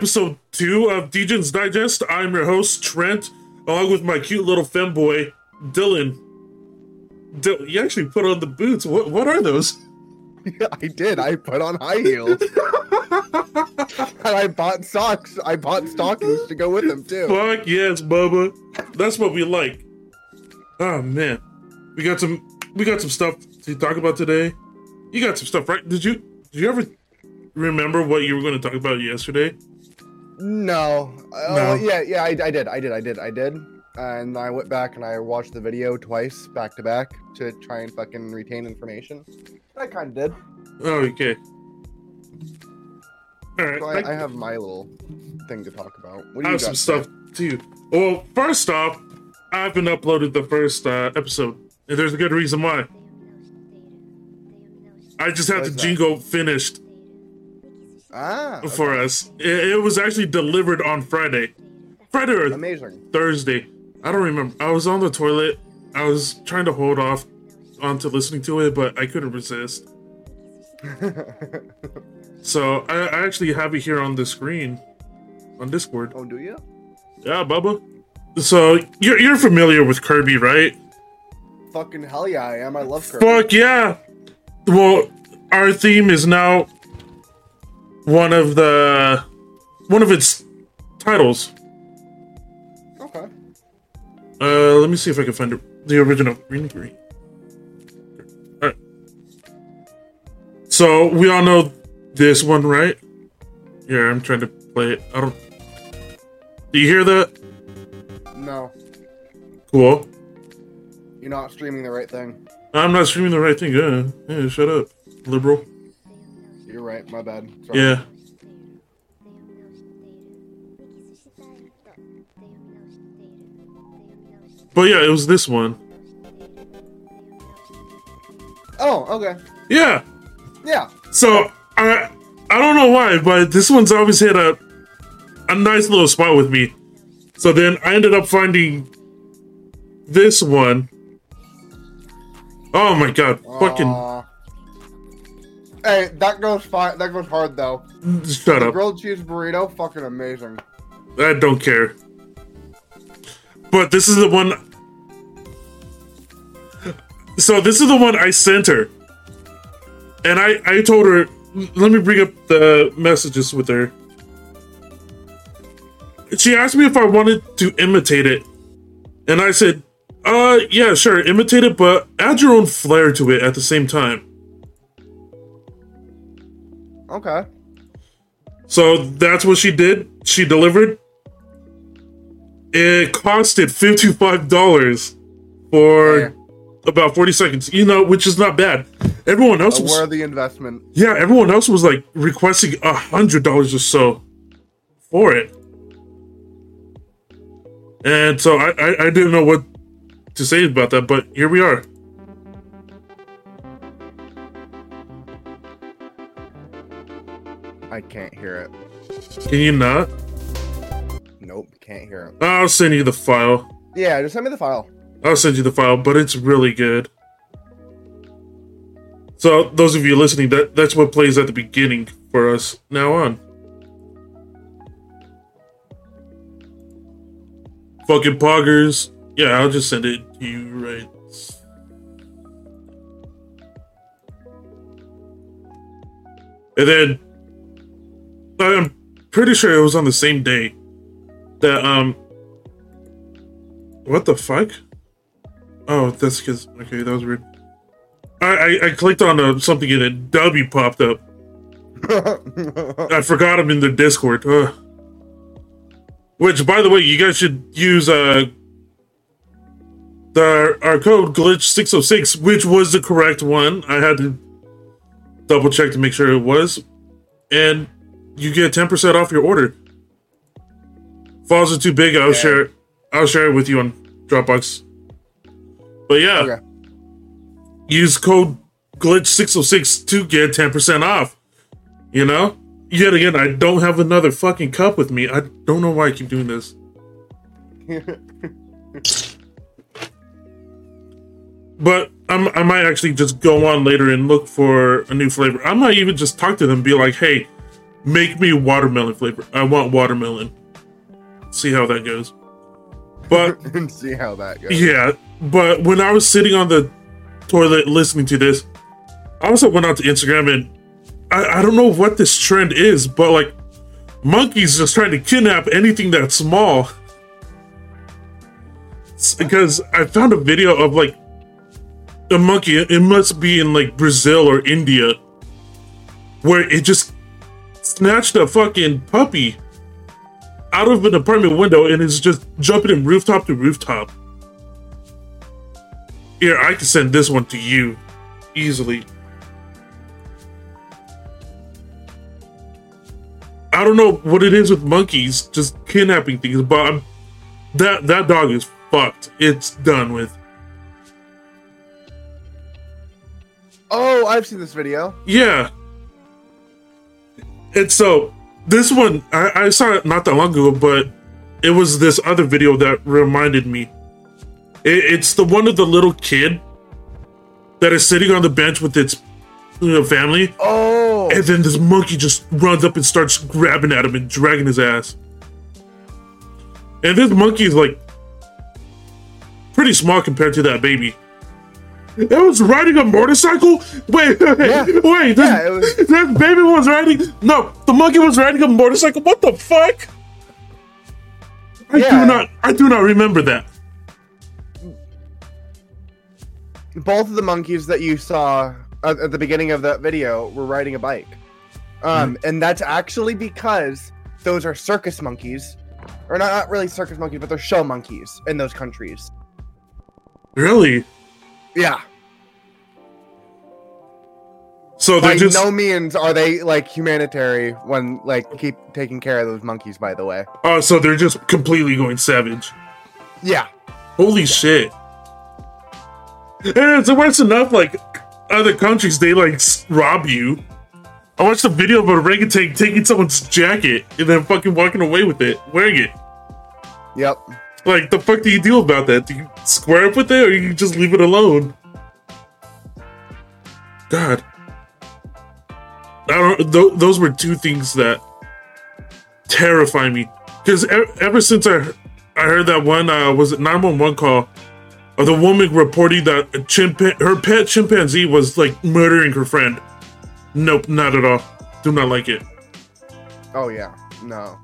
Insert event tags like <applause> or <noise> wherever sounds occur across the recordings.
Episode two of Degens Digest. I'm your host Trent, along with my cute little femboy Dylan. Dil- you actually put on the boots. What what are those? Yeah, <laughs> I did. I put on high heels. <laughs> and I bought socks. I bought stockings to go with them too. Fuck yes, Bubba. That's what we like. Oh man, we got some we got some stuff to talk about today. You got some stuff, right? Did you did you ever remember what you were going to talk about yesterday? No. Oh, No. yeah, yeah, I, I did. I did. I did. I did. And I went back and I watched the video twice, back to back, to try and fucking retain information. I kind of did. Oh, okay. All right. So I- I, I have my little thing to talk about. What do I have got some today? stuff too. Well, first off, I haven't uploaded the first uh, episode, and there's a good reason why. I just had the is jingle finished Ah, for us. It, it was actually delivered on Friday, Friday or amazing. Thursday. I don't remember. I was on the toilet. I was trying to hold off onto listening to it, but I couldn't resist. <laughs> So I, I actually have it here on the screen on Discord. oh, do you? Yeah, Bubba. So you're you're familiar with Kirby, right? Fucking hell yeah, I am. I love Kirby. Fuck yeah. Well, our theme is now one of the one of its titles. Okay. Uh, let me see if I can find it. The original green green. Alright. So we all know this one, right? Yeah, I'm trying to play it. I don't. Do you hear that? No, Cool. you're not streaming the right thing. I'm not streaming the right thing. Yeah, yeah shut up, liberal. You're right. My bad. Sorry. Yeah. But yeah, it was this one. Oh, okay. Yeah. Yeah. So I I don't know why, but this one's always hit a a nice little spot with me. So then I ended up finding this one. Oh my god, fucking. Hey, that goes fine. That goes hard though. shut The up. grilled cheese burrito, fucking amazing. I don't care. But this is the one. So this is the one I sent her, and I I told her, let me bring up the messages with her. She asked me if I wanted to imitate it, and I said, uh, yeah, sure, imitate it, but add your own flair to it at the same time. Okay. So that's what she did. She delivered. It costed $55 for Yeah. about 40 seconds, you know, which is not bad. Everyone else A was, worthy investment. yeah, everyone else was like requesting a hundred dollars or so for it. And so I, I, I didn't know what to say about that, but here we are. I can't hear it. Can you not? Nope, can't hear it. I'll send you the file. Yeah, just send me the file. I'll send you the file, but it's really good. So those of you listening, that that's what plays at the beginning for us now on. Fucking poggers. Yeah, I'll just send it to you right. And then I'm pretty sure it was on the same day that um what the fuck? Oh, that's because okay, that was weird. I I, I clicked on uh, something and a W popped up. <laughs> I forgot I'm in the Discord. Ugh. Which, by the way, you guys should use uh the our code glitch six oh six, which was the correct one. I had to double check to make sure it was, and you get ten percent off your order. Falls are too big. I'll Yeah. share. it- I'll share it with you on Dropbox. But yeah, Okay. use code glitch six oh six to get ten percent off. You know. Yet again, I don't have another fucking cup with me. I don't know why I keep doing this. <laughs> But I'm, I might actually just go on later and look for a new flavor. I might even just talk to them, and be like, "Hey, make me watermelon flavor. I want watermelon." See how that goes. But <laughs> and see how that goes. yeah, but when I was sitting on the toilet listening to this, I also went out to Instagram and I, I don't know what this trend is, but like monkeys just trying to kidnap anything that's small. It's because I found a video of like a monkey, it must be in like Brazil or India, where it just snatched a fucking puppy out of an apartment window and is just jumping from rooftop to rooftop. Here, I can send this one to you easily. I don't know what it is with monkeys just kidnapping things, but I'm, that that dog is fucked. It's done with. Oh, I've seen this video. Yeah. And so this one I, I saw it not that long ago, but it was this other video that reminded me. It, it's the one of the little kid that is sitting on the bench with its you know, family, Oh, and then this monkey just runs up and starts grabbing at him and dragging his ass. And this monkey is like pretty small compared to that baby. It was riding a motorcycle. Wait, <laughs> wait, Yeah. wait. This, Yeah, was- <laughs> this baby was riding. No, the monkey was riding a motorcycle. What the fuck? I Yeah. do not. I do not remember that. both of the monkeys that you saw at, at the beginning of that video were riding a bike. Um, and that's actually because those are circus monkeys, or not, not really circus monkeys, but they're show monkeys in those countries. Really? Yeah. So By just. no means are they like humanitarian when like keep taking care of those monkeys. By the way. Oh, so they're just completely going savage. Yeah. Holy shit. And it's worse enough, like other countries, they like rob you. I watched a video of a orangutan taking someone's jacket and then fucking walking away with it, wearing it. Yep. Like, the fuck do you do about that? Do you square up with it or you just leave it alone? God. I don't. Th- those were two things that terrify me. Because e- ever since I I heard that one uh, was it 911 call of the woman reporting that chimpa- her pet chimpanzee was like murdering her friend. Nope, not at all. Do not like it. Oh yeah, no.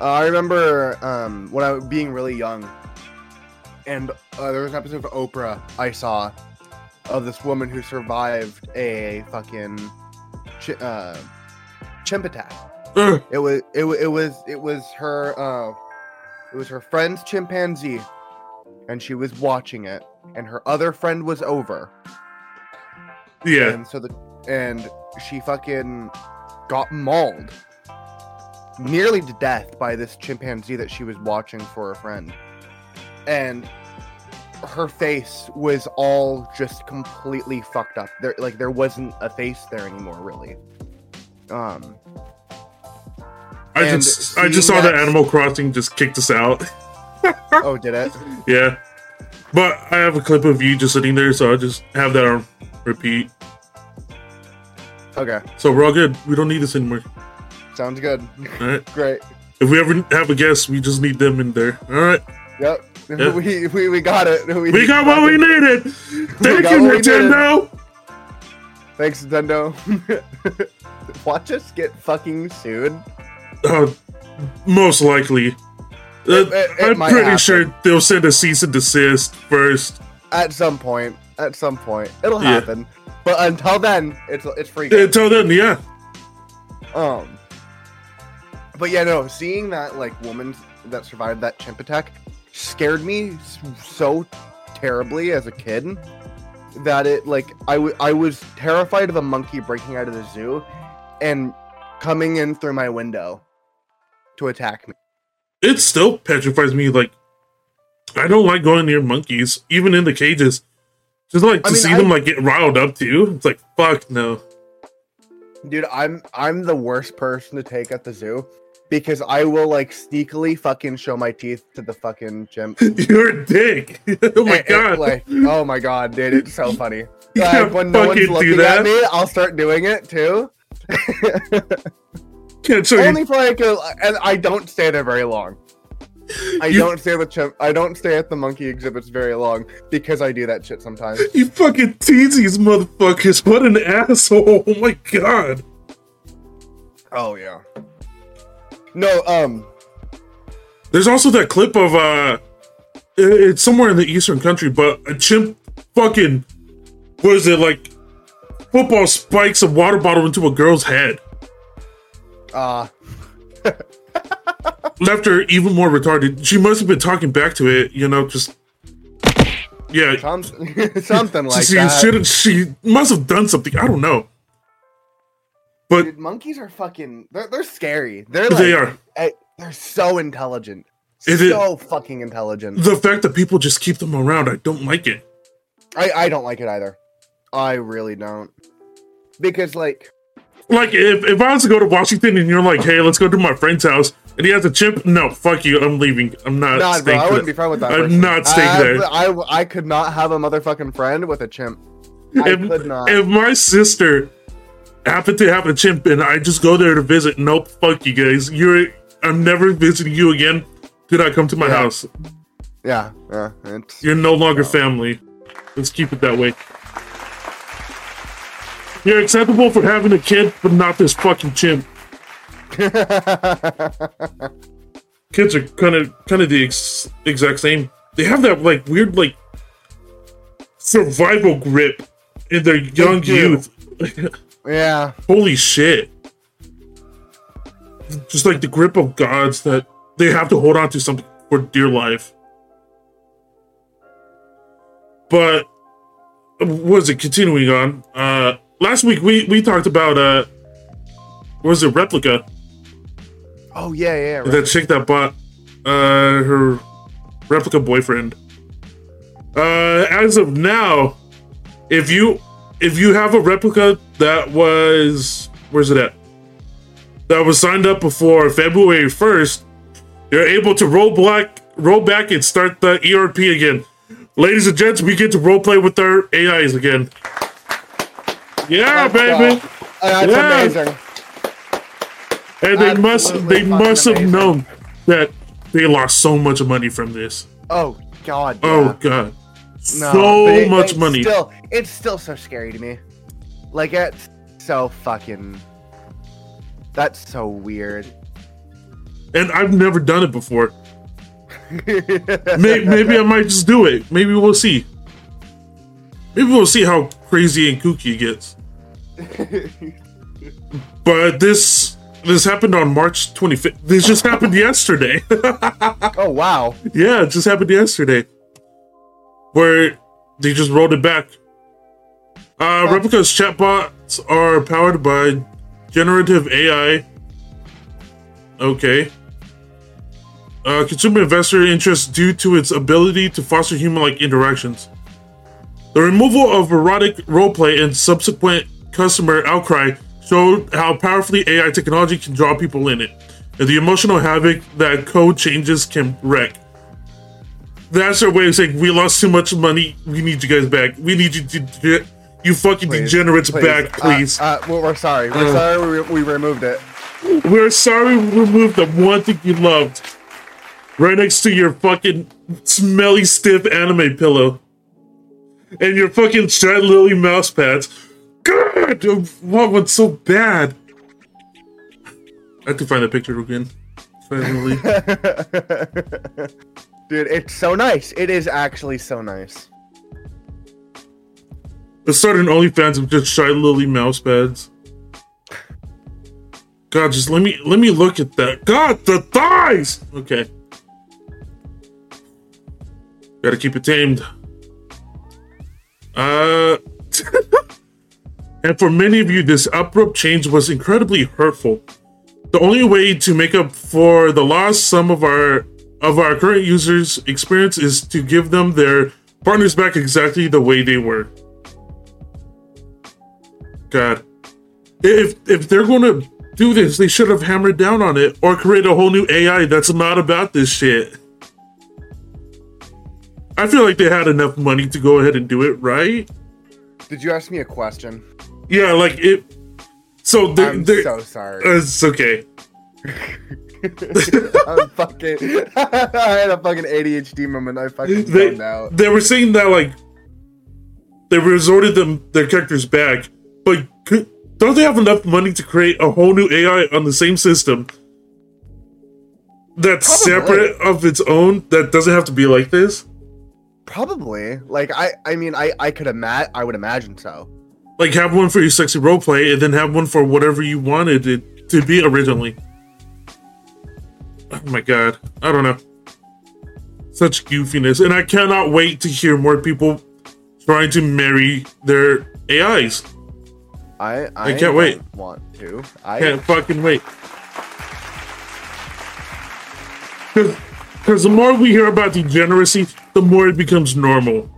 Uh, I remember um, when I was being really young, and uh, there was an episode of Oprah I saw of this woman who survived a fucking chi- uh, chimp attack. Ugh. It was it, it was it was her uh, it was her friend's chimpanzee, and she was watching it, and her other friend was over, yeah. and so the and she fucking got mauled nearly to death by this chimpanzee that she was watching for a friend. And her face was all just completely fucked up. There like there wasn't a face there anymore really. Um I just I just saw that that- Animal Crossing just kicked us out. <laughs> oh did it? Yeah. But I have a clip of you just sitting there, so I'll just have that on repeat. Okay. So we're all good. We don't need this anymore. Sounds good. Alright. <laughs> Great. If we ever have a guest, we just need them in there. Alright. Yep. We, we we got it. We got what we needed! Thank you, we. Nintendo! <laughs> Thanks, Nintendo. <laughs> Watch us get fucking sued. Uh, most likely. Uh, It- it- it I'm pretty happen. sure they'll send a cease and desist first. At some point. At some point. It'll Yeah. happen. But until then, it's it's free. game. Until then, yeah. Um. But yeah, no. Seeing that like woman that survived that chimp attack scared me so terribly as a kid that it like I, w- I was terrified of a monkey breaking out of the zoo and coming in through my window to attack me. It still petrifies me. Like, I don't like going near monkeys, even in the cages. Just like to I mean, see I- them like get riled up too. It's like fuck no. Dude, I'm I'm the worst person to take at the zoo because I will like sneakily fucking show my teeth to the fucking gym. <laughs> You're a dick. <laughs> oh eh, my And- and, god. like, oh my god, dude, it's so <laughs> funny. You Like, when no one's looking that. at me, I'll start doing it too. Can't show you. Only for like a, and I don't stay there very long. I You- don't stay at the chimp. I don't stay at the monkey exhibits very long because I do that shit sometimes. You fucking tease these motherfuckers. What an asshole. Oh my god. Oh yeah. No, um, There's also that clip of uh it's somewhere in the eastern country, but a chimp fucking what is it like football spikes a water bottle into a girl's head. uh, Left her even more retarded. She must have been talking back to it, you know, just yeah. some, something <laughs> like she that. she must have done something. I don't know. But Dude, monkeys are fucking. They're, they're scary. They're like, they are. eh, they're so intelligent. Is it- so fucking intelligent. The fact that people just keep them around, I don't like it. I I don't like it either. I really don't. Because like, Like if, if I was to go to Washington and you're like, hey, let's go to my friend's house and he has a chimp, no, fuck you, I'm leaving. I'm not nah, bro, I wouldn't that. be friends with that. I'm person. not staying I, there. I I could not have a motherfucking friend with a chimp. I if, could not. if my sister happened to have a chimp and I just go there to visit, nope, fuck you guys. You're I'm never visiting you again. Do not come to my Yeah. house. yeah, yeah. You're no longer family. Let's keep it that way. You're acceptable for having a kid, but not this fucking chimp. <laughs> Kids are kind of kind of the ex- exact same. They have that like weird like survival grip in their young youth. <laughs> yeah. Holy shit! Just like the grip of gods that they have to hold on to something for dear life. But what was it? Continuing on. Uh, last week we we talked about uh, what was it Replika? Oh yeah, yeah. yeah, Right. that chick that bought uh her Replika boyfriend. Uh as of now, if you if you have a Replika that was where's it at? That was signed up before February 1st, you're able to roll back roll back and start the ERP again. Ladies and gents, we get to roleplay with our AIs again. Yeah, baby. go. Uh, That's Yeah. amazing. And they must they must have fucking known that they lost so much money from this. Oh god. Oh yeah. god. No, so it- much it's money. Still, it's still so scary to me. Like it's so fucking. That's so weird. and I've never done it before. Maybe, maybe I might just do it. Maybe we'll see. Maybe we'll see how crazy and kooky it gets. But this this happened on March 25th. This just happened yesterday. <laughs> oh wow. yeah, it just happened yesterday. Where they just rolled it back. Uh, Replika's chatbots are powered by generative AI. Okay. Uh, consumer investor interest due to its ability to foster human-like interactions. The removal of erotic roleplay and subsequent customer outcry showed how powerfully AI technology can draw people in it, and the emotional havoc that code changes can wreak. That's our way of saying we lost too much money. We need you guys back. We need you to get you fucking Please, degenerates please. back, please. Uh, uh, well, we're sorry. We're Uh. sorry we, we removed it. We're sorry we removed the one thing you loved. Right next to your fucking smelly, stiff anime pillow. And your fucking giant lily mouse pads. God, what one so bad. I have to find a picture again. Finally. <laughs> Dude, it's so nice. It is actually so nice. Let's start an OnlyFans of just shy lily mouse pads. God, just let me let me look at that. God, the thighs. Okay. Gotta keep it tamed. Uh, <laughs> and for many of you, this abrupt change was incredibly hurtful. The only way to make up for the loss some of our of our current users' experience is to give them their partners back exactly the way they were. God, if if they're going to do this, they should have hammered down on it or create a whole new AI that's not about this shit. I feel like they had enough money to go ahead and do it, right? Did you ask me a question? Yeah, like it. So they're, I'm they're, so sorry. it's okay. <laughs> <laughs> I'm fucking. <laughs> I had a fucking ADHD moment. I fucking They, out. they were saying that like they resorted them their characters back, but could, don't they have enough money to create a whole new AI on the same system that's Probably. separate of its own that doesn't have to be like this? Probably. Like I. I mean, I. I could imagine. I would imagine so. Like have one for your sexy roleplay and then have one for whatever you wanted it to be originally. Oh my god. I don't know. Such goofiness. And I cannot wait to hear more people trying to marry their AIs. I. I, can't wait. Want to? I. Can't fucking wait. Because the more we hear about degeneracy, the more it becomes normal.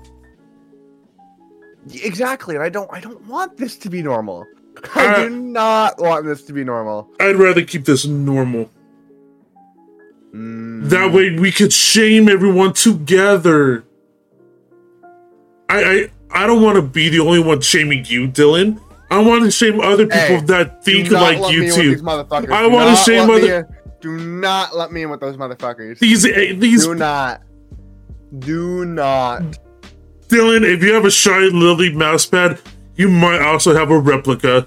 Exactly, and I don't. I don't want this to be normal. <laughs> I Uh, do not want this to be normal. I'd rather keep this normal. Mm, That way we could shame everyone together. I I, I don't want to be the only one shaming you, Dylan. I want to shame other people Hey, that think like you me in with too. I wanna shame let other- Do not let me in with those motherfuckers. These eh, these Do not. Do not. Dylan, if you have a shy lily mousepad, you might also have a Replika.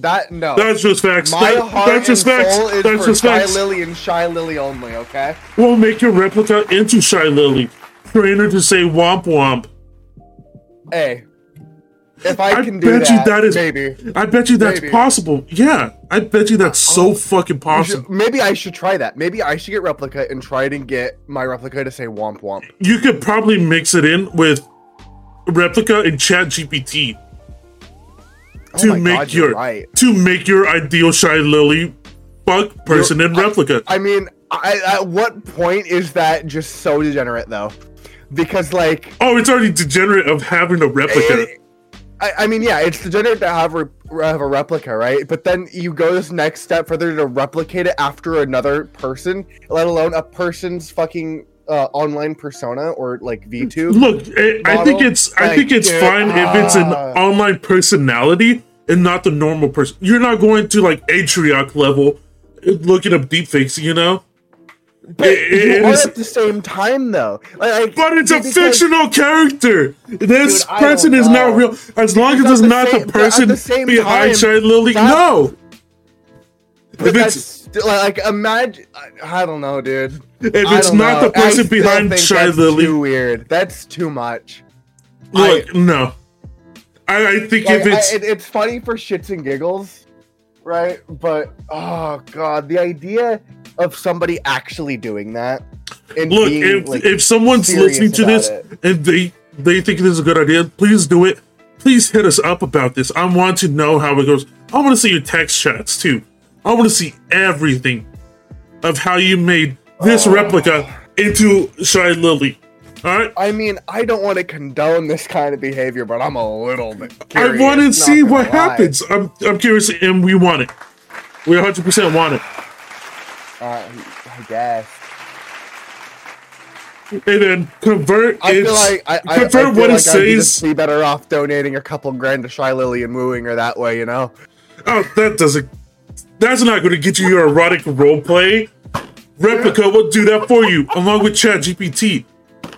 That no. That's just facts. My That- heart that's just and facts. soul is That's for just Shy facts. Lily and Shy Lily only. Okay. We'll make your Replika into Shy Lily. Train her to say womp womp. Hey, if I, I can do bet that, you that is- maybe. I bet you that's Maybe. possible. Yeah, I bet you that's so oh. fucking You should- possible. maybe I should try that. Maybe I should get Replika and try to get my Replika to say womp womp. You could probably mix it in with Replika and Chat GPT Oh Oh to my make God, your right. to make your ideal Shy Lily fuck person in Replika. I mean, I, at what point is that just so degenerate though? Because like, oh, it's already degenerate of having a Replika. it- I, I mean, yeah, it's degenerate to have, re- have a Replika, right? But then you go this next step further to replicate it after another person, let alone a person's fucking uh, online persona or like V2. Look, I, I think model, it's I like, think it's dude, fine if it's an online personality and not the normal person. You're not going to like Atrioc level uh, looking up deepfakes, you know. But It- it you is- at the same time though. Like, like, But it's a because- fictional character. This Dude, person is not real. As long Because as it's the not same- the person the same behind time, Shy Lily. No. But If that's it's like imagine. I, I don't know, dude. if it's don't know. the person I behind Shy that's Lily, Too weird. That's too much. look, no. I, I think Like, if it's I, it, it's funny for shits and giggles, right? But oh god, the idea of somebody actually doing that and look being, if like, if someone's listening to this it. and they they think this is a good idea, please do it. Please hit us up about this. I want to know how it goes. I want to see your text chats too. I want to see everything of how you made this Oh. Replika into Shy Lily. All right. I mean, I don't want to condone this kind of behavior, but I'm a little bit. I want to see what lie. happens. I'm I'm curious, and we want it. We 100 percent want it. Uh, I guess. And then convert. I feel like I, I, I convert feel what like it says. be better off donating a couple grand to Shy Lily and wooing her that way, you know. Oh, that doesn't. That's not going to get you your erotic role play. Replika will do that for you, along with Chat GPT.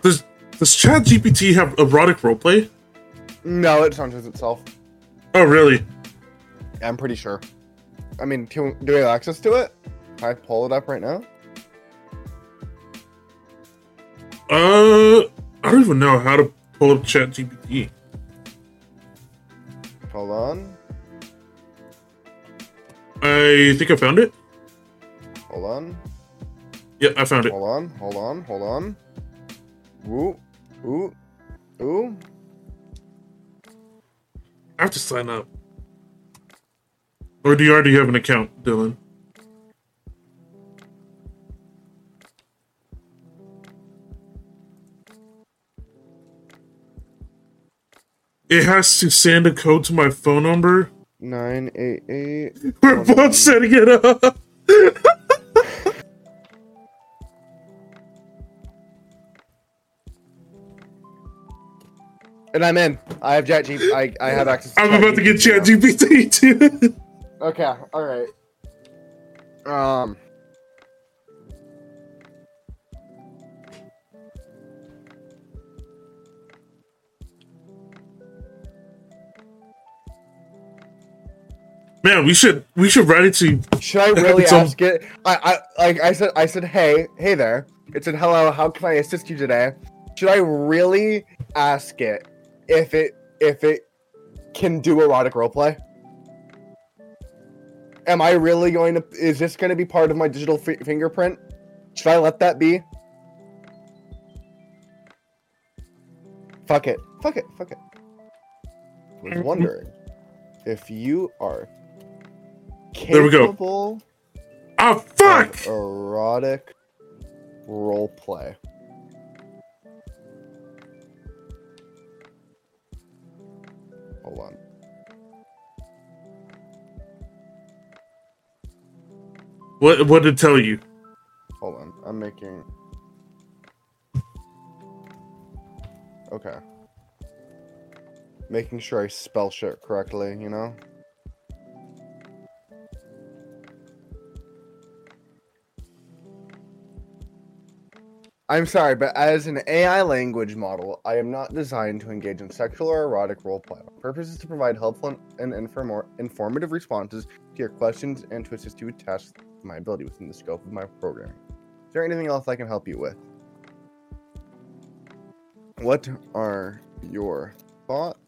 Does Does Chat GPT have erotic role play? No, it censors itself. Oh, really? I'm pretty sure. I mean, can, do we have access to it? Can I pull it up right now? Uh, I don't even know how to pull up Chat GPT. Hold on. I think I found it. Hold on. Yeah, I found it. Hold on. Hold on. Hold on. Ooh. Ooh. Ooh. I have to sign up. Or do you already have an account, Dylan? It has to send a code to my phone number. Nine eight eight. <laughs> We're both setting it up. <laughs> And I'm in. I have Chat G. I, I have access. I'm about to get Chat GPT too. <laughs> Okay. All right. Um. Man, we should we should write it to. Should I really Some- ask it? I, I like I said I said hey hey there. It said hello. How can I assist you today? Should I really ask it if it if it can do erotic roleplay? Am I really going to? Is this going to be part of my digital fi- fingerprint? Should I let that be? Fuck it. Fuck it. Fuck it. I was mm-hmm. wondering if you are There we go. Oh fuck! erotic role play. Hold on. What what did it tell you? Hold on. I'm making. Okay. Making sure I spell shit correctly, you know? I'm sorry, but as an AI language model, I am not designed to engage in sexual or erotic roleplay. My purpose is to provide helpful and inform- informative responses to your questions and to assist you with tasks my ability within the scope of my programming. Is there anything else I can help you with? What are your thoughts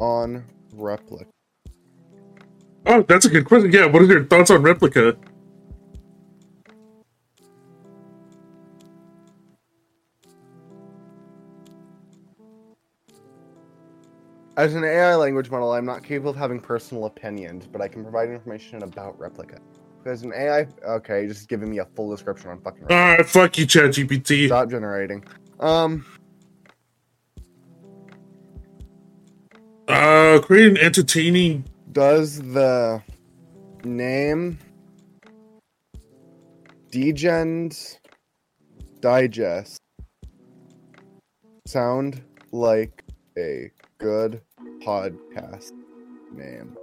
on Replika? Oh, that's a good question. Yeah, what are your thoughts on Replika? As an AI language model, I'm not capable of having personal opinions, but I can provide information about Replika. As an AI, okay, just giving me a full description on fucking Replika. Ah, fuck you, Chat GPT. Stop generating. Um, Uh, create an entertaining. does the name Degens Digest sound like a good podcast name?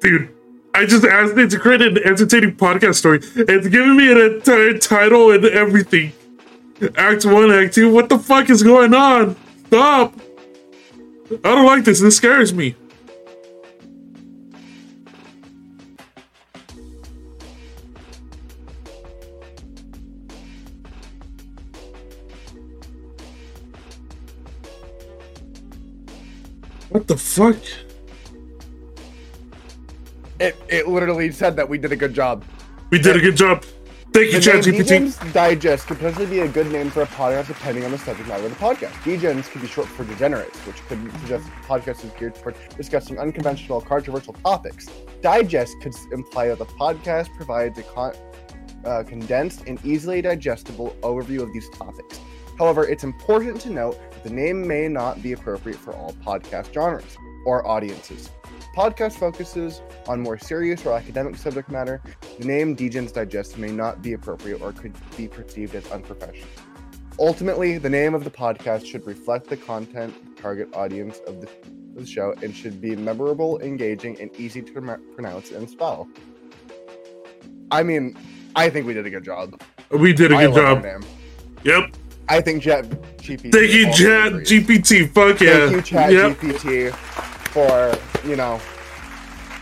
Dude, I just asked it to create an entertaining podcast story. It's giving me an entire title and everything. Act 1, Act 2. What the fuck is going on? Stop! I don't like this. This scares me. What the fuck? It it literally said that we did a good job. We did a good job. Thank you, The name ChatGPT. Digest could potentially be a good name for a podcast depending on the subject matter of the podcast. Degens could be short for degenerates, which could suggest that the podcast is geared toward discussing unconventional, controversial topics. Digest could imply that the podcast provides a con- uh, condensed and easily digestible overview of these topics. However, it's important to note that the name may not be appropriate for all podcast genres or audiences. Podcast focuses on more serious or academic subject matter, the name Degens Digest may not be appropriate or could be perceived as unprofessional. Ultimately, the name of the podcast should reflect the content target audience of the, of the show and should be memorable, engaging, and easy to rem- pronounce and spell. I mean, I think we did a good job. We did a I good job. Yep. I think Chat GPT. Thank you, Chat. GPT. Fuck yeah. Thank you, Chat Yep. GPT, for you know,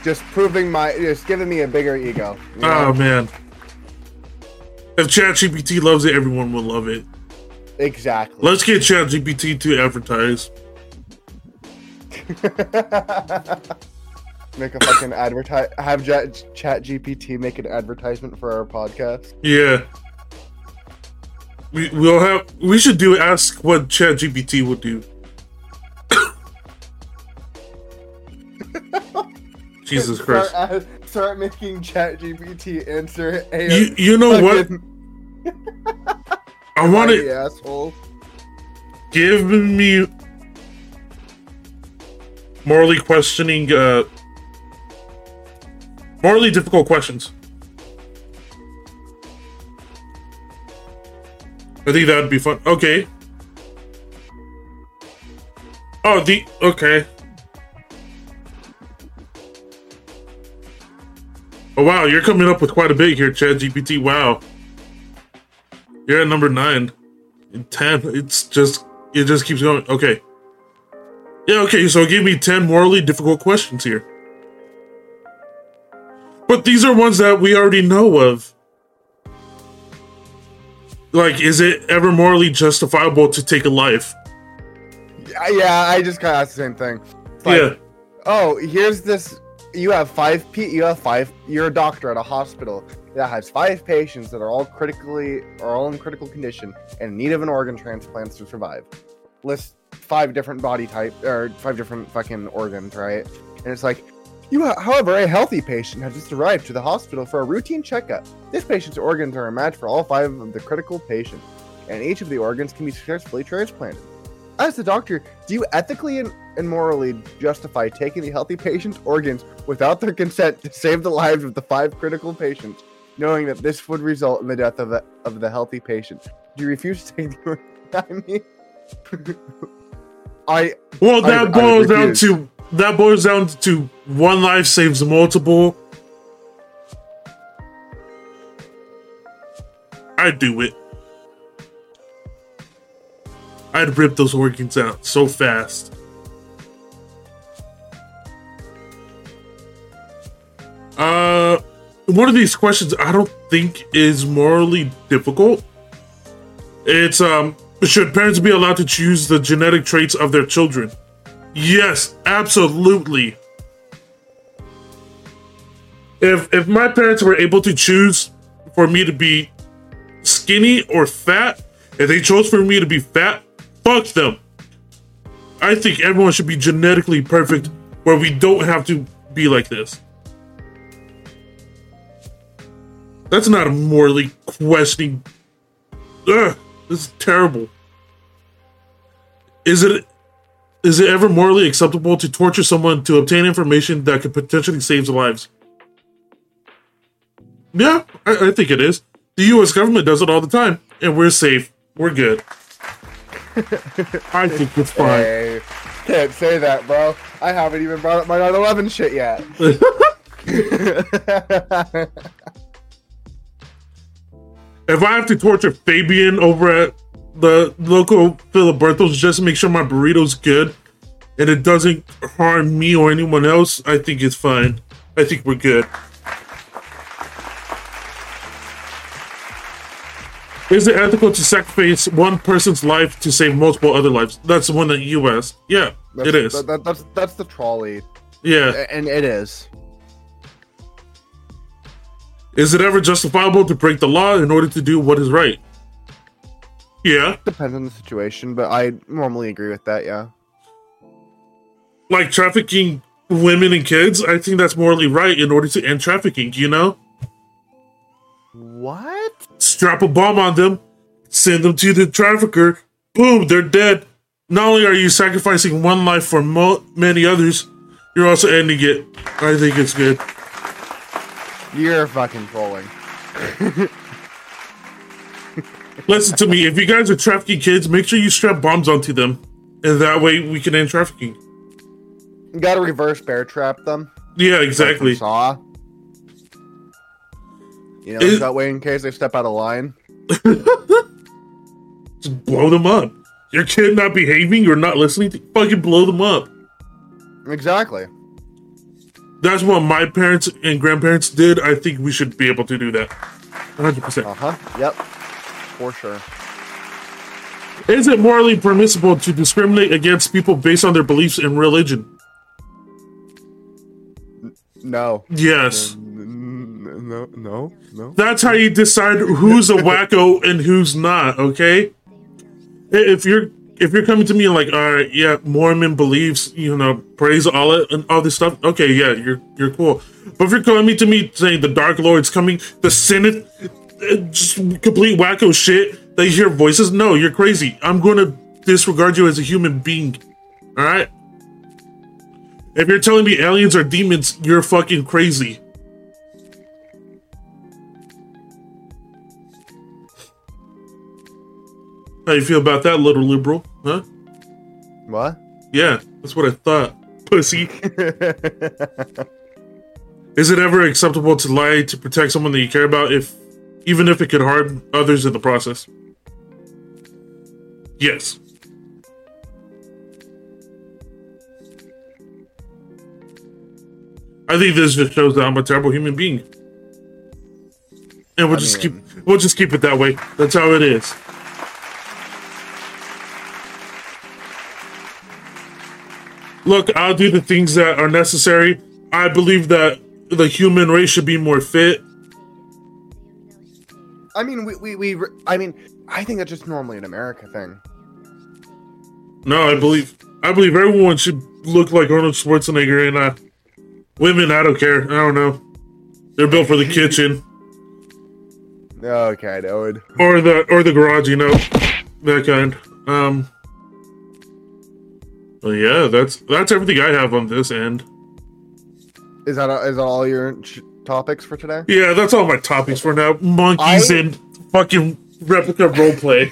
just proving my, just giving me a bigger ego. you ah, know? Oh man. If Chat GPT loves it, everyone will love it. exactly. Let's get Chat GPT to advertise. <laughs> make a fucking advertise. Have Chat GPT make an advertisement for our podcast. Yeah. We, we'll have. We should do ask what Chat GPT would do. <laughs> Jesus Christ! Start, uh, start making Chat GPT answer a You you know what? <laughs> I want to asshole. give me morally questioning, uh, morally difficult questions. I think that'd be fun. Okay. Oh, the okay. Oh wow, you're coming up with quite a bit here, Chat GPT. Wow, you're at number nine, and ten. It's just it just keeps going. Okay. Yeah. Okay. So give me ten morally difficult questions here. But these are ones that we already know of. Like, is it ever morally justifiable to take a life? Yeah, I just kind of asked the same thing. Like, yeah. Oh, here's this. You have five. P- you have five. You're a doctor at a hospital that has five patients that are all critically, are all in critical condition and in need of an organ transplant to survive. List five different body type or five different fucking organs, right? And it's like, you. However, a healthy patient has just arrived to the hospital for a routine checkup. This patient's organs are a match for all five of the critical patients, and each of the organs can be successfully transplanted. As the doctor, do you ethically and, and morally justify taking the healthy patient's organs without their consent to save the lives of the five critical patients, knowing that this would result in the death of the, of the healthy patient? Do you refuse to take the organs? <laughs> I mean, I Well, that I boils down to that boils down to one life saves multiple. I'd do it. I'd rip those organs out so fast. Uh, one of these questions I don't think is morally difficult. It's um, should parents be allowed to choose the genetic traits of their children? Yes, absolutely. If if my parents were able to choose for me to be skinny or fat, if they chose for me to be fat, fuck them. I think everyone should be genetically perfect where we don't have to be like this. That's not a morally questioning. Ugh, this is terrible. Is it is it ever morally acceptable to torture someone to obtain information that could potentially save lives? Yeah, I, I think it is. The U.S. government does it all the time, and we're safe. We're good. I think it's fine. Hey, can't say that, bro. I haven't even brought up my 9/11 shit yet. <laughs> If I have to torture Fabian over at the local Filiberto's just to make sure my burrito's good and it doesn't harm me or anyone else, I think it's fine. I think we're good. Is it ethical to sacrifice one person's life to save multiple other lives? That's the one that you asked. Yeah, That's, it is. that- that- that's that's the trolley, yeah. and it is. Is it ever justifiable to break the law in order to do what is right? Yeah. Depends on the situation, but I normally agree with that. Yeah. like trafficking women and kids, I think that's morally right in order to end trafficking, you know? What? Strap a bomb on them, send them to the trafficker, boom, they're dead. Not only are you sacrificing one life for mo- many others, you're also ending it. I think it's good. You're fucking trolling. <laughs> Listen to me, if you guys are trafficking kids, make sure you strap bombs onto them. And that way we can end trafficking. You gotta reverse bear trap them. Yeah, exactly. from Saw. You know, Is- that way in case they step out of line. <laughs> Just blow them up. Your kid not behaving or not listening, to, fucking blow them up. Exactly. That's what my parents and grandparents did. I think we should be able to do that. 100%. Uh huh. Yep. For sure. Is it morally permissible to discriminate against people based on their beliefs in religion? No. Yes. No, no, no. That's how you decide who's a <laughs> wacko and who's not. Okay, if you're if you're coming to me like, all right, yeah, Mormon beliefs, you know, praise Allah and all this stuff. Okay, yeah, you're you're cool. But if you're coming to me saying the Dark Lord's coming, the Senate, just complete wacko shit, they hear voices. No, you're crazy. I'm going to disregard you as a human being. All right. If you're telling me aliens are demons, you're fucking crazy. How you feel about that, little liberal? Huh? What? Yeah, that's what I thought. Pussy. <laughs> Is it ever acceptable to lie to protect someone that you care about if even if it could harm others in the process? Yes. I think this just shows that I'm a terrible human being. And we'll I just mean- keep we'll just keep it that way. That's how it is. Look, I'll do the things that are necessary. I believe that the human race should be more fit. I mean, we, we, we, I mean, I think that's just normally an America thing. No, I believe I believe everyone should look like Arnold Schwarzenegger and uh women, I don't care. I don't know. They're built for the <laughs> kitchen Okay, I know it. or the or the garage, you know. That kind. Um well, yeah, that's that's everything I have on this end. Is that is that all your topics for today? Yeah, that's all my topics for now. Monkeys I- and fucking Replika roleplay.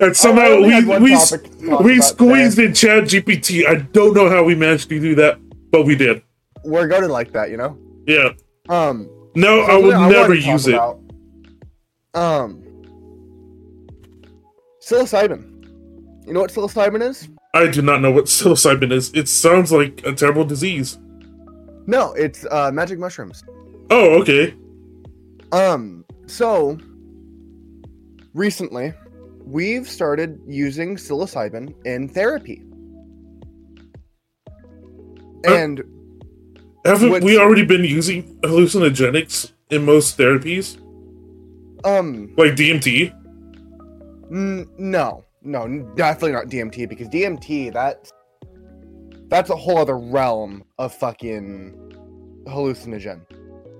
and somehow I we we, topic to talk we squeezed today. in Chat GPT. I don't know how we managed to do that, but we did. We're going like that, you know. Yeah. Um, No, I would wanted never use it. about, Um, psilocybin. You know what psilocybin is? I do not know what psilocybin is. It sounds like a terrible disease. No, it's uh, magic mushrooms. Oh, okay. Um, so recently we've started using psilocybin in therapy. Uh, And Haven't What's- we already been using hallucinogenics in most therapies, um like DMT? n- no, no, definitely not DMT because DMT that's that's a whole other realm of fucking hallucinogen.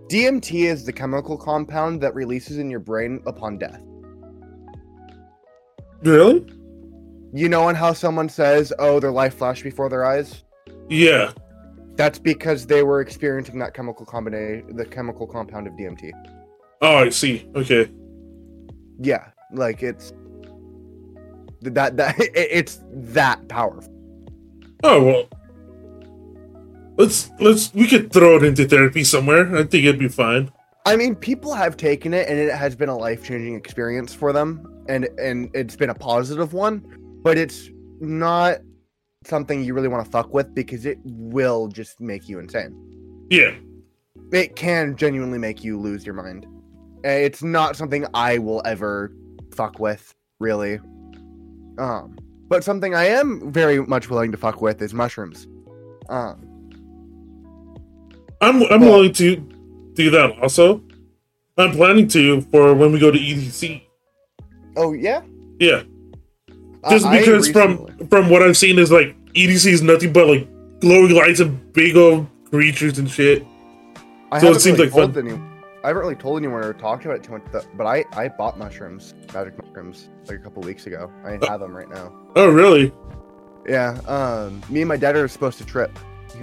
DMT is the chemical compound that releases in your brain upon death. Really? You know on how someone says, "Oh, their life flashed before their eyes"? Yeah. That's because they were experiencing that chemical combination, the chemical compound of DMT. Oh, I see. Okay. Yeah, like it's that that <laughs> it's that powerful. Oh well. Let's let's we could throw it into therapy somewhere. I think it'd be fine. I mean, people have taken it, and it has been a life changing experience for them, and and it's been a positive one. But it's not something you really want to fuck with because it will just make you insane. Yeah. It can genuinely make you lose your mind. Uh, It's not something I will ever fuck with, really. Um, but something I am very much willing to fuck with is mushrooms. Um, I'm I'm willing to do that also. I'm planning to for when we go to EDC. oh yeah, Yeah. Just I because from from what I've seen is like EDC is nothing but like glowing lights and big old creatures and shit. I so it haven't seems really like told fun. any, I haven't really told anyone or talked about it too much, but I I bought mushrooms, magic mushrooms, like a couple weeks ago. I Uh. have them right now. Oh really? Yeah. Um, me and my dad are supposed to trip. <laughs>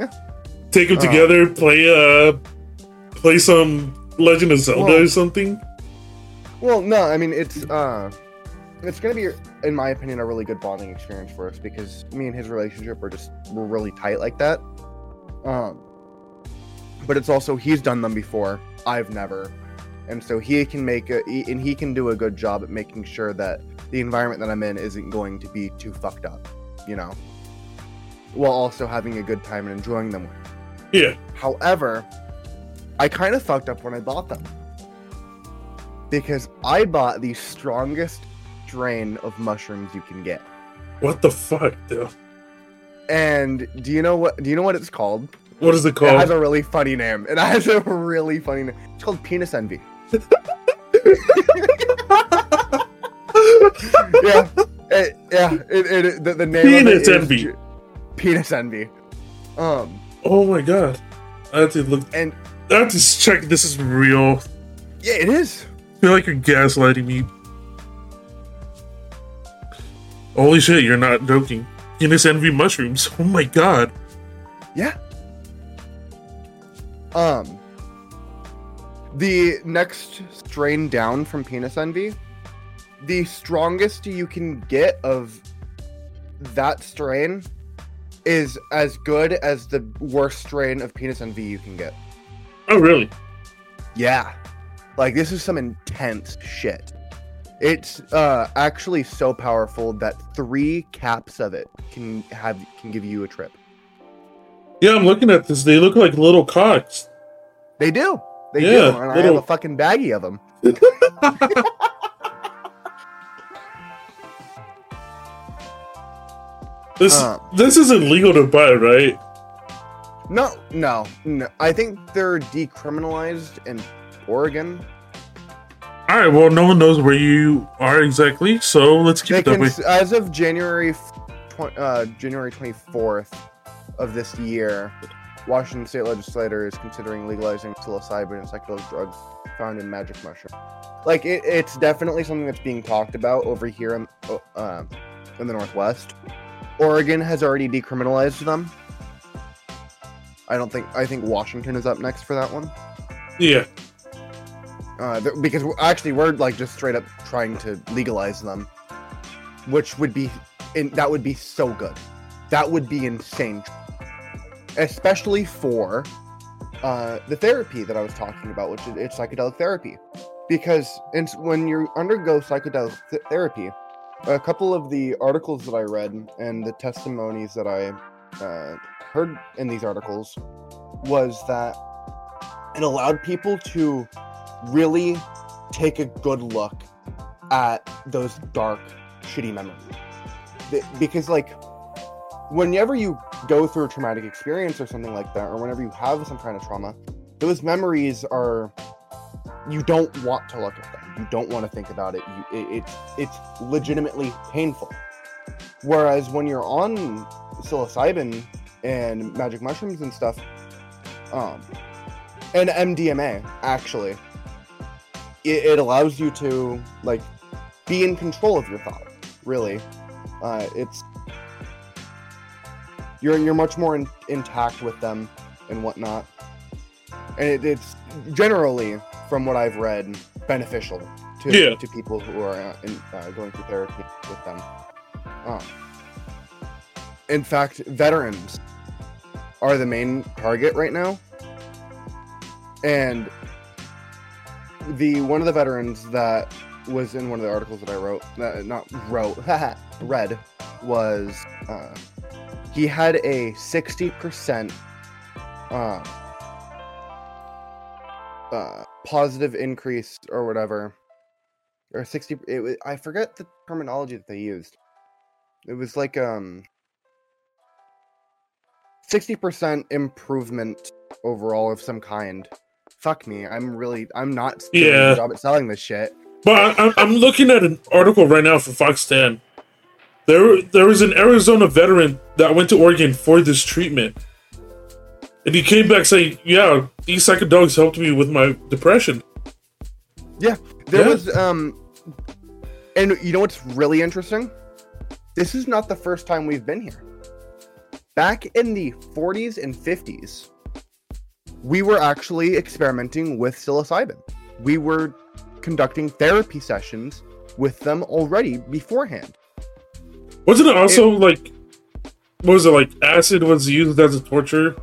<laughs> Take them Oh. together, play uh play some Legend of Zelda Well- or something. Well, no, I mean it's uh it's gonna be, in my opinion, a really good bonding experience for us because me and his relationship are just we're really tight like that. Um but it's also he's done them before, I've never. And so he can make a he, and he can do a good job at making sure that the environment that I'm in isn't going to be too fucked up, you know. While also having a good time and enjoying them. Yeah. However, I kind of fucked up when I bought them. Because I bought the strongest strain of mushrooms you can get. What the fuck, dude? And do you know what? Do you know what it's called? What is it called? It has a really funny name. It has a really funny name. It's called penis envy. <laughs> yeah, it, yeah. It, the, the name of Penis envy. ju- Penis envy. Um, oh my god. I have to look. and I have to check. This is real. yeah, it is. I feel like you're gaslighting me. Holy shit, you're not joking. Penis envy mushrooms. Oh my god. Yeah. Um. The next strain down from penis envy, the strongest you can get of that strain is as good as the worst strain of penis envy you can get. Oh really? Yeah. Like this is some intense shit. It's uh actually so powerful that 3 caps of it can have can give you a trip. Yeah, I'm looking at this. They look like little cocks. They do. They Yeah, do. And I have a fucking baggie of them. <laughs> This Uh. this isn't legal to buy, right? No, no, no. I think they're decriminalized in Oregon. All right. Well, no one knows where you are exactly, so let's keep They it that can, way. as of January, uh, January twenty fourth of this year, Washington state legislator is considering legalizing psilocybin and psychedelic drugs found in magic mushroom. Like it, it's definitely something that's being talked about over here in, uh, in the Northwest. Oregon has already decriminalized them. I don't think. I think Washington is up next for that one. Yeah. uh, th- because we're- actually we're like just straight up trying to legalize them, which would be in, that would be so good. That would be insane, especially for uh, the therapy that I was talking about, which is it's psychedelic therapy. Because it's, when you undergo psychedelic th- therapy, a couple of the articles that I read and the testimonies that I uh, heard in these articles was that it allowed people to really take a good look at those dark, shitty memories. Because, like, whenever you go through a traumatic experience or something like that, or whenever you have some kind of trauma, those memories are. You don't want to look at them. You don't want to think about it. You, it it's it's legitimately painful. Whereas when you're on psilocybin and magic mushrooms and stuff, um, and MDMA actually, it, it allows you to like be in control of your thoughts. Really, uh, it's you're you're much more in, intact with them and whatnot, and it, it's generally, from what I've read, beneficial to Yeah. to people who are uh, in, uh, going through therapy with them. Um, in fact, veterans are the main target right now, and the one of the veterans that was in one of the articles that I wrote, uh, not wrote, <laughs> read, was uh, he had a sixty percent uh, uh, positive increase or whatever, or sixty. It was, I forget the terminology that they used. It was like um. 60% improvement overall of some kind. Fuck me. I'm really I'm not doing a Yeah. good job at selling this shit. But I, I'm, I'm looking at an article right now for Fox 10. There, there was an Arizona veteran that went to Oregon for this treatment. And he came back saying, Yeah, these psychedelics helped me with my depression. Yeah, there Yeah. was um and you know what's really interesting? This is not the first time we've been here. Back in the 40s and 50s, we were actually experimenting with psilocybin. We were conducting therapy sessions with them already beforehand. Wasn't it also like, what was it like? Acid was used as a torture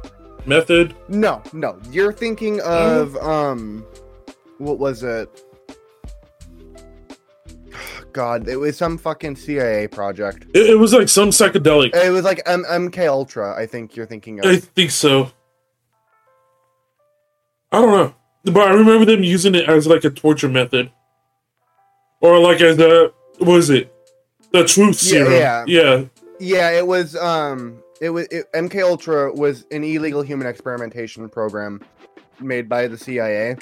method. No, no, you're thinking of um what was it? <sighs> God, it was some fucking CIA project. It, it was like some psychedelic. It was like M- MK Ultra, I think you're thinking of. I think so. I don't know, but I remember them using it as like a torture method, or like as a what was it, the truth Yeah, serum? yeah. yeah, Yeah, it was um it was it, MK Ultra was an illegal human experimentation program made by the CIA,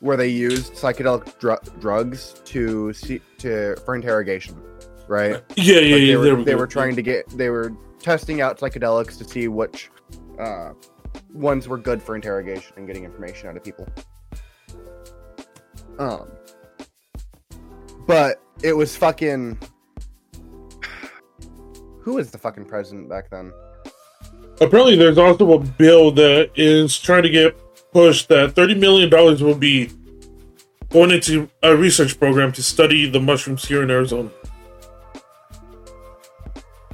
where they used psychedelic dr- drugs to see to for interrogation, right? <laughs> Yeah, yeah, Like, yeah. they were, we they were trying to get they were testing out psychedelics to see which uh, ones were good for interrogation and getting information out of people. Um, but it was fucking. <sighs> Who was the fucking president back then? Apparently, there's also a bill that is trying to get pushed that thirty million dollars will be going into a research program to study the mushrooms here in Arizona.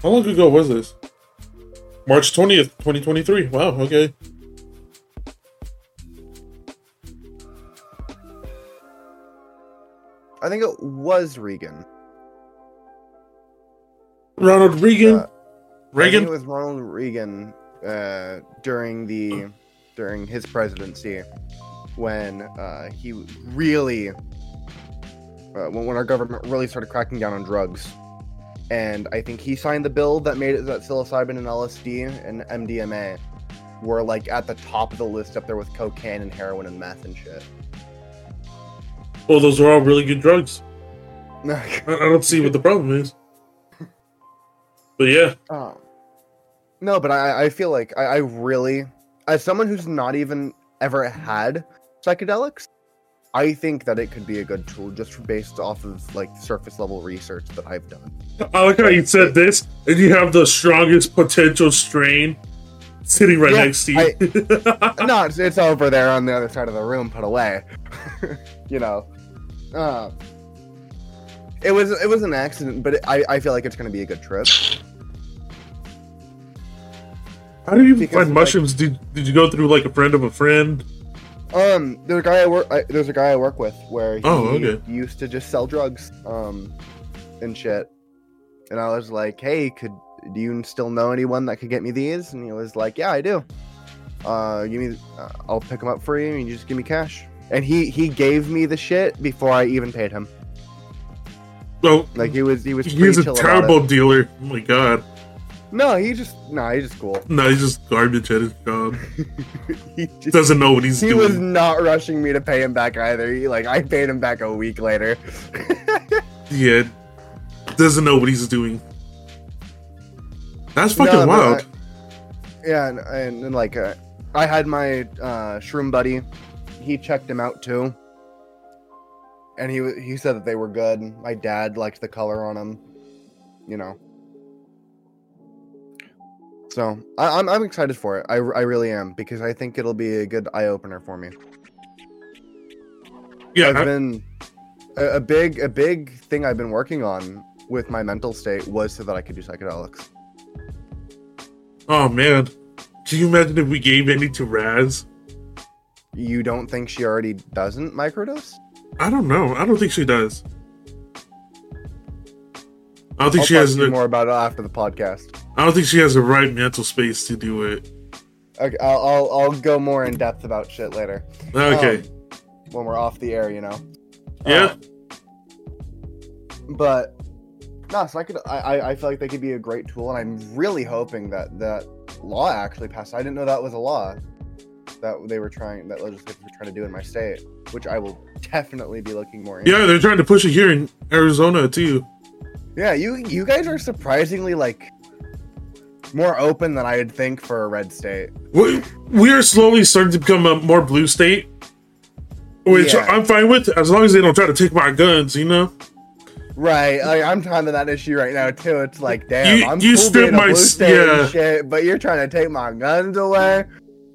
How long ago was this? March twentieth, twenty twenty three. Wow. Okay. I think it was Reagan. Ronald Reagan. Uh, Reagan. it was Ronald Reagan uh, during the during his presidency when uh, he really uh, when, when our government really started cracking down on drugs. And I think he signed the bill that made it that psilocybin and LSD and MDMA were like at the top of the list up there with cocaine and heroin and meth and shit. Well, those are all really good drugs. <laughs> I, I don't see what the problem is. But yeah, Um, no, but I, I feel like I, I really, as someone who's not even ever had psychedelics, I think that it could be a good tool just based off of like surface level research that I've done. I like how you said this, and you have the strongest potential strain sitting right Yeah, next to you. <laughs> no, it's, it's over there on the other side of the room, put away. <laughs> you know, uh, it was it was an accident, but it, I I feel like it's going to be a good trip. How do you find like- mushrooms? Did did you go through like a friend of a friend? Um, there's a guy I work. I, there's a guy I work with where he Oh, okay. used to just sell drugs, um, and shit. And I was like, "Hey, could do you still know anyone that could get me these?" And he was like, "Yeah, I do. Uh, give me. Uh, I'll pick them up for you, and you just give me cash." And he he gave me the shit before I even paid him. Well, Like he was he was he's a terrible dealer. Oh my god! No, he just no, he's just cool. No, he's just garbage at his job. he just, Doesn't know what he's he doing. He was not rushing me to pay him back either. He, like I paid him back a week later. <laughs> Yeah, doesn't know what he's doing. That's fucking No, wild. I- yeah, and, and, and, like uh, I had my uh, shroom buddy. He checked him out too, and he he said that they were good. My dad liked the color on them, you know. So I, I'm I'm excited for it. I, I really am because I think it'll be a good eye opener for me. yeah, I've I- been a, a big a big thing I've been working on with my mental state was so that I could do psychedelics. oh man, can you imagine if we gave any to Raz? You don't think she already doesn't microdose? I don't know. I don't think she does. I don't think I'll she has. more about it after the podcast. I don't think she has the right mental space to do it. Okay, I'll, I'll I'll go more in depth about shit later. Okay. Um, when we're off the air, you know. yeah. Um, but no, so I could I, I I feel like they could be a great tool, and I'm really hoping that that law actually passed. I didn't know that was a law that they were trying that legislators were trying to do in my state, which I will definitely be looking more into. Yeah, they're trying to push it here in Arizona too. Yeah, you you guys are surprisingly like more open than I'd think for a red state. We, we are slowly starting to become a more blue state, which Yeah. I'm fine with as long as they don't try to take my guns. You know, Right, like, I'm having that issue right now too. It's like, damn, You- I'm you cool strip being my blue state yeah. and shit, but you're trying to take my guns away.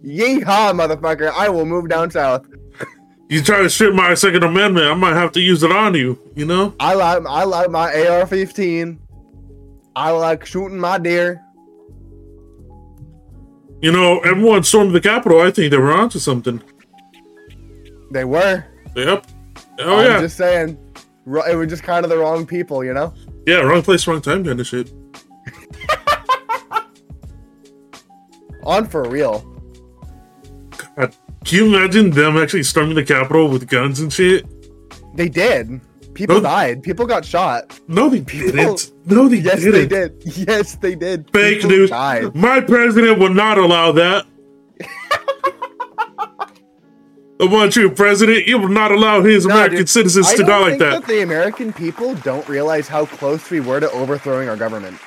Yeehaw, motherfucker! I will move down south. you try to strip my Second Amendment, I might have to use it on you. You know, I like I like my AR-15. I like shooting my deer. You know, everyone stormed the Capitol. I think they were onto something. They were. Yep. Oh I'm yeah, just saying, it was just kind of the wrong people, you know. yeah. Wrong place, wrong time, kind of shit. <laughs> On for real. God, can you imagine them actually storming the Capitol with guns and shit? They did. People Oh. died. People got shot. No, they didn't. No, they Yes, didn't. they did. Yes, they did. Fake People news. Died. My president will not allow that. the one true president, he will not allow his No, American dude, citizens I to die like think that. the American people don't realize how close we were to overthrowing our government.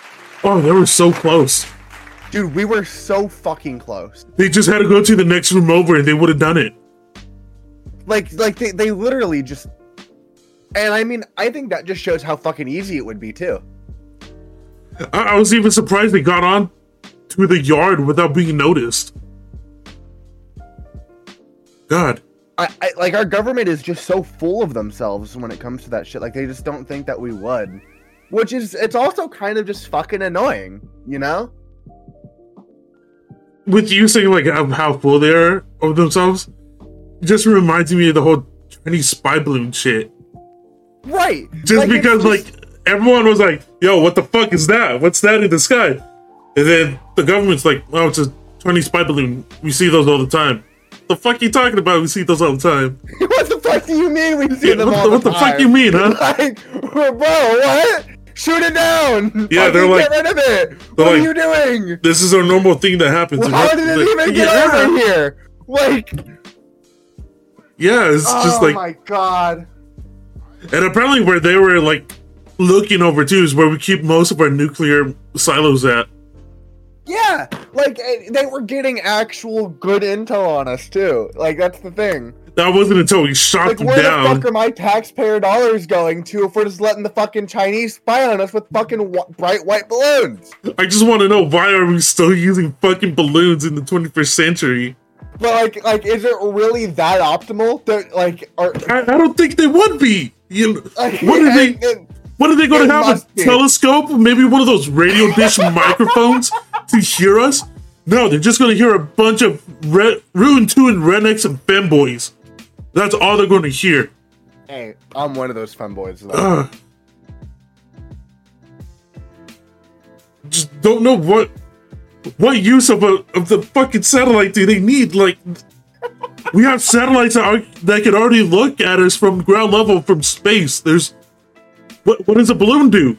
Oh, they were so close. Dude, we were so fucking close. They just had to go to the next room over and they would have done it. Like, like they, they literally just. And I mean, I think that just shows how fucking easy it would be too. I, I was even surprised they got on to the yard without being noticed. God. I, I like our government is just so full of themselves when it comes to that shit. Like they just don't think that we would, which is it's also kind of just fucking annoying, you know? With you saying like how, how full they are of themselves, just reminds me of the whole Chinese spy balloon shit. Right. Just Like, because just- like everyone was like, "Yo, what the fuck is that? What's that in the sky?" And then the government's like, "Oh, it's a Chinese spy balloon. We see those all the time." The fuck you talking about? We see those all the time. <laughs> what the fuck do you mean we see Yeah, them what all the- the what the fuck time? you mean, huh? <laughs> Like, bro, what? Shoot it down! Yeah, they're like- get rid of it. What they're are you doing? This is a normal thing that happens. How did it even get yeah. over here? Like, Yeah, it's oh just like, my god. And apparently where they were like looking over too is where we keep most of our nuclear silos at. Yeah, like eh, they were getting actual good intel on us too. Like that's the thing. That wasn't until we shot Like them where the fuck are my taxpayer dollars going to if we're just letting the fucking Chinese spy on us with fucking wh- bright white balloons? I just want to know why are we still using fucking balloons in the 21st century? But like, like, is it really that optimal? That like, are I, I don't think they would be. You <laughs> what are they? What are they going to have? A be. telescope? Maybe one of those radio dish <laughs> microphones to hear us? No, they're just going to hear a bunch of re- ruined two and rednecks and femboys. That's all they're going to hear. Hey, I'm one of those. Though. Ugh. Just don't know what what use of a of the fucking satellite do they need? Like, we have satellites that, are, that can already look at us from ground level from space. There's what what does a balloon do?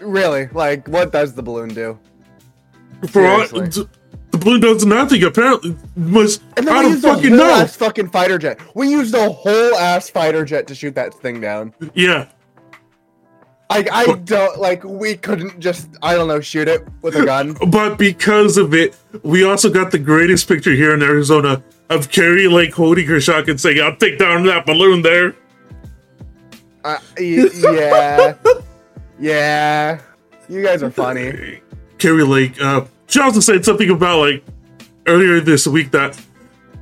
Really? Like, what does the balloon do? For all, the balloon does nothing. Apparently, must And then I we don't used fucking whole know. ass fucking fighter jet. We used a whole ass fighter jet to shoot that thing down. Yeah, Like I But- don't like we couldn't just I don't know shoot it with a gun. <laughs> but because of it, we also got the greatest picture here in Arizona of Kari Lake holding her shotgun, saying, "I'll take down that balloon there." Uh, y- yeah, yeah. You guys are funny. <laughs> Kari Lake. Uh, she also said something about like earlier this week that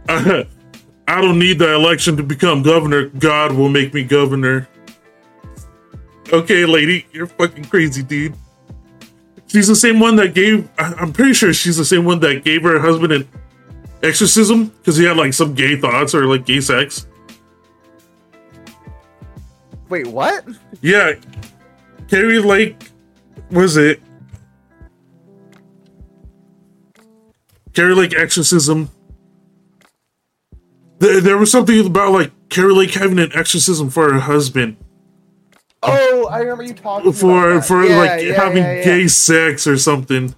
uh, <laughs> I don't need the election to become governor. God will make me governor. Okay, lady, you're fucking crazy, dude. She's the same one that gave. I'm pretty sure she's the same one that gave her husband an exorcism because he had like some gay thoughts or like gay sex. Wait, what? Yeah, Kari Lake was it? Kari Lake exorcism. There, there was something about like Kari Lake having an exorcism for her husband Oh, I oh, remember you talking for about that. for Yeah, like yeah, having yeah, gay sex or something.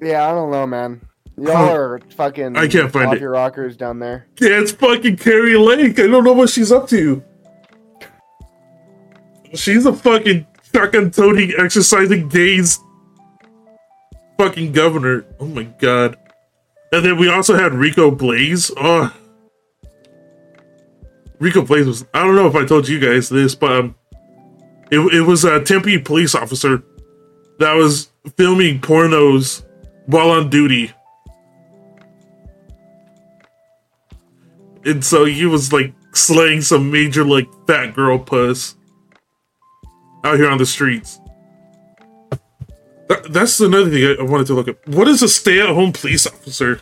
Yeah, I don't know, man. Y'all are fucking. I can't find off it. your rockers down there. Yeah, it's fucking Kari Lake. I don't know what she's up to. She's a fucking shotgun toting, exercising gays fucking governor. Oh my god. And then we also had Rico Blaze. Oh. Rico Blaze was I don't know if I told you guys this, but um it, it was a Tempe police officer that was filming pornos while on duty. And so he was like slaying some major like fat girl puss out here on the streets. That, that's another thing I, wanted to look at. What is a stay-at-home police officer?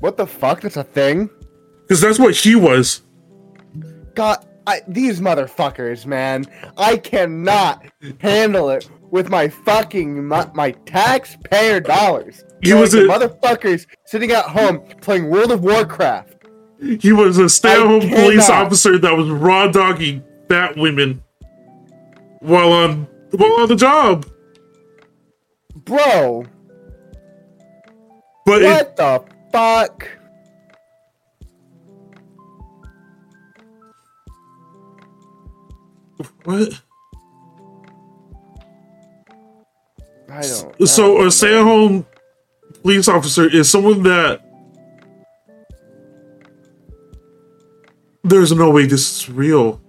What the fuck? That's a thing. Because that's what she was. God, I, these motherfuckers, man. I cannot handle it with my fucking my, my taxpayer dollars. He was a- motherfuckers sitting at home playing World of Warcraft. He was a stay-at-home police officer that was raw dogging fat women while on while on the job. Bro, But it, what the fuck? What? I don't. I So don't a stay-at-home police officer is someone that there's no way this is real.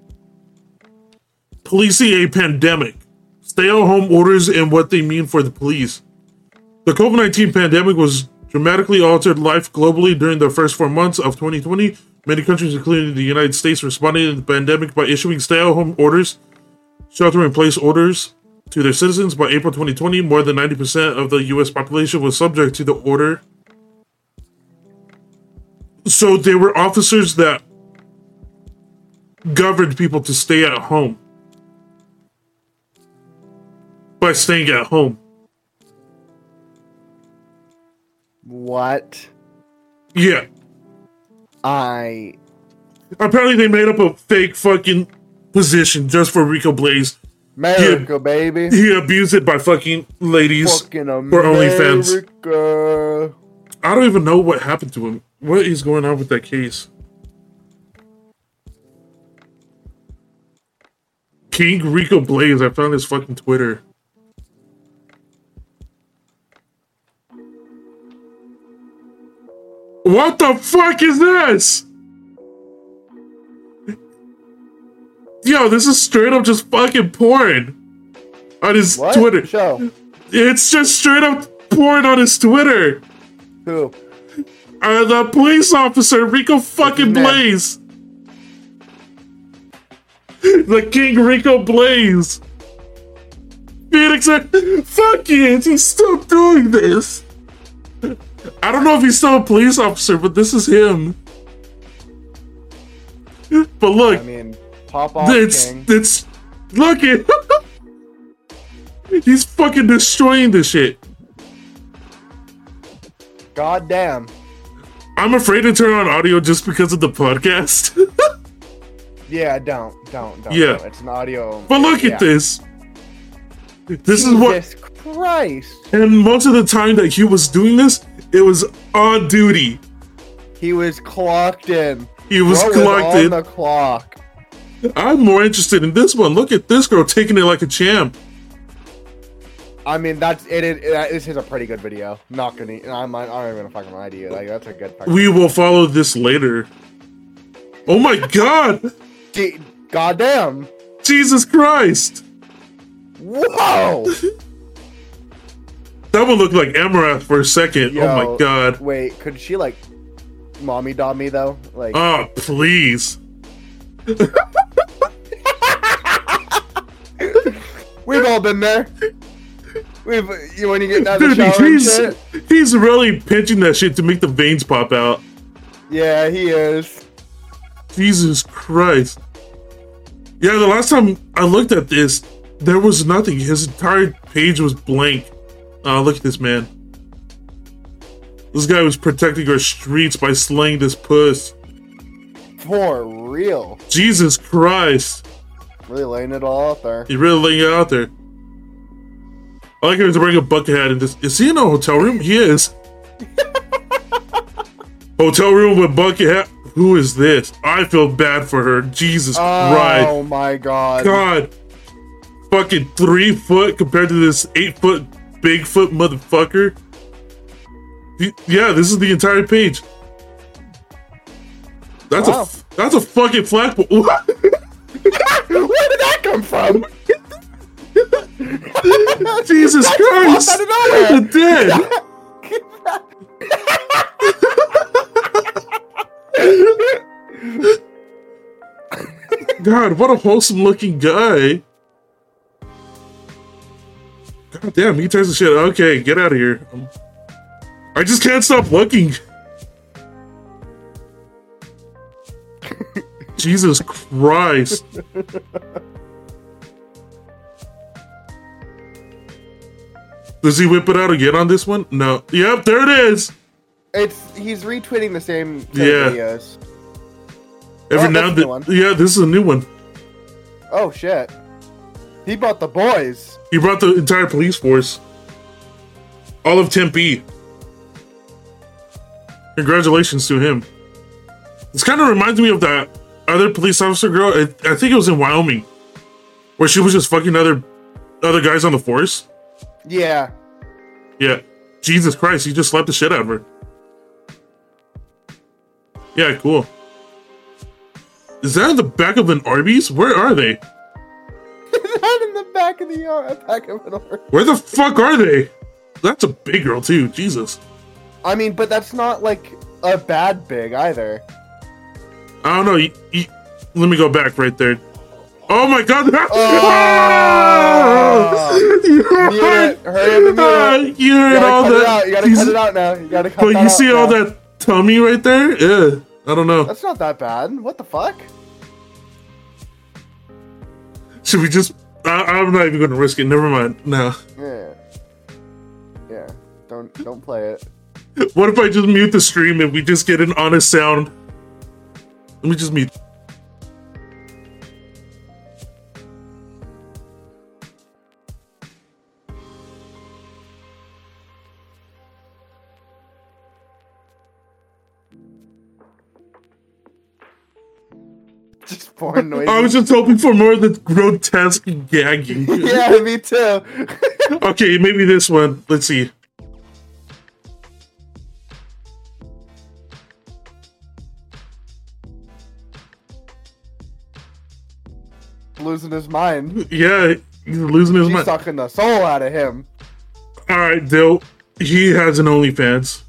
Policing a pandemic. Stay-at-home orders and what they mean for the police. The COVID-19 pandemic was dramatically altered life globally during the first four months of 2020. Many countries, including the United States, responded to the pandemic by issuing stay-at-home orders, shelter-in-place orders, to their citizens by April 2020, more than 90% of the US population was subject to the order. So they were officers that governed people to stay at home by staying at home. What? Yeah. I. Apparently they made up a fake fucking position just for Rico Blaze. America, baby. He abused it by fucking ladies. Fucking for OnlyFans. America. I don't even know what happened to him. What is going on with that case? King Rico Blaze. I found his fucking Twitter. What the fuck is this? Yo, this is straight up just fucking porn on his What? Twitter. Show. It's just straight up porn on his Twitter. Who? Uh, the police officer, Rico fucking? Blaze. The King Rico Blaze. Phoenix, fuck it, he's still doing this. I don't know if he's still a police officer, but this is him. But look, I mean, pop off, it's King. it's look it. <laughs> he's fucking destroying this shit. God damn. I'm afraid to turn on audio just because of the podcast. <laughs> Yeah, don't, don't, don't. Yeah. don't. It's an audio. But look yeah. at this. This is what, Christ. and most of the time that he was doing this, it was on duty. He was clocked in. He was Bro clocked on in. the clock. I'm more interested in this one. Look at this girl taking it like a champ. I mean, that's it. it, it this is a pretty good video. Not gonna. I'm. I'm not even gonna fucking lie to you. Like that's a good. We will follow this later. Oh my god! God damn. Jesus Christ! Whoa. <laughs> That one looked like Amarath for a second. oh my god. Wait, could she like, mommy dom me though? Like, Oh, please. <laughs> we've all been there. We've you when you get out of the shower he's, he's really pinching that shit to make the veins pop out. Yeah, he is. Jesus Christ. Yeah, the last time I looked at this, there was nothing. His entire page was blank. Uh, look at this man. This guy was protecting our streets by slaying this puss. For real. Jesus Christ. Really laying it all out there. He really laying it out there. I like him to bring a bucket hat and just Is he in a hotel room? He is. <laughs> hotel room with bucket hat. Who is this? I feel bad for her. Jesus Christ. Oh my god. God. Fucking three foot compared to this eight foot Bigfoot motherfucker. Yeah, this is the entire page. That's Wow. a that's a fucking flagpole. <laughs> <laughs> Where did that come from? <laughs> Jesus That Christ! popped out of nowhere. The dead. God, what a wholesome looking guy. God damn, he turns the shit. Okay, get out of here. Um, I just can't stop looking. <laughs> Jesus Christ. Does he whip it out again on this one? No. Yep, there it is. It's he's retweeting the same, same Yeah. videos. Every Oh, now and then, yeah, this is a new one. Oh shit. He brought the boys. He brought the entire police force, all of Tempe. Congratulations to him. This kind of reminds me of that other police officer girl. I, I think it was in Wyoming, where she was just fucking other other guys on the force. Yeah. Yeah. Jesus Christ, he just slapped the shit out of her. Yeah, cool. Is that in the back of an Arby's? Where are they? In the back of the yard. Back of an Where the fuck are they? That's a big girl too. Jesus. I mean, but that's not like a bad big either. I don't know. You, you- let me go back right there. Oh my god! Oh. <laughs> Mute it. Hurry up and mute it. You heard all gotta cut it that? You gotta cut it out now. You gotta cut But you see all now. that tummy right there? Yeah. I don't know. That's not that bad. What the fuck? Should we just? I, I'm not even going to risk it. Never mind. No. Yeah. Yeah. Don't don't play it. What if I just mute the stream and we just get an honest sound? Let me just mute. Porn noises. I was just hoping for more of the grotesque gagging. <laughs> yeah, me too. <laughs> okay, maybe this one. Let's see. Losing his mind. Yeah, he's losing his She's mind. sucking the soul out of him. All right, Dill. He has an OnlyFans.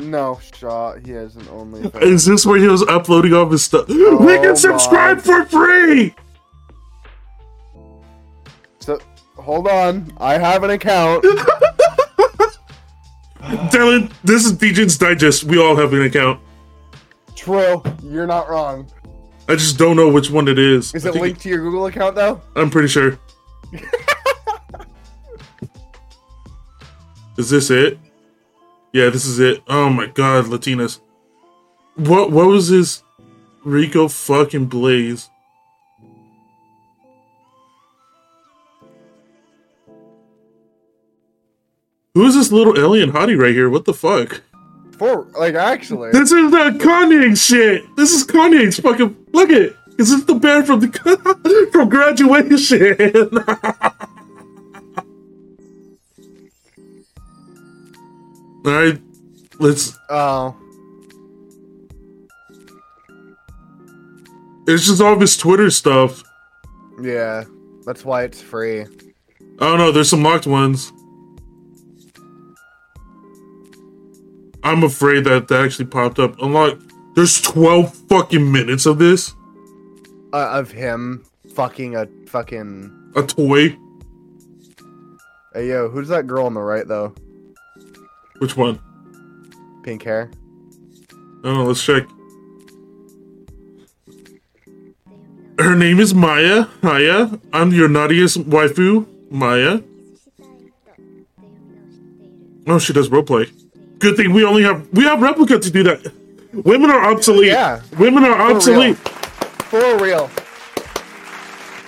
No shot. He has an only. Is this where he was uploading all his stuff? <gasps> we Oh can subscribe my. for free. So hold on. I have an account. <laughs> Dylan, this is Degens Digest. We all have an account. True. You're not wrong. I just don't know which one it is. Is I it linked to your Google account though? I'm pretty sure. <laughs> is this it? Yeah, this is it. Oh my god, Latinas. What what was this Rico fucking Blaze? Who is this little alien hottie right here? What the fuck? For like actually. This is the Kanye shit. This is Kanye's fucking look it. This is the band from the <laughs> from graduation. <laughs> All right, let's. Oh. It's just all of his Twitter stuff. Yeah. That's why it's free. Oh don't. There's some locked ones. I'm afraid that that actually popped up. Unlock. There's 12 fucking minutes of this. Uh, of him fucking a fucking. A toy. Hey yo, who's that girl on the right though? Which one? Pink hair. Don't. Let's check. Her name is Maya. Maya. I'm your naughtiest waifu, Maya. Oh, she does roleplay. Good thing we only have we have Replika to do that. Women are obsolete. Yeah. Women are For obsolete. For real.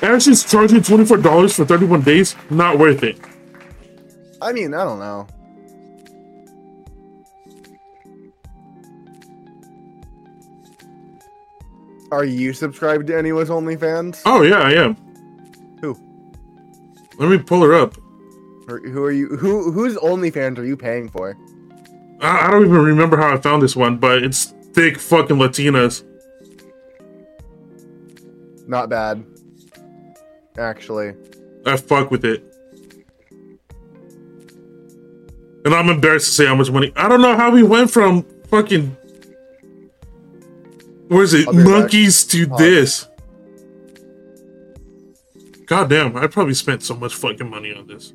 And she's charging twenty four dollars for thirty one days. Not worth it. I mean, I don't know. Are you subscribed to anyone's OnlyFans? Oh yeah, I am. Who? Let me pull her up. Or who are you? Who whose OnlyFans are you paying for? I, I don't even remember how I found this one, but it's thick fucking Latinas. Not bad. Actually. I fuck with it. And I'm embarrassed to say how much money. I don't know how we went from fucking. Where is it? Right back. Monkeys to Pause. this. God damn, I probably spent so much fucking money on this.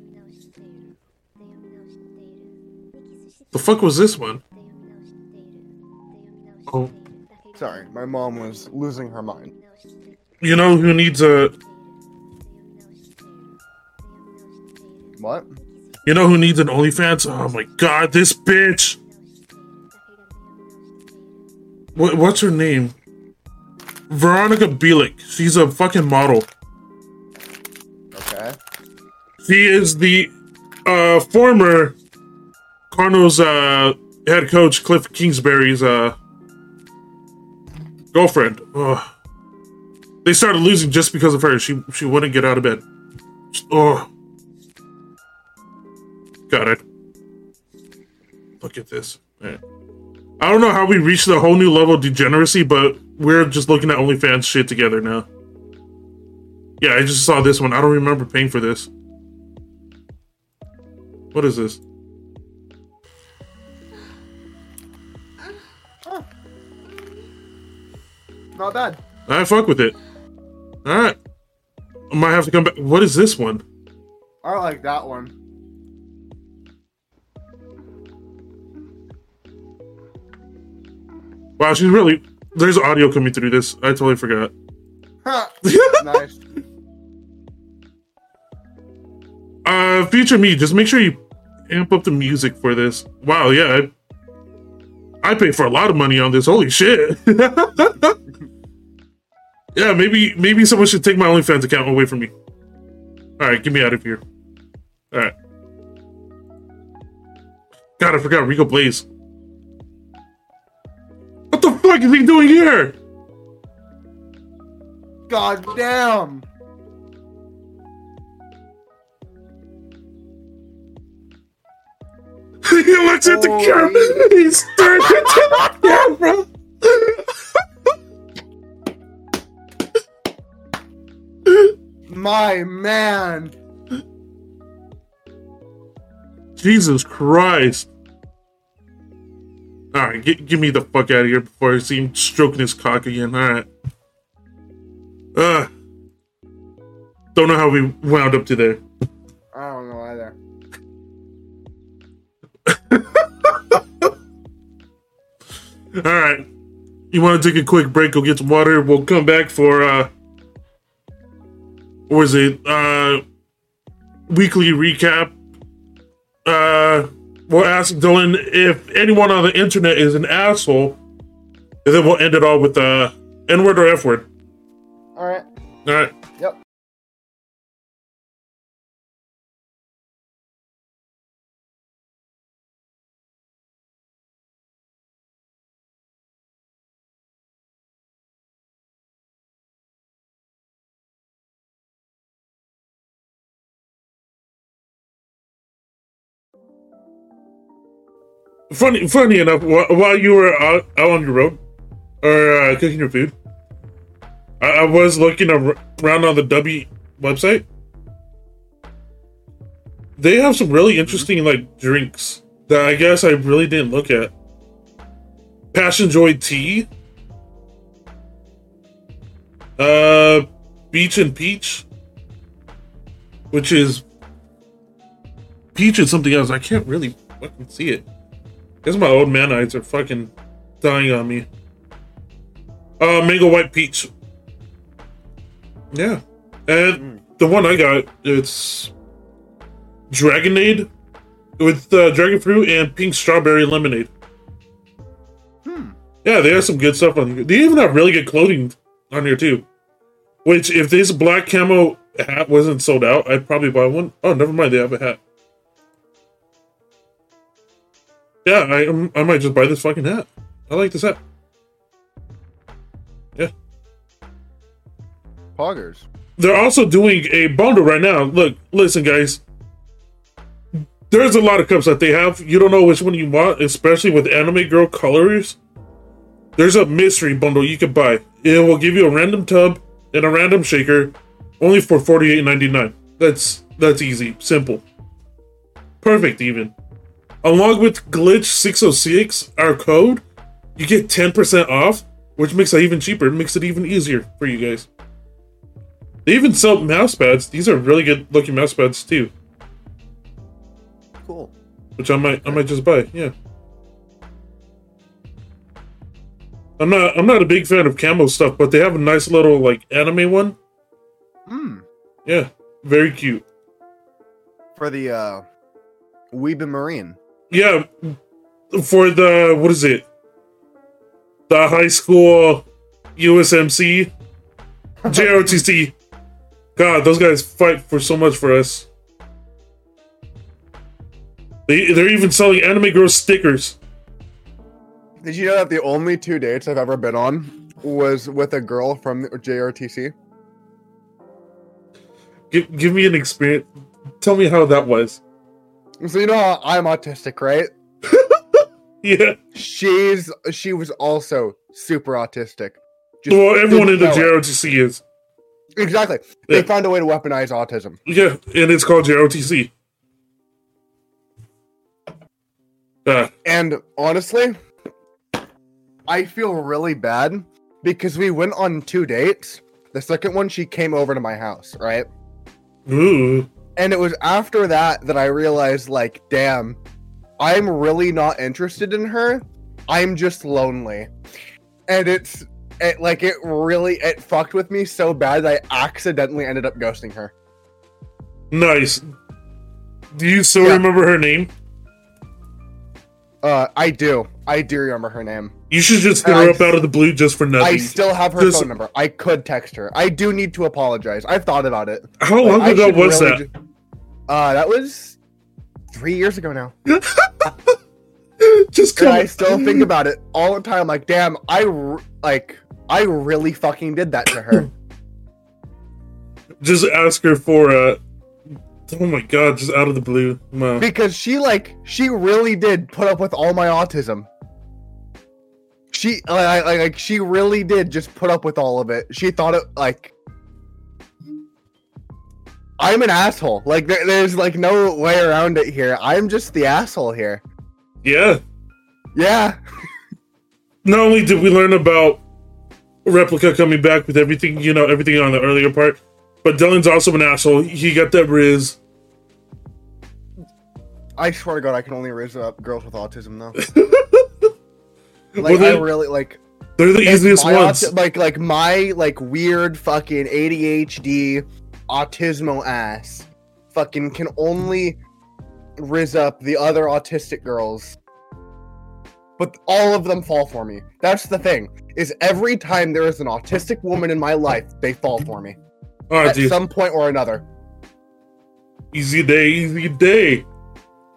The fuck was this one? Oh, Sorry, my mom was losing her mind. you know who needs a. What? You know who needs an OnlyFans? Oh my god, this bitch! What, what's her name? Veronica Bielik. She's a fucking model. Okay. She is the uh, former Cardinals uh, head coach Kliff Kingsbury's uh, girlfriend. Ugh. They started losing just because of her. She she wouldn't get out of bed. Oh, got it. Look at this. I don't know how we reached a whole new level of degeneracy, but we're just looking at OnlyFans shit together now. Yeah, I just saw this one. I don't remember paying for this. What is this? Not bad. I fuck with it. Alright. I might have to come back. What is this one? I like that one. Wow, she's really. There's audio coming through this. I totally forgot. <laughs> nice. Uh, future me, just make sure you amp up the music for this. Wow, yeah. I, I pay for a lot of money on this. Holy shit. <laughs> yeah, maybe maybe someone should take my OnlyFans account away from me. Alright, get me out of here. Alright. God, I forgot Rico Blaze. Fuck is he doing here? God damn. he looks at the camera. He stares <laughs> into the camera. My man. Jesus Christ. Alright, get, get me the fuck out of here before I see him stroking his cock again. Alright. Uh, don't know how we wound up to there. I don't know either. <laughs> Alright. You want to take a quick break, go get some water? We'll come back for, uh, or is it, uh, weekly recap. Uh, we'll ask Dylan if anyone on the internet is an asshole, and then we'll end it all with, uh, N word or F word. All right. Alright. Yep. Funny, funny enough, while you were out, out on your road or uh, cooking your food, I, I was looking around on the W website. They have some really interesting like drinks that I guess I really didn't look at. Passion Joy tea, uh, Beach and Peach, which is peach and something else. I can't really fucking see it. Guess my old man eyes are fucking dying on me. Uh, mango white peach. Yeah, and the one I got it's Dragonade with uh, dragon fruit and pink strawberry lemonade. Hmm. Yeah, they have some good stuff on here. They even have really good clothing on here too. Which, if this black camo hat wasn't sold out, I'd probably buy one. Oh, never mind, they have a hat. Yeah, I um, I might just buy this fucking hat. I like this hat. Yeah. Poggers. They're also doing a bundle right now. Look, listen, guys. There's a lot of cups that they have. You don't know which one you want, especially with anime girl colors. There's a mystery bundle you can buy. It will give you a random tub and a random shaker, only for $48.99. That's that's easy, simple, perfect even. Along with Glitch 606, our code, you get 10% off, which makes it even cheaper. Makes it even easier for you guys. They even sell mouse pads. These are really good looking mouse pads too, Cool. which I might I might just buy. Yeah. I'm not I'm not a big fan of camo stuff, but they have a nice little like anime one. Hmm. Yeah, very cute. For the uh, Weeb Marine. Yeah, for the what is it? The high school USMC, <laughs> JROTC. God, those guys fight for so much for us. They, they're even selling Anime Girl stickers. Did you know that the only two dates I've ever been on was with a girl from JRTC? Give, give me an experience. Tell me how that was. So you know how I'm autistic, right? <laughs> Yeah. She's she was also super autistic. Just Well, everyone in the it. JROTC is. Exactly. Yeah. They found a way to weaponize autism. Yeah, and it's called JROTC. Uh, And honestly, I feel really bad because we went on two dates. The second one, she came over to my house, right? ooh. And it was after that that I realized, like, damn, I'm really not interested in her. I'm just lonely. And it's it like it really it fucked with me so bad that I accidentally ended up ghosting her. Nice. Do you still Yeah. remember her name? Uh I do. I do remember her name. You should just And her up out of the blue just for nothing. I still have her Just- phone number. I could text her. I do need to apologize. I've thought about it. How Like, long I ago was really that? ju- uh that was three years ago now. <laughs> just And. I still think about it all the time. Like, damn, I r- like I really fucking did that to her. <coughs> just ask her for uh Oh my god! Just out of the blue. Wow. because she like she really did put up with all my autism. She like, like like she really did just put up with all of it. She thought it like I'm an asshole. Like there, there's like no way around it here. I'm just the asshole here. Yeah. Yeah. <laughs> Not only did we learn about Replika coming back with everything, you know, everything on the earlier part, but Dylan's also an asshole. He got that riz. I swear to God, I can only raise up girls with autism though. <laughs> Like Well, they- I really like They're the easiest ones. auti- like like my like weird fucking ADHD autismo ass fucking can only riz up the other autistic girls. But all of them fall for me. That's the thing. Is every time there is an autistic woman in my life, they fall for me oh, at dude. some point or another. Easy day, easy day.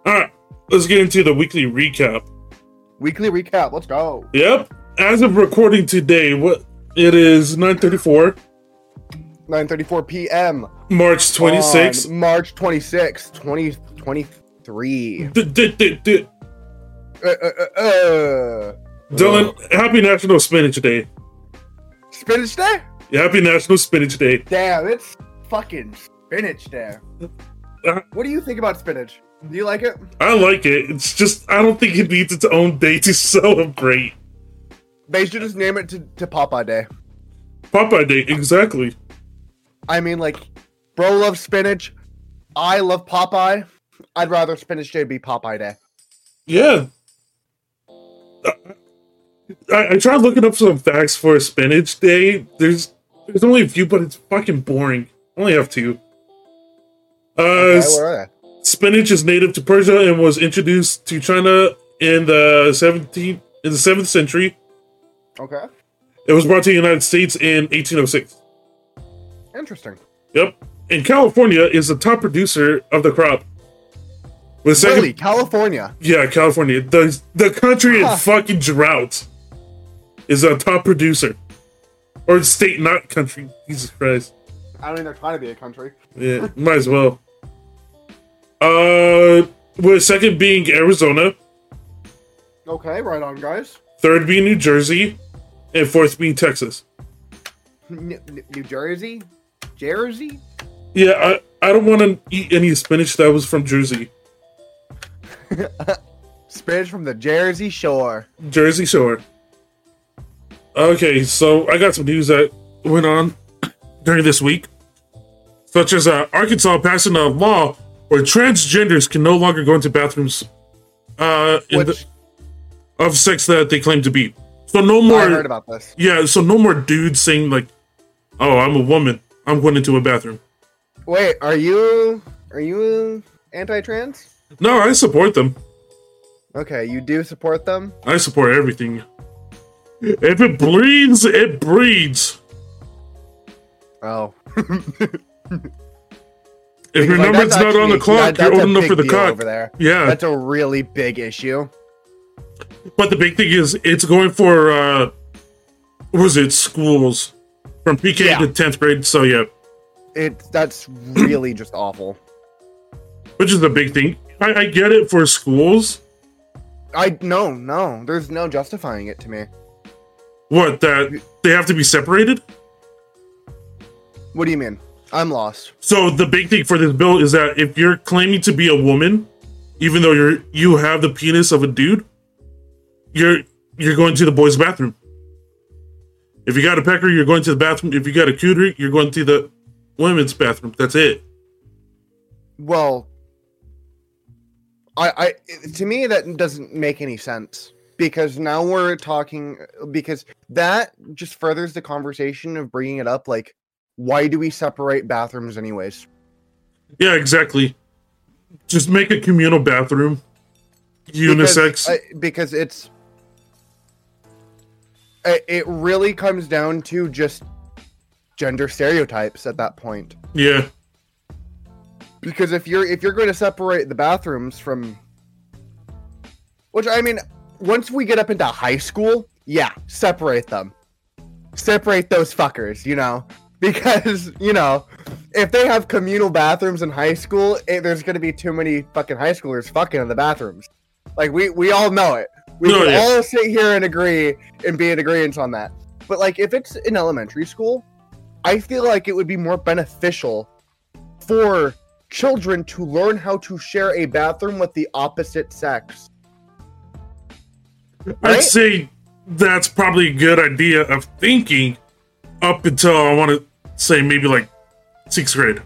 Alright, let's get into the weekly recap. Weekly recap. Let's go. Yep. As of recording today, what it is 934, 9:34 p.m. March 26th. on March 26, 2023. D- Uh, uh, uh, uh. Dylan, happy National Spinach Day. Spinach day? Yeah, Happy National Spinach Day. Damn, it's fucking spinach there. Uh, What do you think about spinach? Do you like it? I like it. It's just I don't think it needs its own day to <laughs> celebrate. They should just name it to, to Popeye Day. Popeye Day, exactly. I mean, like, bro loves spinach. I love Popeye. I'd rather spinach day be Popeye Day. Yeah. I, I tried looking up some facts for Spinach Day. There's there's only a few, but it's fucking boring. I only have two. Uh, Okay, where are spinach is native to Persia and was introduced to China in the 17th in the 7th century. Okay. It was brought to the United States in 1806. Interesting. Yep. And California is the top producer of the crop. With second, Really? California? yeah, California, the the country Huh. in fucking drought, is a top producer, or state, not country. Jesus Christ. I don't think they're trying to be a country. Yeah, might as well. Uh, with second being Arizona, Okay, right on, guys. third being New Jersey, and fourth being Texas. N- N- New Jersey? Jersey? Yeah, I I don't want to eat any spinach that was from Jersey, <laughs> Spinach from the Jersey Shore. Jersey Shore. Okay, so I got some news that went on <coughs> during this week, such as uh, Arkansas passing a law where transgenders can no longer go into bathrooms uh, in the, of sex that they claim to be. So no more. I heard about this. yeah. So no more dudes saying like, "Oh, I'm a woman. I'm going into a bathroom." Wait, are you are you anti-trans? No, I support them. Okay, you do support them. I support everything. If it bleeds, it breeds. Oh. If your Like, number's not on the clock, you're old enough for the cock. over there. Yeah, That's a really big issue. but the big thing is, it's going for uh, was it schools from PK Yeah. to tenth grade. So yeah, It's that's really <clears throat> just awful. which is the big thing. I, I get it for schools. I no no. There's no justifying it to me. What that they have to be separated. What do you mean? I'm lost. So the big thing for this bill is that if you're claiming to be a woman, even though you're you have the penis of a dude, you're you're going to the boys' bathroom. If you got a pecker, you're going to the bathroom. If you got a cooter, you're going to the women's bathroom. That's it. Well, I, I, to me that doesn't make any sense because now we're talking because that just furthers the conversation of bringing it up. Like, why do we separate bathrooms anyways? Yeah, exactly. Just make a communal bathroom, Because- unisex. I- because it's it, it really comes down to just gender stereotypes at that point. yeah, because if you're if you're going to separate the bathrooms from which i mean once we get up into high school yeah separate them. Separate those fuckers you know? <laughs> Because you know if they have communal bathrooms in high school it, there's going to be too many fucking high schoolers fucking in the bathrooms. Like we we all know it we No, can yeah. all sit here and agree and be in agreement on that but like if it's in elementary school i feel like it would be more beneficial for children to learn how to share a bathroom with the opposite sex. I'd say that's probably a good idea of thinking up until I want to say maybe like sixth grade.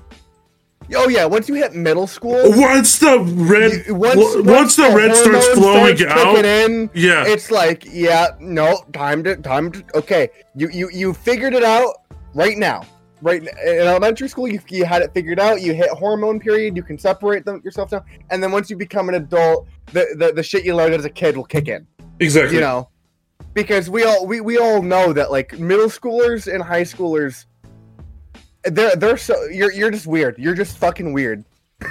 Oh yeah, once you hit middle school, Once the red, you- once, once, the, red starts flowing starts out, in, yeah, it's like yeah, no, time to time to okay. You you you figured it out right now. Right in elementary school, you, you had it figured out. You hit hormone period. You can separate them yourself down, and then once you become an adult, the, the the shit you learned as a kid will kick in. exactly. you know because we all we, we all know that like middle schoolers and high schoolers they're they're so you're you're just weird. You're just fucking weird. <laughs>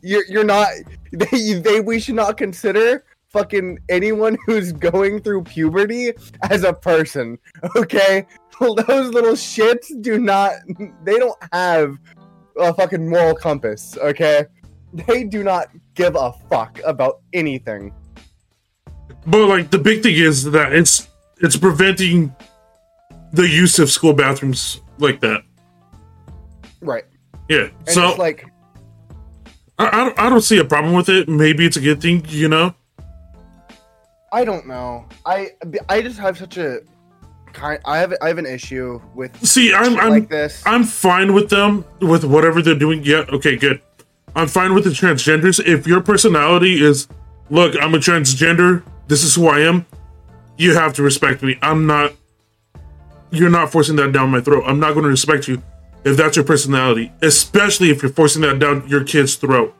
You're you're not <laughs> they, they we should not consider fucking anyone <laughs> who's going through puberty as a person okay? Those little shits do not they don't have a fucking moral compass okay? They do not give a fuck about anything. But like the big thing is that it's it's preventing the use of school bathrooms like that. Right Yeah. and so it's like I, I don't I don't see a problem with it. Maybe it's a good thing, you know. I don't know. I I just have such a kind. I have I have an issue with See, I'm I'm like this. I'm fine with them with whatever they're doing. Yeah, okay, good. I'm fine with the transgenders. If your personality is, look, I'm a transgender. This is who I am. You have to respect me. I'm not. You're not forcing that down my throat. I'm not going to respect you if that's your personality, especially if you're forcing that down your kid's throat.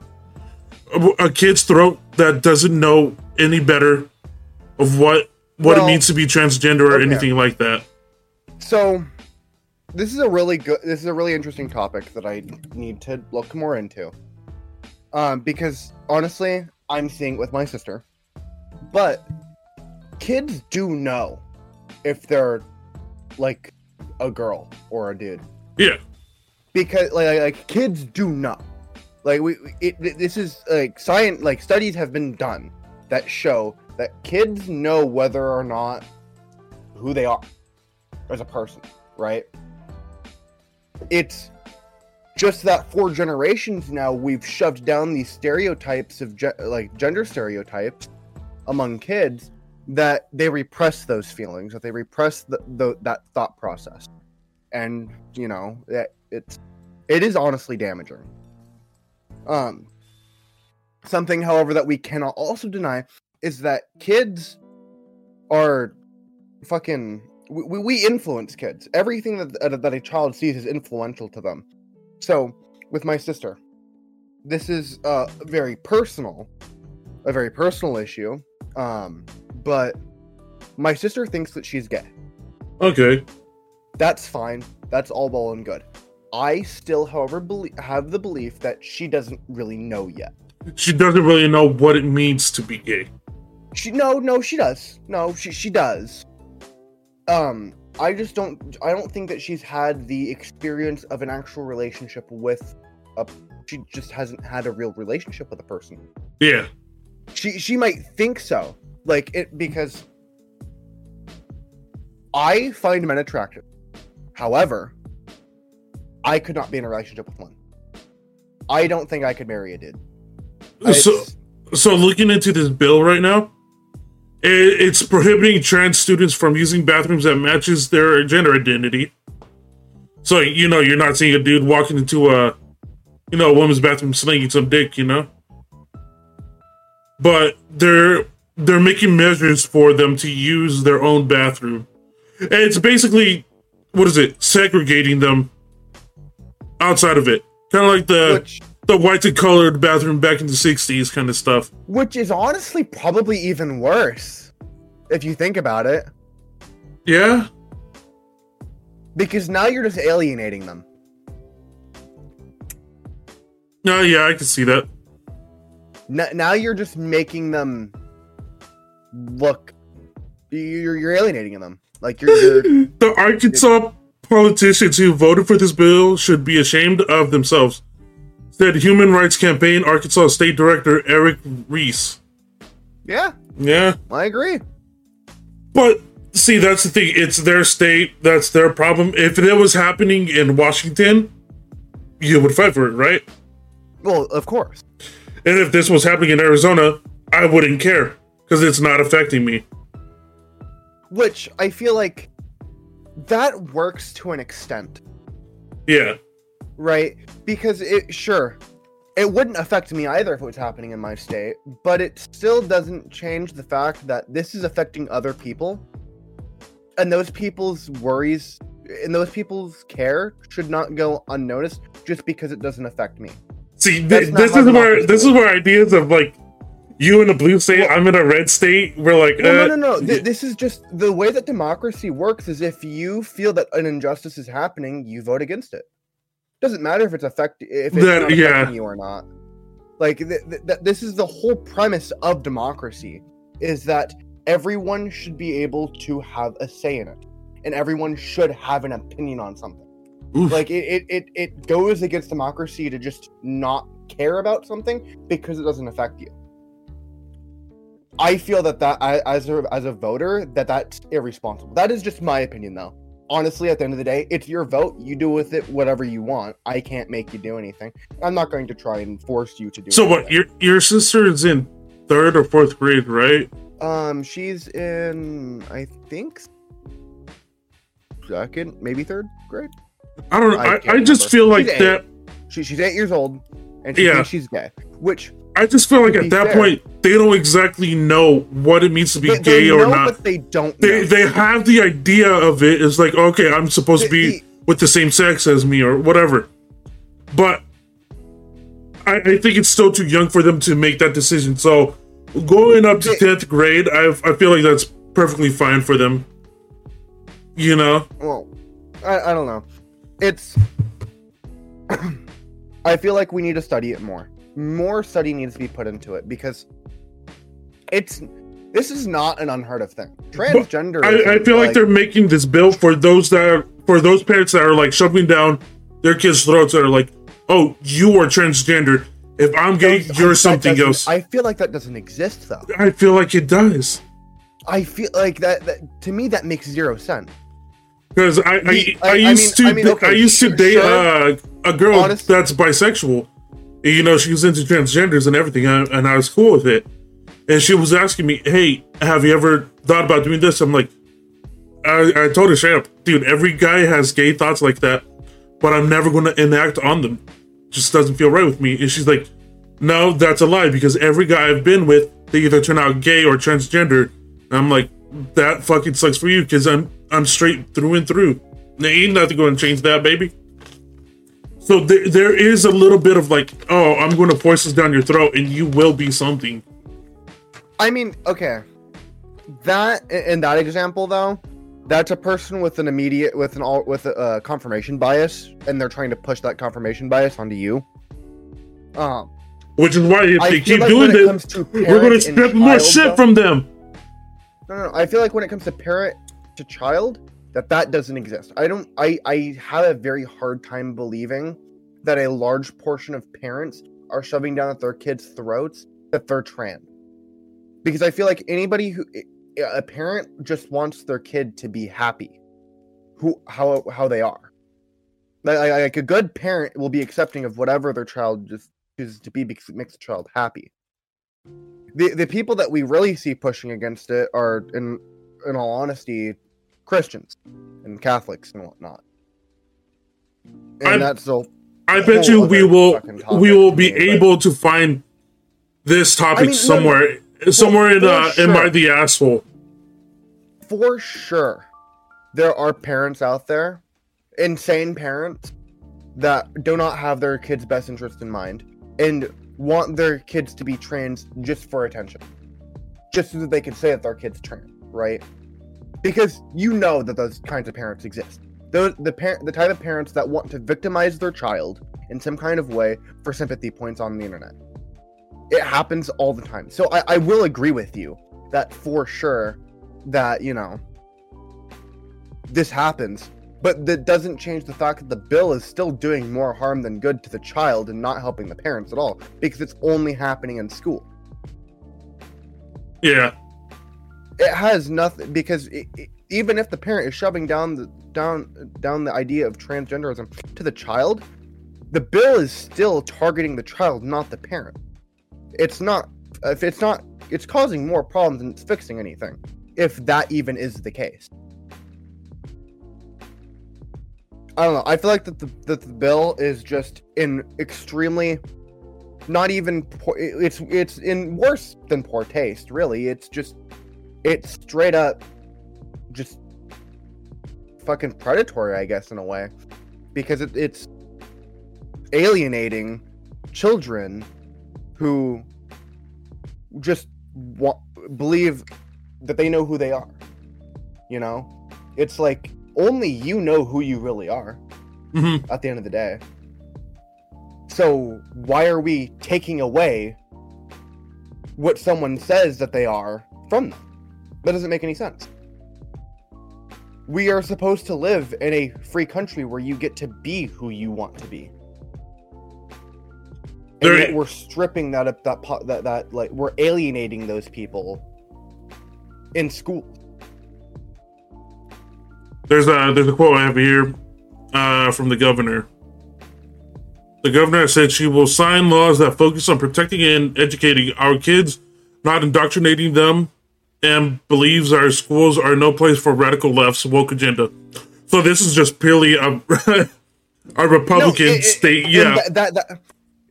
A, a kid's throat that doesn't know any better of what what Well, it means to be transgender or okay. anything like that. so this is a really good. This is a really interesting topic that I need to look more into. Um, because honestly, I'm seeing it with my sister, but kids do know if they're like a girl or a dude. Yeah, because like, like kids do not. Like we it, it- this is like science like studies have been done that show that kids know whether or not who they are as a person right? It's just that for generations now we've shoved down these stereotypes of ge- like gender stereotypes among kids that they repress those feelings that they repress the, the, that thought process and you know that it's it is honestly damaging um something however that we cannot also deny is that kids are fucking we, we influence kids everything that, that a child sees is influential to them so with my sister this is uh very personal a very personal issue um but My sister thinks that she's gay. Okay. That's fine. That's all well and good. I still, however, belie- have the belief that she doesn't really know yet. She doesn't really know what it means to be gay. She no, no, she does. No, she she does. Um, I just don't. I don't think that she's had the experience of an actual relationship with a. She just hasn't had a real relationship with a person. Yeah. She she might think so, like it because. I find men attractive. However, I could not be in a relationship with one. I don't think I could marry a dude. So, so looking into this bill right now, it, it's prohibiting trans students from using bathrooms that matches their gender identity. So you know, you're not seeing a dude walking into a, you know, a woman's bathroom slinging some dick, you know. But they're they're making measures for them to use their own bathroom, and it's basically, what is it, segregating them outside of it, kind of like the which the white and colored bathroom back in the 60s kind of stuff. which is honestly probably even worse if you think about it Yeah? because now you're just alienating them No, yeah, I can see that. N- now you're just making them look you're, you're alienating them like you're, you're <laughs> The Arkansas politicians who voted for this bill should be ashamed of themselves, said Human Rights Campaign Arkansas State Director Eric Reece. yeah Yeah. i agree But see, that's the thing. It's their state. That's their problem. If it was happening in Washington, you would fight for it, right? well of course And if this was happening in Arizona, I wouldn't care because it's not affecting me. Which i feel like that works to an extent. Yeah. right? Because it sure it wouldn't affect me either if it was happening in my state but it still doesn't change the fact that this is affecting other people. And those people's worries and those people's care should not go unnoticed just because it doesn't affect me. See, th- this is where this is where ideas of like you in a blue state, Well- I'm in a red state. We're like, well, uh, no no no Th- this is just the way that democracy works is if you feel that an injustice is happening you vote against it doesn't matter if it's affect if it's That- yeah. affecting you or not like th- th- th- this is the whole premise of democracy is that everyone should be able to have a say in it and everyone should have an opinion on something Oof. like it, it, it, it goes against democracy to just not care about something because it doesn't affect you i feel that that I, as a as a voter that that's irresponsible that is just my opinion though honestly at the end of the day it's your vote you do with it whatever you want i can't make you do anything i'm not going to try and force you to do so what? Your your sister is in third or fourth grade, right? um she's in i think second maybe third grade I don't know. I I, I, just feel like She's that. she, she's eight years old and she Yeah. thinks she's gay which I just feel like at that fair- point they don't exactly know what it means to be they, gay they or not. but they don't They know. they have the idea of it. It's like okay, I'm supposed to be The- with the same sex as me or whatever. But I, I think it's still too young for them to make that decision. So going up to tenth grade, I I feel like that's perfectly fine for them. You know, well I, I don't know it's <clears throat> i feel like we need to study it more more study needs to be put into it because it's this is not an unheard of thing transgender I, I feel like, they're making this bill for those that are for those parents that are like shoving down their kids' throats that are like, oh, you are transgender. If I'm gay, you're something else. I, i feel like that doesn't exist though I feel like it does i feel like that, that to me that makes zero sense because I I, I, I- I used mean- I to mean, I used to date sure. uh, a girl that's bisexual. You know, she was into transgenders and everything, and and I was cool with it. And she was asking me, "Hey, have you ever thought about doing this?" I'm like, I, I told her straight up, dude. Every guy has gay thoughts like that, but I'm never going to enact on them. Just doesn't feel right with me. And she's like, "No, that's a lie because every guy I've been with, they either turn out gay or transgender." And I'm like, "That fucking sucks for you because I'm I'm straight through and through. There ain't nothing going to change that, baby." So there, there is a little bit of like, oh, I'm going to force this down your throat, and you will be something. I mean, okay. that in that example though, that's a person with an immediate with an all with a uh, confirmation bias, and they're trying to push that confirmation bias onto you. Um, Which is why if I they keep like doing this, we're parent and strip more shit though- from them. No, no, no. I feel like when it comes to parent to child, that that doesn't exist. I don't. I I have a very hard time believing that a large portion of parents are shoving down at their kids' throats that they're trans. Because I feel like anybody who a parent just wants their kid to be happy, who how how they are. Like, like a good parent will be accepting of whatever their child just chooses to be because it makes the child happy the the people that we really see pushing against it are in in all honesty christians and catholics and whatnot. And I'm- that's I bet you we will we will be me, but- able to find this topic I mean, no, no, somewhere somewhere in for uh, in my the asshole. for sure. There are parents out there insane parents that do not have their kids best interest in mind and want their kids to be trans just for attention. Just so that they can say that their kids trans right because you know that those kinds of parents exist. Those the parent the type of parents that want to victimize their child in some kind of way for sympathy points on the internet. It happens all the time. So i, I will agree with you that for sure that you know this happens but that doesn't change the fact that the bill is still doing more harm than good to the child and not helping the parents at all because it's only happening in school. Yeah, it has nothing because it, it- even if the parent is shoving down the down down the idea of transgenderism to the child the bill is still targeting the child not the parent. It's not if it's not it's causing more problems than it's fixing anything if that even is the case. I don't know i feel like that the, that the bill is just in extremely not even poor, it's it's in worse than poor taste really. It's just it's straight up just fucking predatory i guess in a way because it, it's alienating children who just wa- believe that they know who they are you know it's like only you know who you really are hmm at the end of the day. So why are we taking away what someone says that they are from them? That doesn't make any sense. We are supposed to live in a free country where you get to be who you want to be. And There- yet we're stripping that up that that that like we're alienating those people in school. There's a there's a quote I have here uh, from the governor. The governor said she will sign laws that focus on protecting and educating our kids, not indoctrinating them, and believes our schools are no place for radical left's woke agenda. So this is just purely a <laughs> a Republican No, it- it- state. Yeah, that, that, that-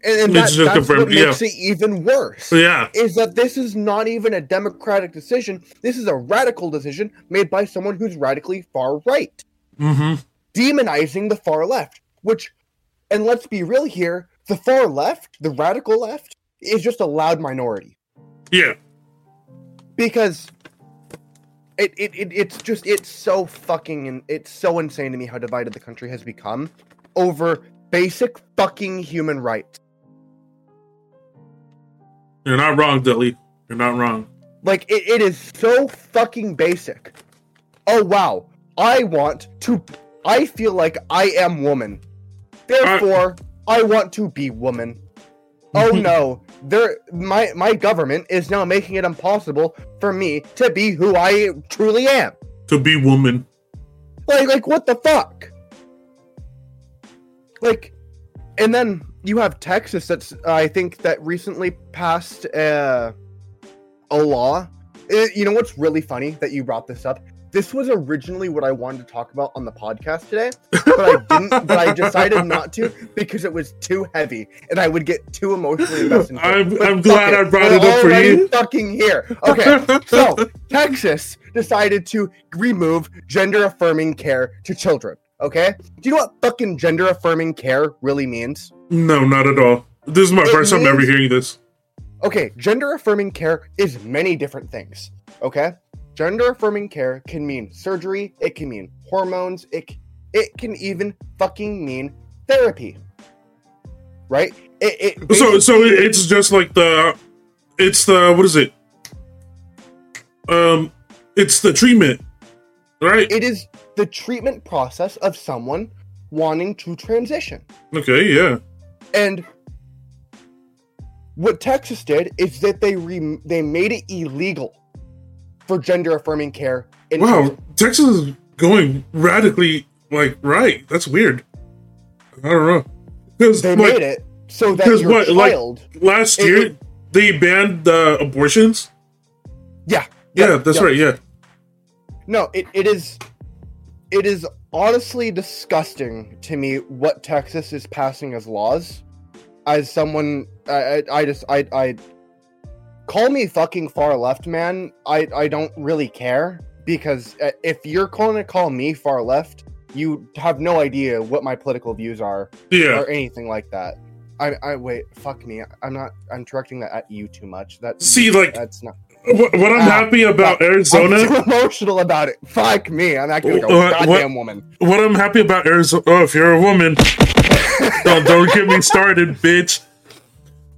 and, and that- that's what yeah. makes it even worse. yeah, is that this is not even a democratic decision. This is a radical decision made by someone who's radically far right, hmm demonizing the far left. Which, and let's be real here, the far left, the radical left, is just a loud minority yeah. Because it, it, it it's just it's so fucking and it's so insane to me how divided the country has become over basic fucking human rights. You're not wrong, Dilly. You're not wrong. Like it, it is so fucking basic. Oh wow. I want to I feel like I am woman. Uh, Therefore, I want to be woman. <laughs> Oh no. There my my government is now making it impossible for me to be who I truly am. To be woman. Like like what the fuck? Like and then you have Texas that's I think that recently passed uh, a law. Uh, you know what's really funny that you brought this up? This was originally what I wanted to talk about on the podcast today, but I didn't. but I decided <laughs> not to because it was too heavy, and I would get too emotionally invested. I'm- I'm glad it, I brought we're it up for you. Fucking here. <laughs> Okay, so Texas decided to remove gender affirming care to children. Okay, do you know what fucking gender affirming care really means? No, not at all. This is my It first time ever hearing this. Okay, gender affirming care is many different things. Okay, gender affirming care can mean surgery, it can mean hormones, it it can even fucking mean therapy. Right? It, it So so it's just like the it's the what is it? Um it's the treatment. Right? it is the treatment process of someone wanting to transition. Okay, yeah. And what Texas did is that they re- they made it illegal for gender affirming care. In Wow, Texas is going radically like right. That's weird. I don't know. Because they like, made it so that your what, like- last year it- they banned uh, abortions. yeah, Yeah, that's yeah. right. Yeah. No, it, it is it is honestly disgusting to me what Texas is passing as laws. As someone, I, I, I just, I, I call me fucking far left, man. I, I don't really care because uh, if you're going to call me far left, you have no idea what my political views are Yeah. or anything like that. I, I wait, fuck me. I'm not. I'm directing that at you too much. That See, like- that's not. What, what I'm Ah, happy about I'm Arizona, too emotional about it. Fuck me. I'm acting like a What- what- goddamn woman. what I'm happy about Arizona. Oh, if you're a woman, don't don't get me started, bitch.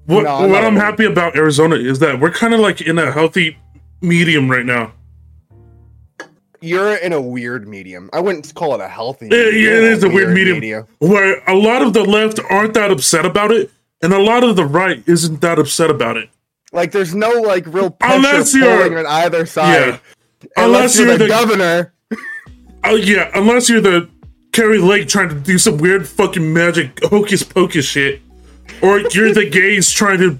What No, I'm what I'm happy about Arizona is that we're kind of like in a healthy medium right now. You're in a weird medium. I wouldn't call it a healthy. Medium. yeah, it is a weird medium. Where a lot of the left aren't that upset about it, and a lot of the right isn't that upset about it. Like, there's no like real pressure Unless you're- on either side. Yeah. Unless, Unless you're, you're the, the- governor. <laughs> Oh yeah, unless you're the Kari Lake trying to do some weird fucking magic hocus pocus shit, or you're the gays trying to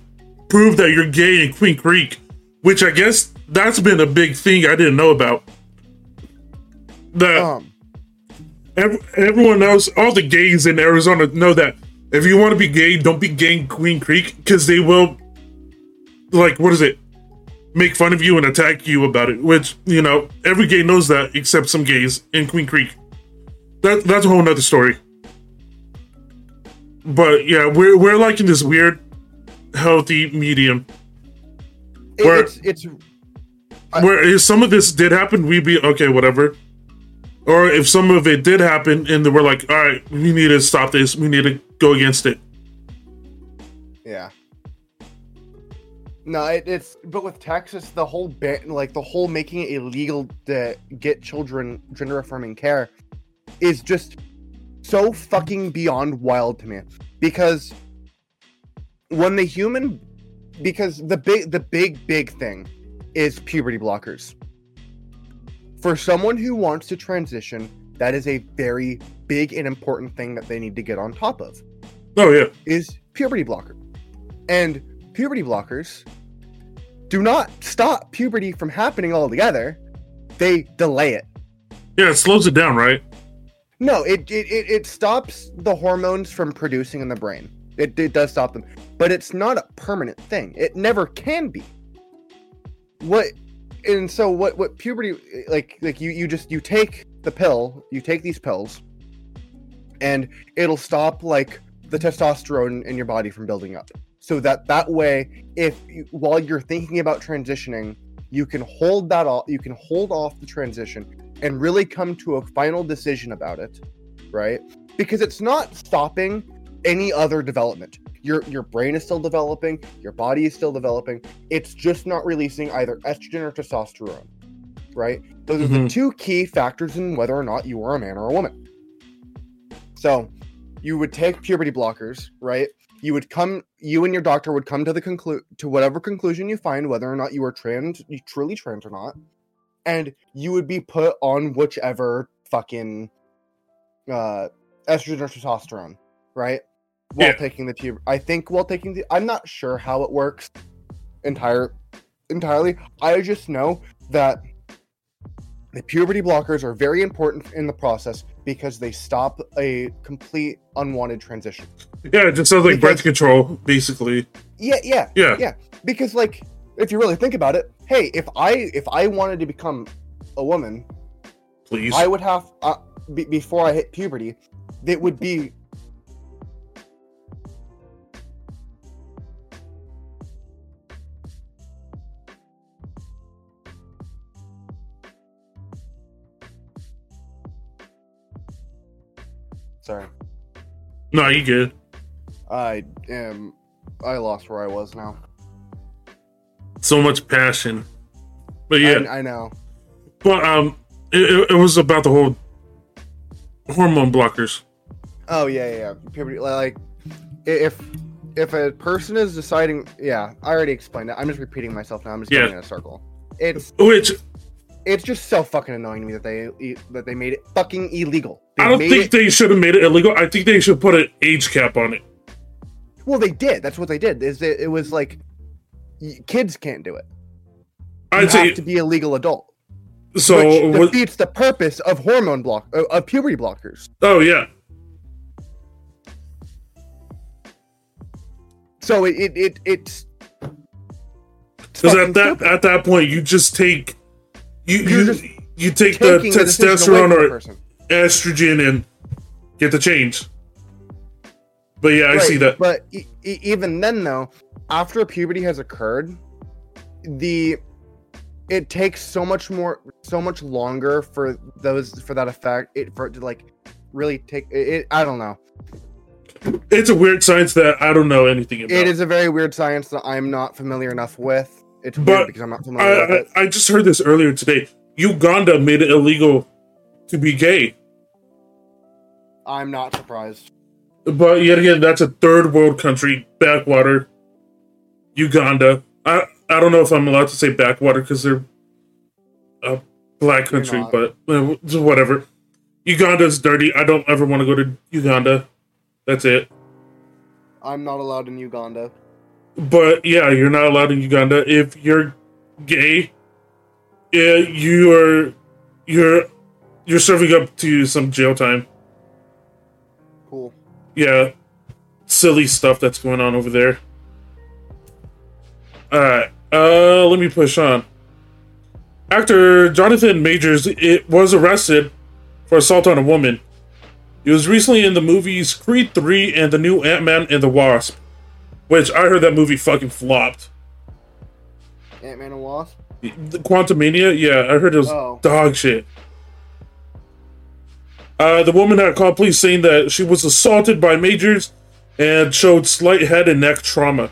prove that you're gay in Queen Creek, which I guess that's been a big thing I didn't know about. That Um, ev- everyone else, all the gays in Arizona know that if you want to be gay, don't be gay in Queen Creek because they will, like, what is it? Make fun of you and attack you about it. Which you know, every gay knows that except some gays in Queen Creek. That that's a whole nother story. But yeah, we're we're like in this weird, healthy medium Where- it's it's I- where if some of this did happen, we'd be okay, whatever. Or if some of it did happen and we're like, all right, we need to stop this, we need to go against it. yeah. No, it, it's but with Texas, the whole ban, like the whole making it illegal to get children gender affirming care, is just so fucking beyond wild to me. Because when the human, because the big, the big, big thing is puberty blockers. For someone who wants to transition, that is a very big and important thing that they need to get on top of Oh yeah. is puberty blocker. And puberty blockers do not stop puberty from happening altogether. They delay it. Yeah, it slows it down, right? No, it it, it, stops the hormones from producing in the brain. It, it does stop them. But it's not a permanent thing. It never can be. What and so what what puberty like like you you just you take the pill, you take these pills and it'll stop like the testosterone in your body from building up. So that that way if you, while you're thinking about transitioning, you can hold that off you can hold off the transition and really come to a final decision about it, right? Because it's not stopping any other development. Your your brain is still developing, your body is still developing. It's just not releasing either estrogen or testosterone, right? Those are the Mhm. two key factors in whether or not you are a man or a woman. So, you would take puberty blockers, right? You would come, you and your doctor would come to the conclude to whatever conclusion you find, whether or not you are trans, you truly trans or not, and you would be put on whichever fucking uh estrogen or testosterone, right? While Yeah. taking the puberty, I think while taking the, I'm not sure how it works entire entirely. I just know that the puberty blockers are very important in the process because they stop a complete unwanted transition. Yeah, it just sounds like birth control, basically. Yeah, yeah, Yeah. Yeah. because like if you really think about it, hey, if I if I wanted to become a woman, please, I would have uh, b- before I hit puberty, it would be Sorry. No, you good. I am. I lost where I was now. So much passion. But yeah, I, I know. but um, it, it- was about the whole hormone blockers. Oh yeah, yeah. yeah. Puberty, like if if a person is deciding, yeah, I already explained it. I'm just repeating myself now. I'm just Yeah. going in a circle. It's Which it's just so fucking annoying to me that they that they made it fucking illegal. They I don't think it, they should have made it illegal. I think they should put an age cap on it. well, they did. That's what they did. Is it, it was like kids can't do it. You I'd say have to be a legal adult, so. which what- defeats the purpose of hormone block uh, of puberty blockers. oh yeah, So it it, it it's because at that stupid. at that point you just take you You're you, just you take the taking the decision away testosterone the or person. estrogen and get the change. But yeah, I Right, see that. But e- even then, though, after puberty has occurred, the it takes so much more, so much longer for those for that effect. It for it to like really take it. it I don't know. It's a weird science that I don't know anything about. It is a very weird science that I'm not familiar enough with. It's But weird because I'm not familiar with it. I I just heard this earlier today. Uganda made it illegal to be gay, I'm not surprised. But yet again, that's a third world country, backwater. Uganda. I I don't know if I'm allowed to say backwater because they're a black country, but uh, whatever. Uganda's dirty. I don't ever want to go to Uganda. That's it. I'm not allowed in Uganda. But yeah, you're not allowed in Uganda if you're gay. Yeah, you are. You're you're serving up to some jail time. Cool. Yeah, silly stuff that's going on over there. All right, uh, let me push on. Actor Jonathan Majors it was arrested for assault on a woman. He was recently in the movies Creed 3 and the new Ant Man and the Wasp, which I heard that movie fucking flopped. Ant Man and Wasp. The Quantumania, yeah, I heard it was Oh. dog shit. Uh, the woman had called police saying that she was assaulted by Majors and showed slight head and neck trauma.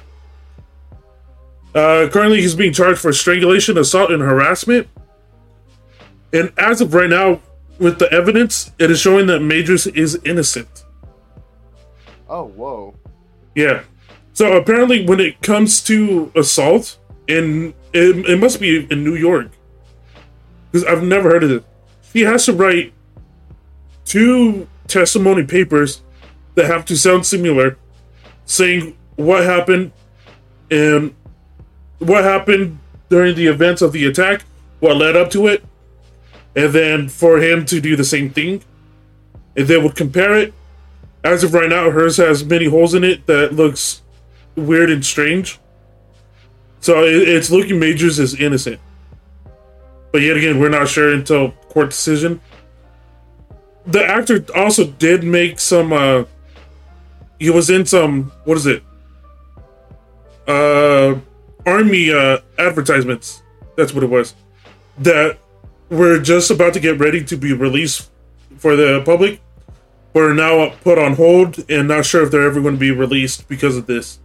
Uh, currently, he's being charged for strangulation, assault, and harassment. And as of right now, with the evidence, it is showing that Majors is innocent. Oh, whoa. Yeah. So apparently, when it comes to assault, in it, it must be in New York, because I've never heard of it. He has to write two testimony papers that have to sound similar, saying what happened and what happened during the events of the attack, what led up to it, and then for him to do the same thing, and they would compare it as of right now, hers has many holes in it that looks weird and strange. So it's looking Majors is innocent. But yet again, we're not sure until court decision. The actor also did make some. uh He was in some. What is it? Uh, army uh advertisements. That's what it was. That were just about to get ready to be released for the public were now put on hold and not sure if they're ever going to be released because of this.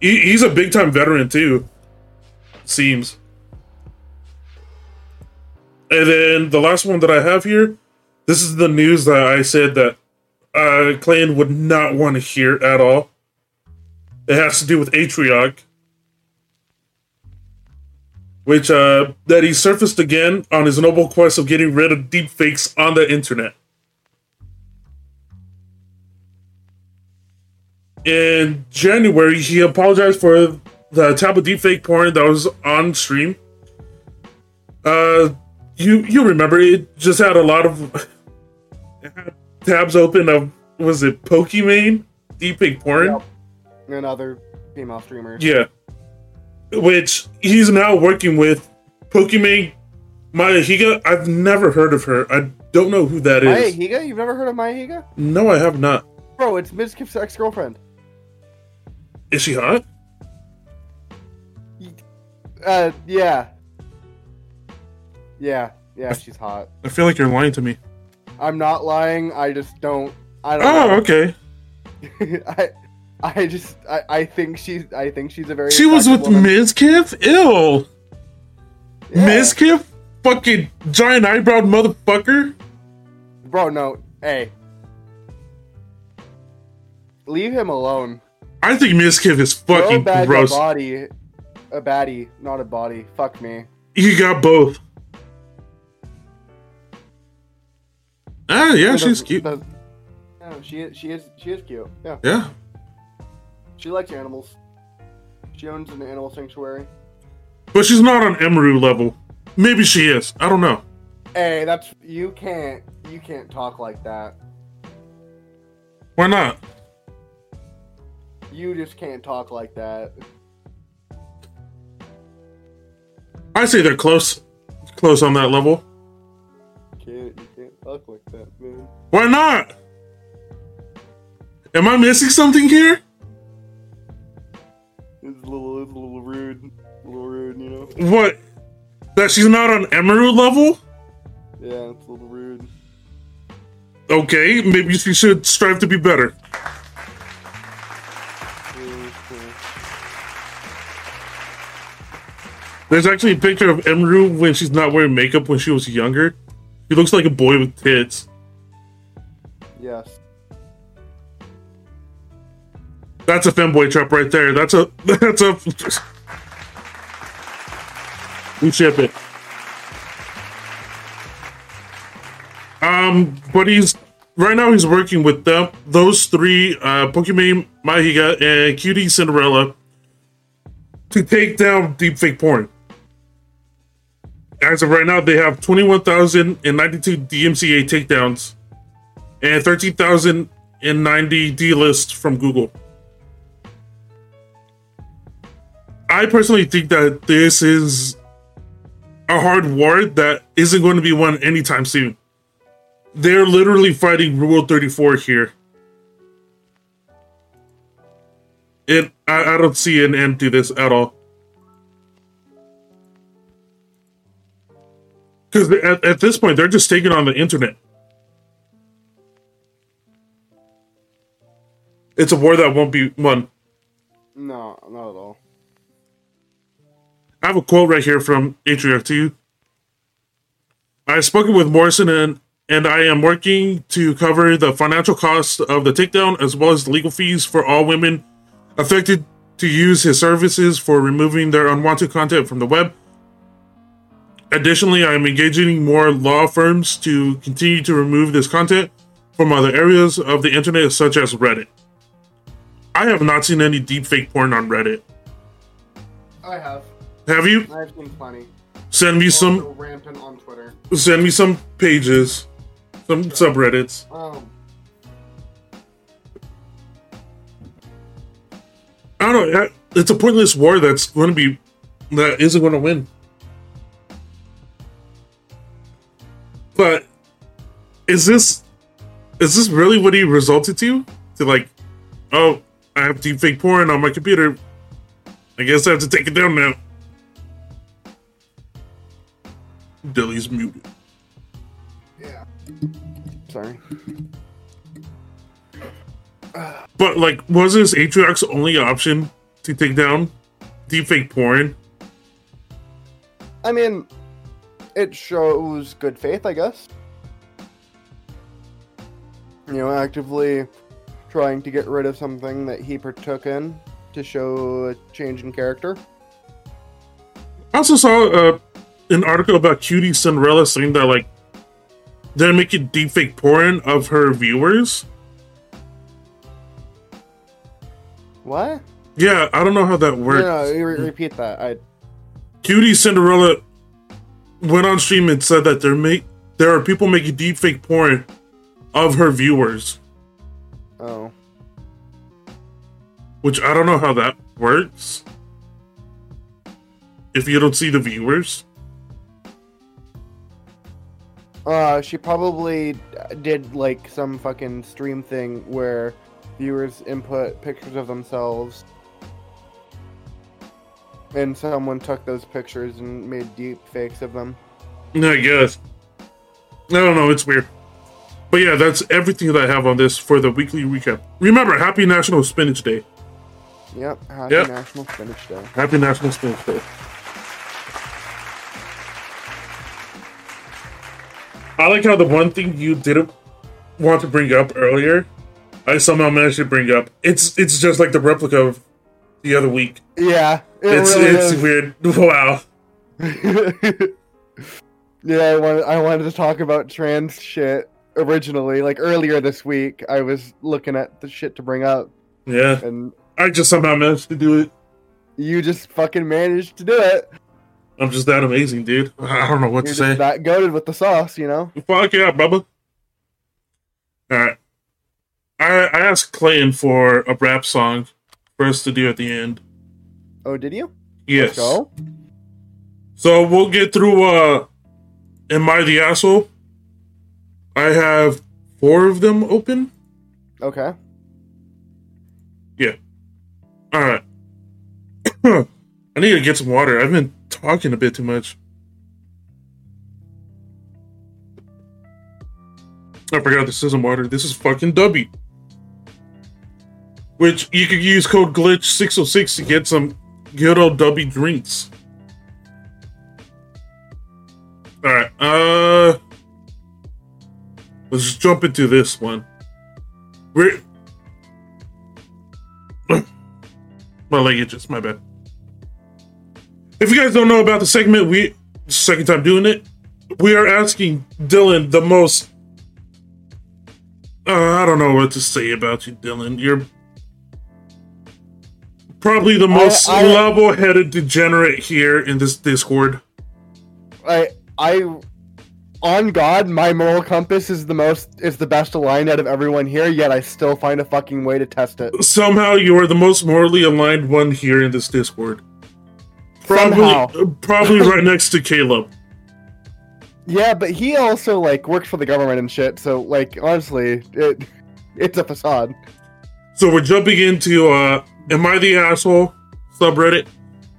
He, he's a big time veteran too, seems. And then the last one that I have here, this is the news that I said that uh, Clayton would not want to hear at all. It has to do with Atrioc, which uh, that he surfaced again on his noble quest of getting rid of deepfakes on the internet. in January, he apologized for the type of deepfake porn that was on stream. Uh, you you remember it just had a lot of tabs open of was it Pokimane deepfake porn? Yep. And other female streamers. Yeah, which he's now working with Pokimane Maya Higa. I've never heard of her. I don't know who that Maya is. Higa? You've never heard of Maya Higa? No, I have not. Bro, it's Mizkif's ex girlfriend. Is she hot? Uh, yeah. Yeah, yeah, she's hot. I feel like you're lying to me. I'm not lying. I just don't. I don't. Oh, know. okay. <laughs> I, I just, I, I think she's, I think she's a very. She was with woman. Mizkif? Ew. Yeah. Mizkif? Fucking giant eyebrowed motherfucker? Bro, no, hey, leave him alone. I think Mizkif is Bro, fucking bag gross. a body, a baddie, not a body. Fuck me. You got both. Ah, yeah, she's cute. yeah, she is. She is. She is cute. Yeah, Yeah. she likes animals. She owns an animal sanctuary. But she's not on Emiru level. Maybe she is. I don't know. Hey, that's you can't you can't talk like that. Why not? You just can't talk like that. I say they're close. Close on that level. Can't you talk like that, man. Why not? Am I missing something here? It's a little it's a little rude. A little rude, you know? What? That she's not on Emiru level? Yeah, it's a little rude. Okay, maybe she should strive to be better. There's actually a picture of Emiru when she's not wearing makeup when she was younger. She looks like a boy with tits. Yes. That's a femboy trap right there. That's a <laughs> that's a We ship it. Um, but he's right now he's working with them those three uh Pokimane Mahiga and QTCinderella to take down deepfake porn. As of right now, they have 21,092 DMCA takedowns and 13,090 D-list from Google. I personally think that this is a hard war that isn't going to be won anytime soon. They're literally fighting Rule 34 here. And I, I don't see an end to this at all. Because at, at this point, they're just taking on the internet. It's a war that won't be won. No, not at all. I have a quote right here from Atrioc to you. I have spoken with Morrison and and I am working to cover the financial costs of the takedown as well as the legal fees for all women affected to use his services for removing their unwanted content from the web. Additionally, I am engaging more law firms to continue to remove this content from other areas of the internet, such as Reddit. I have not seen any deepfake porn on Reddit. I have. Have you? I've seen plenty. Send me some rampant on Twitter. send me some pages, some subreddits. Um, I don't know. It's a pointless war that's going to be that isn't going to win. But is this is this really what he resulted to? To like, oh, I have deepfake porn on my computer. I guess I have to take it down now. Dilly's muted. yeah. Sorry. But like, was this Atrioc's only option to take down deepfake porn? I mean, it shows good faith, I guess. You know, actively trying to get rid of something that he partook in to show a change in character. I also saw uh, an article about QTCinderella saying that like they're making deepfake porn of her viewers. What? Yeah, I don't know how that works. no, re- repeat that. I QTCinderella went on stream and said that there make there are people making deepfake porn of her viewers, oh. which I don't know how that works. If you don't see the viewers, Uh, she probably did like some fucking stream thing where viewers input pictures of themselves, and someone took those pictures and made deep fakes of them. I guess. I don't know. It's weird. But yeah, that's everything that I have on this for the weekly recap. Remember, Happy National Spinach Day. Yep. Happy Yep. National Spinach Day. Happy National Spinach Day. I like how the one thing you didn't want to bring up earlier, I somehow managed to bring up. It's it's just like the Replika of the other week. Yeah. It it's really it's is. weird. <laughs> Wow. <laughs> yeah, I wanted I wanted to talk about trans shit originally. Like earlier this week, I was looking at the shit to bring up, Yeah. and I just somehow managed to do it. you just fucking managed to do it. I'm just that amazing, dude. I don't know what You're to say. that goaded with the sauce, you know. Fuck yeah, Bubba. Alright. I I asked Clayton for a rap song for us to do at the end. Oh, did you? Yes. Let's go. So we'll get through uh Am I the Asshole? I have four of them open. Okay. Yeah. Alright. <clears throat> I need to get some water. I've been talking a bit too much. I forgot this isn't water. This is fucking Dubby. Which you could use code glitch606 to get some good old Dubby drinks. Alright, uh let's jump into this one. We're <coughs> my languages, my bad. If you guys don't know about the segment, we second time doing it. We are asking Dylan the most. Uh, I don't know what to say about you, Dylan. You're probably the most I- level-headed degenerate here in this Discord. I I on God, my moral compass is the most is the best aligned out of everyone here. Yet I still find a fucking way to test it. Somehow, you are the most morally aligned one here in this Discord. Probably, Somehow. probably <laughs> right next to Caleb. Yeah, but he also like works for the government and shit. So like honestly, it it's a facade. So we're jumping into uh Am I the asshole subreddit.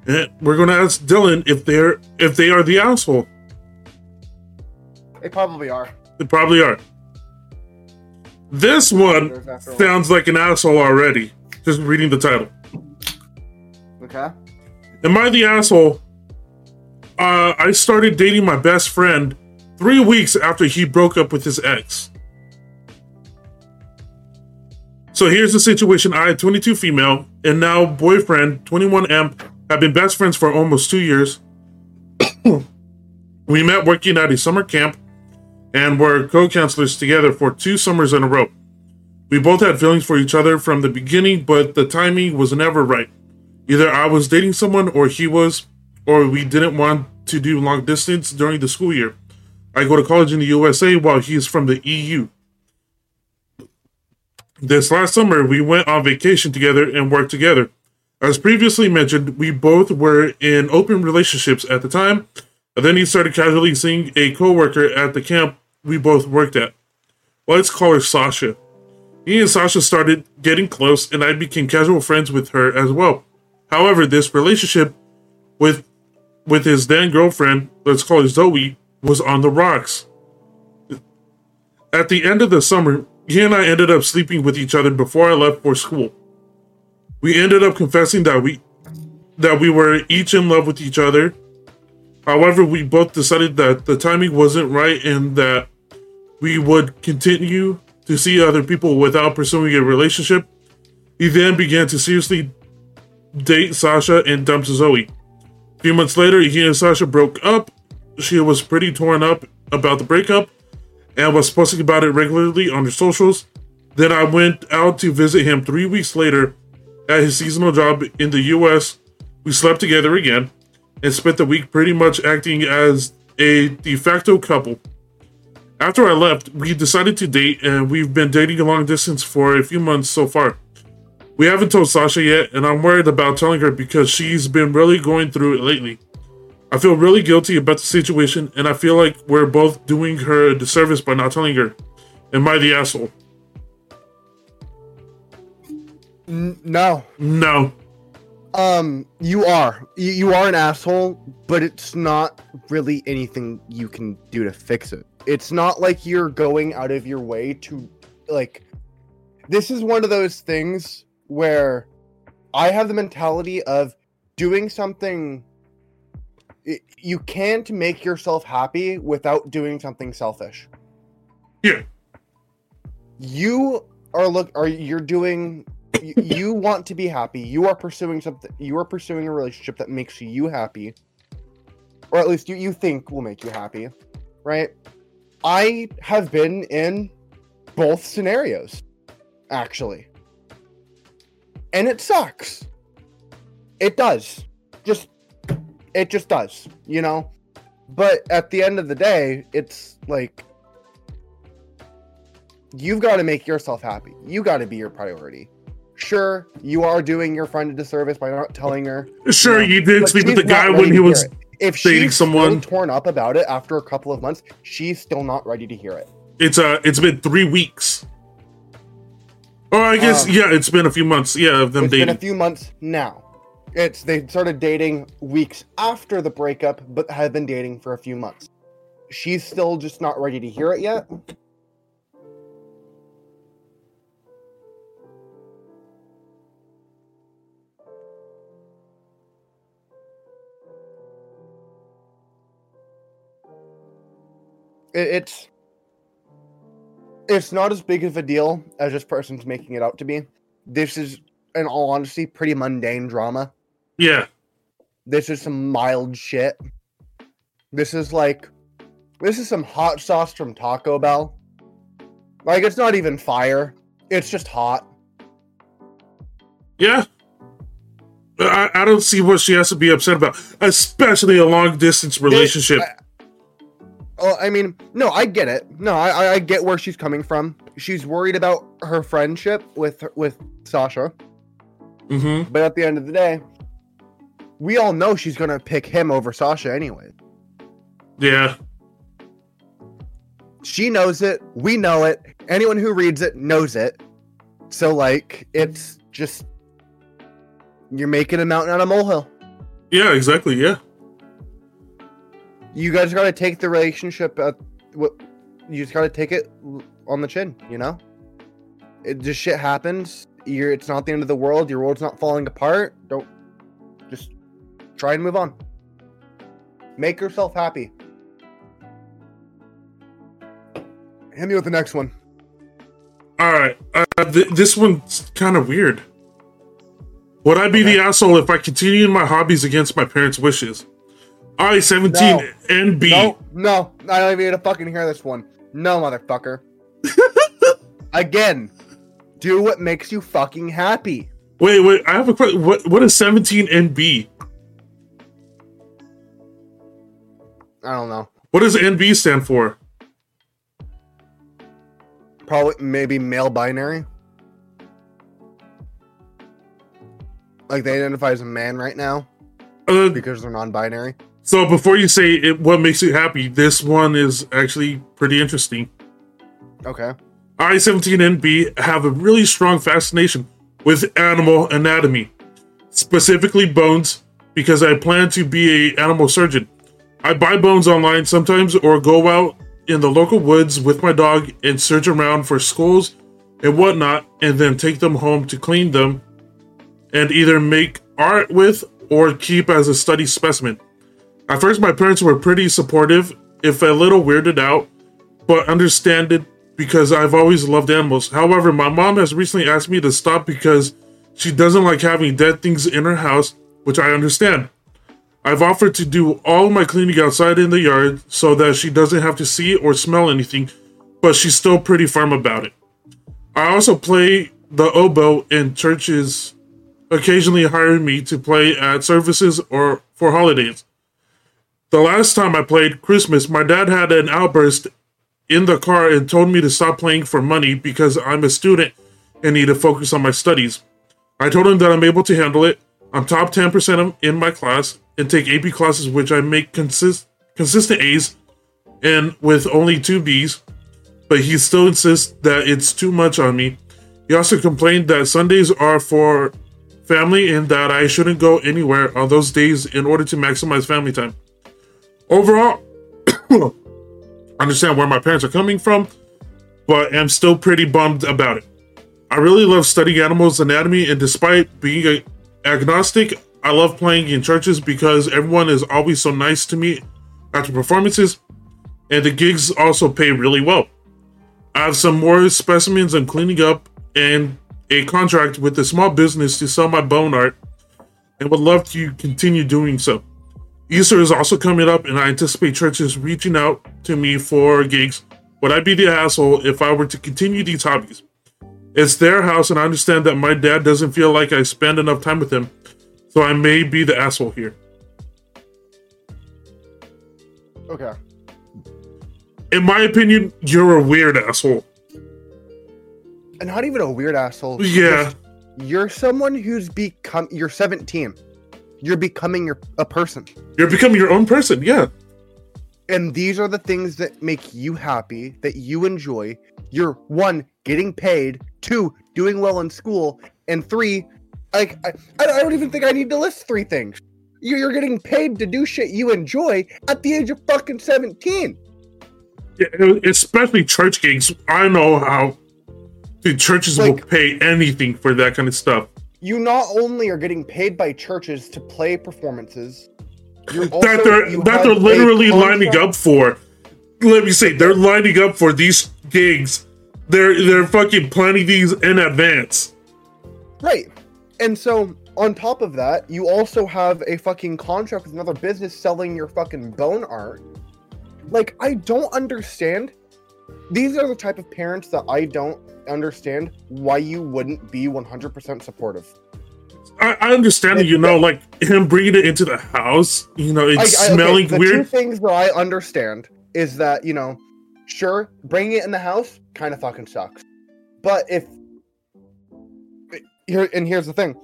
And we're gonna ask Dylan if they're if they are the asshole. They probably are. They probably are. This one There's after all. sounds like an asshole already. Just reading the title. Okay. Am I the asshole? Uh, I started dating my best friend three weeks after he broke up with his ex. So here's the situation I, 22 female, and now boyfriend, 21 amp, have been best friends for almost two years. <clears throat> we met working at a summer camp and were co counselors together for two summers in a row. We both had feelings for each other from the beginning, but the timing was never right. Either I was dating someone or he was, or we didn't want to do long distance during the school year. I go to college in the USA while he is from the EU. This last summer, we went on vacation together and worked together. As previously mentioned, we both were in open relationships at the time, then he started casually seeing a coworker at the camp we both worked at. Let's call her Sasha. He and Sasha started getting close, and I became casual friends with her as well. However, this relationship with with his then girlfriend, let's call her Zoe, was on the rocks. At the end of the summer, he and I ended up sleeping with each other before I left for school. We ended up confessing that we that we were each in love with each other. However, we both decided that the timing wasn't right and that we would continue to see other people without pursuing a relationship. He then began to seriously date Sasha and dumped Zoe. A few months later, he and Sasha broke up. She was pretty torn up about the breakup and was posting about it regularly on her socials. Then I went out to visit him three weeks later at his seasonal job in the US. We slept together again and spent the week pretty much acting as a de facto couple. After I left, we decided to date and we've been dating a long distance for a few months so far. We haven't told Sasha yet, and I'm worried about telling her because she's been really going through it lately. I feel really guilty about the situation, and I feel like we're both doing her a disservice by not telling her. Am I the asshole? N- no. No. Um, you are. You, you are an asshole, but it's not really anything you can do to fix it. It's not like you're going out of your way to like this is one of those things where I have the mentality of doing something you can't make yourself happy without doing something selfish. Yeah. You are look are you're doing you, <laughs> you want to be happy. You are pursuing something you are pursuing a relationship that makes you happy. Or at least you, you think will make you happy, right? I have been in both scenarios, actually. And it sucks. It does. Just it just does, you know? But at the end of the day, it's like you've got to make yourself happy. You got to be your priority. Sure, you are doing your friend a disservice by not telling her. Sure, Yeah. you did sleep with the guy when he was. it. If dating she's someone. torn up about it after a couple of months, she's still not ready to hear it. It's uh, it's been three weeks. Oh, I guess Um, yeah, it's been a few months. Yeah, of them It's dating. been a few months now. It's they started dating weeks after the breakup, but have been dating for a few months. She's still just not ready to hear it yet. It's it's not as big of a deal as this person's making it out to be. This is in all honesty, pretty mundane drama. Yeah, This is some mild shit. This is like, this is some hot sauce from Taco Bell. Like, it's not even fire. It's just hot. yeah. I, I don't see what she has to be upset about, especially a long distance relationship. Oh, I mean, no, I get it. No, I, I- I get where she's coming from. She's worried about her friendship with with Sasha, mm-hmm. but at the end of the day, we all know she's gonna pick him over Sasha anyway. Yeah, she knows it. We know it. Anyone who reads it knows it. So like it's just you're making a mountain out of a molehill. Yeah, exactly. Yeah, you guys got to take the relationship at what you just got to take it on the chin you know? It just shit happens. You're it's not the end of the world. Your world's not falling apart. Don't try and move on make yourself happy hit me with the next one All right, uh, th- this one's kind of weird. Would I be the asshole if I continued my hobbies against my parents' wishes? I seventeen No. NB. No, no, I don't even need to fucking hear this one. No, motherfucker. <laughs> Again, do what makes you fucking happy. Wait, wait. I have a question. What what is seventeen NB? I don't know. What does NB stand for? Probably maybe male binary. Like they identify as a man right now Uh, because they're non-binary. so before you say it, what makes you happy, this one is actually pretty interesting. Okay. I seventeen NB have a really strong fascination with animal anatomy, specifically bones, because I plan to be a animal surgeon. I buy bones online sometimes or go out in the local woods with my dog and search around for skulls and whatnot, and then take them home to clean them and either make art with or keep as a study specimen. At first, my parents were pretty supportive, if a little weirded out, but understand it because I've always loved animals. However, my mom has recently asked me to stop because she doesn't like having dead things in her house, which I understand. I've offered to do all my cleaning outside in the yard so that she doesn't have to see or smell anything, but she's still pretty firm about it. I also play the oboe in churches, occasionally hire me to play at services or for holidays. The last time I played Christmas, my dad had an outburst in the car and told me to stop playing for money because I'm a student and need to focus on my studies. I told him that I'm able to handle it. I'm top 10% of- in my class and take AP classes which I make consist- consistent A's and with only two B's, but he still insists that it's too much on me. He also complained that Sundays are for family and that I shouldn't go anywhere on those days in order to maximize family time. Overall, <coughs> I understand where my parents are coming from, but am still pretty bummed about it. I really love studying animals anatomy, and despite being agnostic, I love playing in churches because everyone is always so nice to me after performances, and the gigs also pay really well. I have some more specimens I'm cleaning up and a contract with a small business to sell my bone art and would love to continue doing so. Easter is also coming up, and I anticipate churches reaching out to me for gigs. Would I be the asshole if I were to continue these hobbies? It's their house, and I understand that my dad doesn't feel like I spend enough time with him, so I may be the asshole here. Okay. In my opinion, you're a weird asshole. And not even a weird asshole. Yeah. You're someone who's become. You're 17. You're becoming your a person, You're becoming your own person, yeah. and these are the things that make you happy, that you enjoy. You're one getting paid, two doing well in school, and three, like I, I don't even think I need to list three things. You- You're getting paid to do shit you enjoy at the age of fucking 17. Yeah, especially church gigs. I know how the churches will pay anything for that kind of stuff. You not only are getting paid by churches to play performances, you're also, that they're that they're literally lining up for. Let me say, they're lining up for these gigs. They're they're fucking planning these in advance. Right. And so on top of that, you also have a fucking contract with another business selling your fucking bone art. Like, I don't understand. These are the type of parents that I don't understand why you wouldn't be 100% supportive. I, I understand that, you know, like him bringing it into the house. You know, it's I- I- okay, smelling the two things that I understand is that, you know, sure, bringing it in the house kind of fucking sucks. But if here and here's the thing.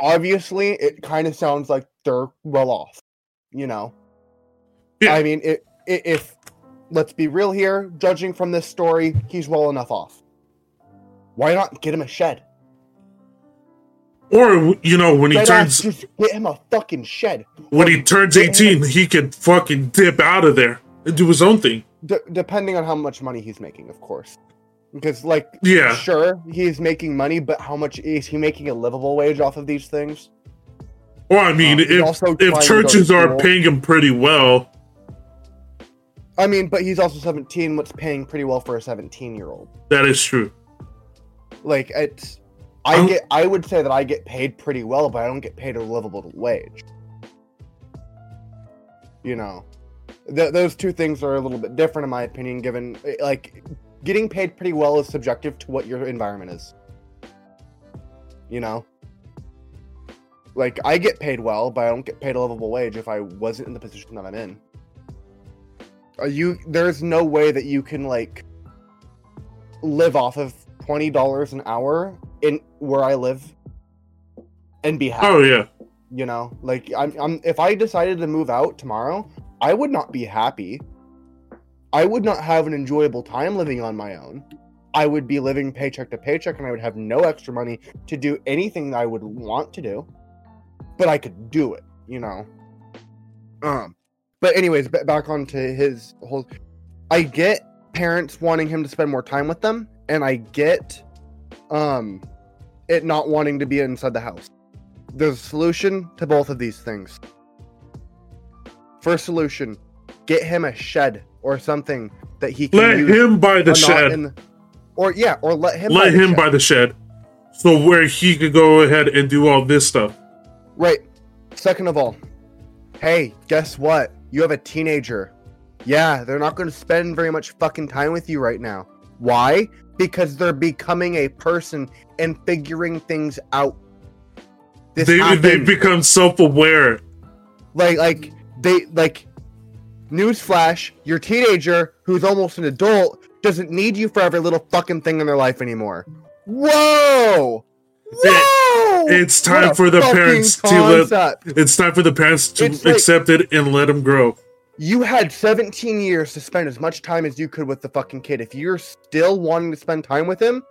Obviously, it kind of sounds like they're well off, you know. Yeah. I mean, it, i if let's be real here, judging from this story, he's well enough off. Why not get him a shed? Or you know, when he Dead turns just get him a fucking shed. when he turns him a eighteen, he could fucking dip out of there and do his own thing. D- depending on how much money he's making, of course. Because, like, Yeah. sure, he's making money, but how much is he making a livable wage off of these things? Well, I mean, Um, if if trying to go to churches are paying him pretty well, I mean, but he's also 17, what's paying pretty well for a 17 year old. that is true. Like, it's. I Um, get. I would say that I get paid pretty well, but I don't get paid a livable wage. You know, Th- those two things are a little bit different, in my opinion. Given like, getting paid pretty well is subjective to what your environment is. You know, like I get paid well, but I don't get paid a livable wage if I wasn't in the position that I'm in. Are you? There's no way that you can like live off of twenty dollars an hour in where I live and be happy. Oh yeah. You know, like I'm, I'm. If I decided to move out tomorrow, I would not be happy. I would not have an enjoyable time living on my own. I would be living paycheck to paycheck, and I would have no extra money to do anything that I would want to do. But I could do it, you know. Um, but anyways, ba- back onto his whole. I get parents wanting him to spend more time with them, and I get, um, it not wanting to be inside the house. There's a solution to both of these things. First solution: get him a shed or something that he can Let him buy the shed. or yeah, or let him Let buy him shed. buy the shed, so where he could go ahead and do all this stuff. Right. Second of all, hey, guess what? You have a teenager. Yeah, they're not going to spend very much fucking time with you right now. Why? Because they're becoming a person and figuring things out. This They they become self aware. like like they like newsflash your teenager who's almost an adult doesn't need you for every little fucking thing in their life anymore whoa whoa it's time for the parents to let- concept. It's time for the parents to like- accept it and let him grow. you had 17 years to spend as much time as you could with the fucking kid if you're still wanting to spend time with him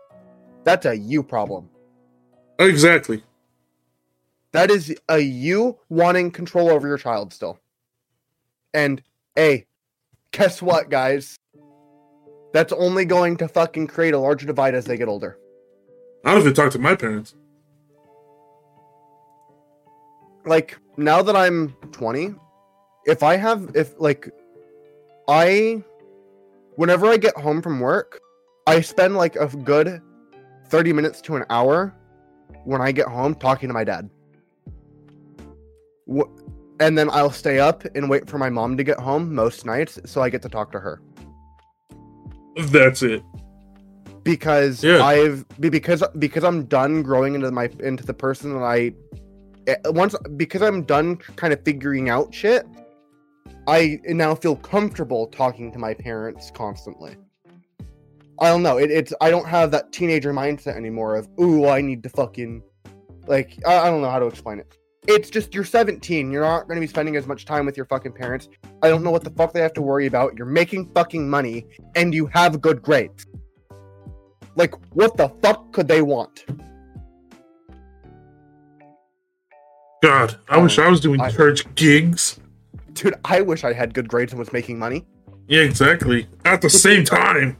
that's a you problem Exactly. That is a you wanting control over your child still. And A, guess what, guys? That's only going to fucking create a larger divide as they get older. I don't even talk to my parents. Like now that I'm 20, if I have if like I whenever I get home from work, I spend like a good 30 minutes to an hour when I get home talking to my dad. Wh- And then I'll stay up and wait for my mom to get home most nights so I get to talk to her. That's it. because Yeah. I've because because I'm done growing into my into the person that I eh, once because I'm done kind of figuring out shit. I now feel comfortable talking to my parents constantly. I don't know. It, it's I don't have that teenager mindset anymore of ooh I need to fucking like I, I don't know how to explain it. It's just you're 17. You're not going to be spending as much time with your fucking parents. I don't know what the fuck they have to worry about. You're making fucking money and you have good grades. Like, what the fuck could they want? God, I wish um, I was doing I- church gigs. Dude, I wish I had good grades and was making money. Yeah, exactly. At the same <laughs> time.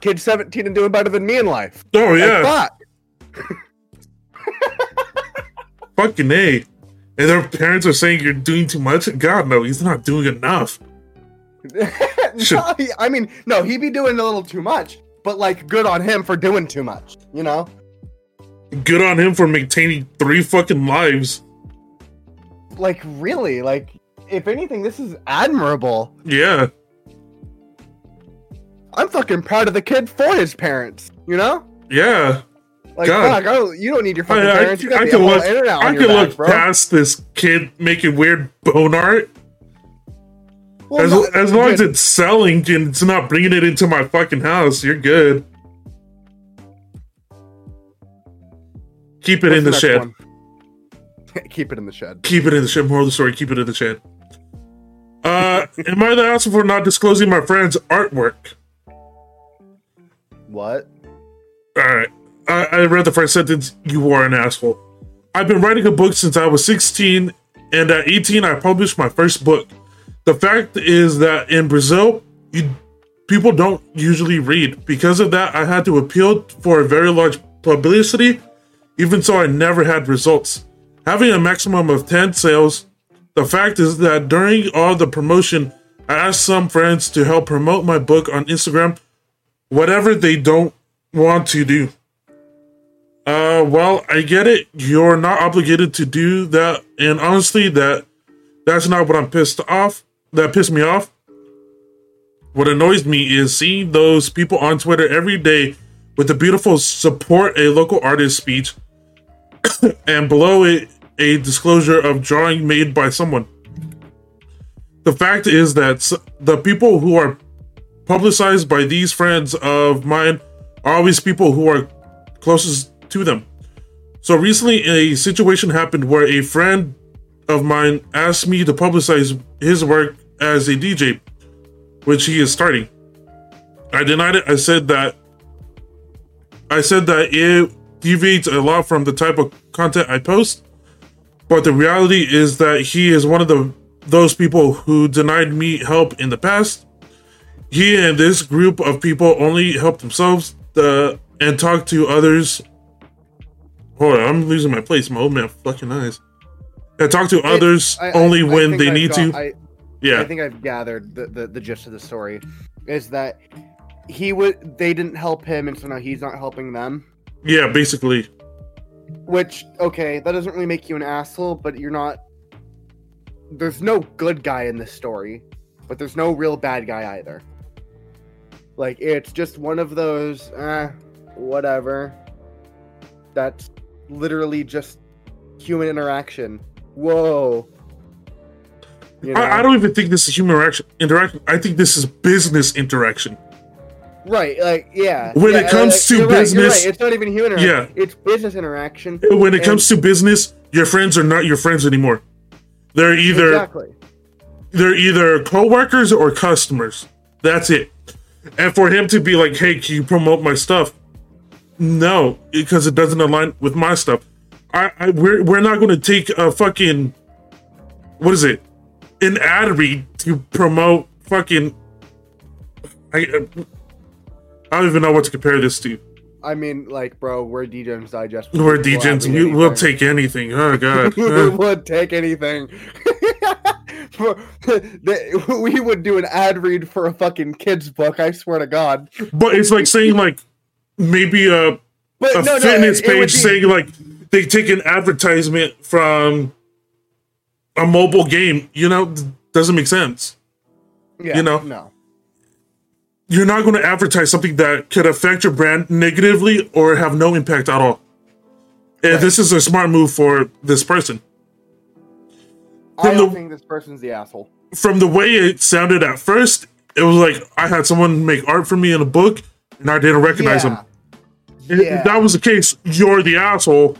Kid 17 and doing better than me in life. Oh yeah, fuck. <laughs> fucking a. And their parents are saying you're doing too much. God no, he's not doing enough. <laughs> no, he- I mean, no, he'd be doing a little too much, but like, good on him for doing too much, you know? Good on him for maintaining three fucking lives. Like, really, like, if anything, this is admirable. Yeah, I'm fucking proud of the kid for his parents, you know? yeah. Like, God. fuck, I don't, you don't need your fucking I, I, parents. You got I the can look. I can back, look bro. past this kid making weird bone art Well, as, not- as long as it's selling and it's not bringing it into my fucking house. You're good. Keep it in the What's shed. <laughs> Keep it in the shed. Keep it in the shed. Moral of the story: Keep it in the shed. Uh, am I the asshole for not disclosing my friend's artwork? What? I read the first sentence. You are an asshole. I've been writing a book since I was 16, and at 18, I published my first book. The fact is that in Brazil, you people don't usually read. Because of that, I had to appeal for a very large publicity, even so I never had results. Having a maximum of 10 sales, the fact is that during all the promotion, I asked some friends to help promote my book on Instagram, whatever they don't want to do. Uh, well, I get it. You're not obligated to do that, and honestly, that that's not what I'm pissed off. That pissed me off. What annoys me is seeing those people on Twitter every day with the beautiful support a local artist speech, <coughs> and below it a disclosure of drawing made by someone. The fact is that the people who are publicized by these friends of mine are always people who are closest to them. So recently, a situation happened where a friend of mine asked me to publicize his work as a DJ, which he is starting. I denied it. I said that I said that it deviates a lot from the type of content I post, but the reality is that he is one of the those people who denied me help in the past. He and this group of people only help themselves uh, and talk to others. Hold on, I'm losing my place. My old man fucking eyes. And talk to others I- I- only I when think they I've need got- to. I, yeah, I think I've gathered the, the, the gist of the story is that he would they didn't help him and so now he's not helping them. yeah, basically. Which okay, that doesn't really make you an asshole, but you're not there's no good guy in this story, but there's no real bad guy either. Like it's just one of those eh, whatever. That's literally just human interaction. Whoa. You I, I don't even think this is human interaction. Interaction. I think this is business interaction. Right, like yeah. When yeah, it comes like, to you're right, business- right, it's not even human. Yeah. it's business interaction. When it And- comes to business, your friends are not your friends anymore. They're either exactly. they're either co-workers or customers. That's it. And for him to be like, "Hey, can you promote my stuff?" No, because it doesn't align with my stuff. I, I we're we're not going to take a fucking what is it? an ad read to promote fucking. I, I don't even know what to compare this to. I mean, like, bro, we're Degens Digest. We're We'll DJs. We, we'll take anything. Oh god. <laughs> we would take anything. <laughs> For- we would do an ad read for a fucking kids book. I swear to God. but it's like saying like maybe a But a no, no, fitness it- it would page be- saying like they take an advertisement from a mobile game. You know, doesn't make sense. yeah, you know. no. You're not going to advertise something that could affect your brand negatively or have no impact at all. And this is a smart move for this person. I From don't the- think this person's the asshole. From the way it sounded at first, it was like I had someone make art for me in a book and I didn't recognize yeah, him. If Yeah. that was the case, you're the asshole.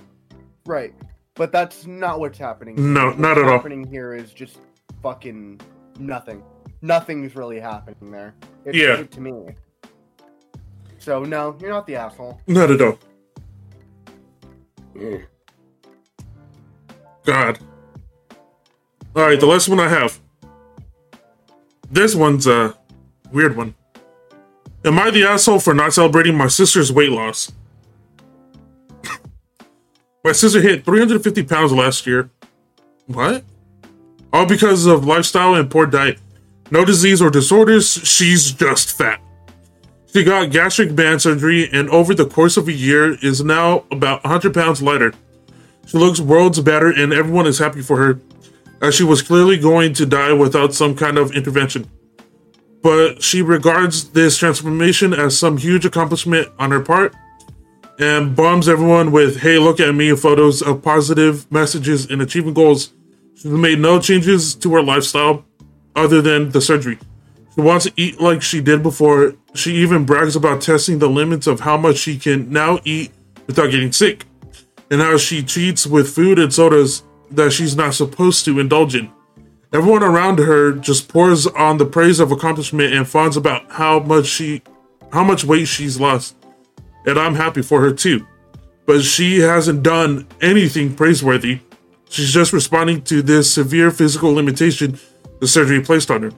right. But that's not what's happening. No, What's not at all. happening here is just fucking nothing. Nothing's really happening there. It's Yeah. to me. So no, you're not the asshole. Not at all. Mm. God. All right, the last one I have. This one's a weird one. Am I the asshole for not celebrating my sister's weight loss? <laughs> my sister hit 350 pounds last year. What? All because of lifestyle and poor diet. No disease or disorders, she's just fat. She got gastric band surgery and over the course of a year is now about 100 pounds lighter. She looks worlds better and everyone is happy for her, as she was clearly going to die without some kind of intervention. But she regards this transformation as some huge accomplishment on her part and bombs everyone with, hey, look at me, photos of positive messages and achieving goals. she made no changes to her lifestyle other than the surgery. She wants to eat like she did before. She even brags about testing the limits of how much she can now eat without getting sick, and how she cheats with food and sodas that she's not supposed to indulge in. Everyone around her just pours on the praise of accomplishment and fawns about how much she how much weight she's lost. And I'm happy for her too. But she hasn't done anything praiseworthy. She's just responding to this severe physical limitation the surgery placed on her.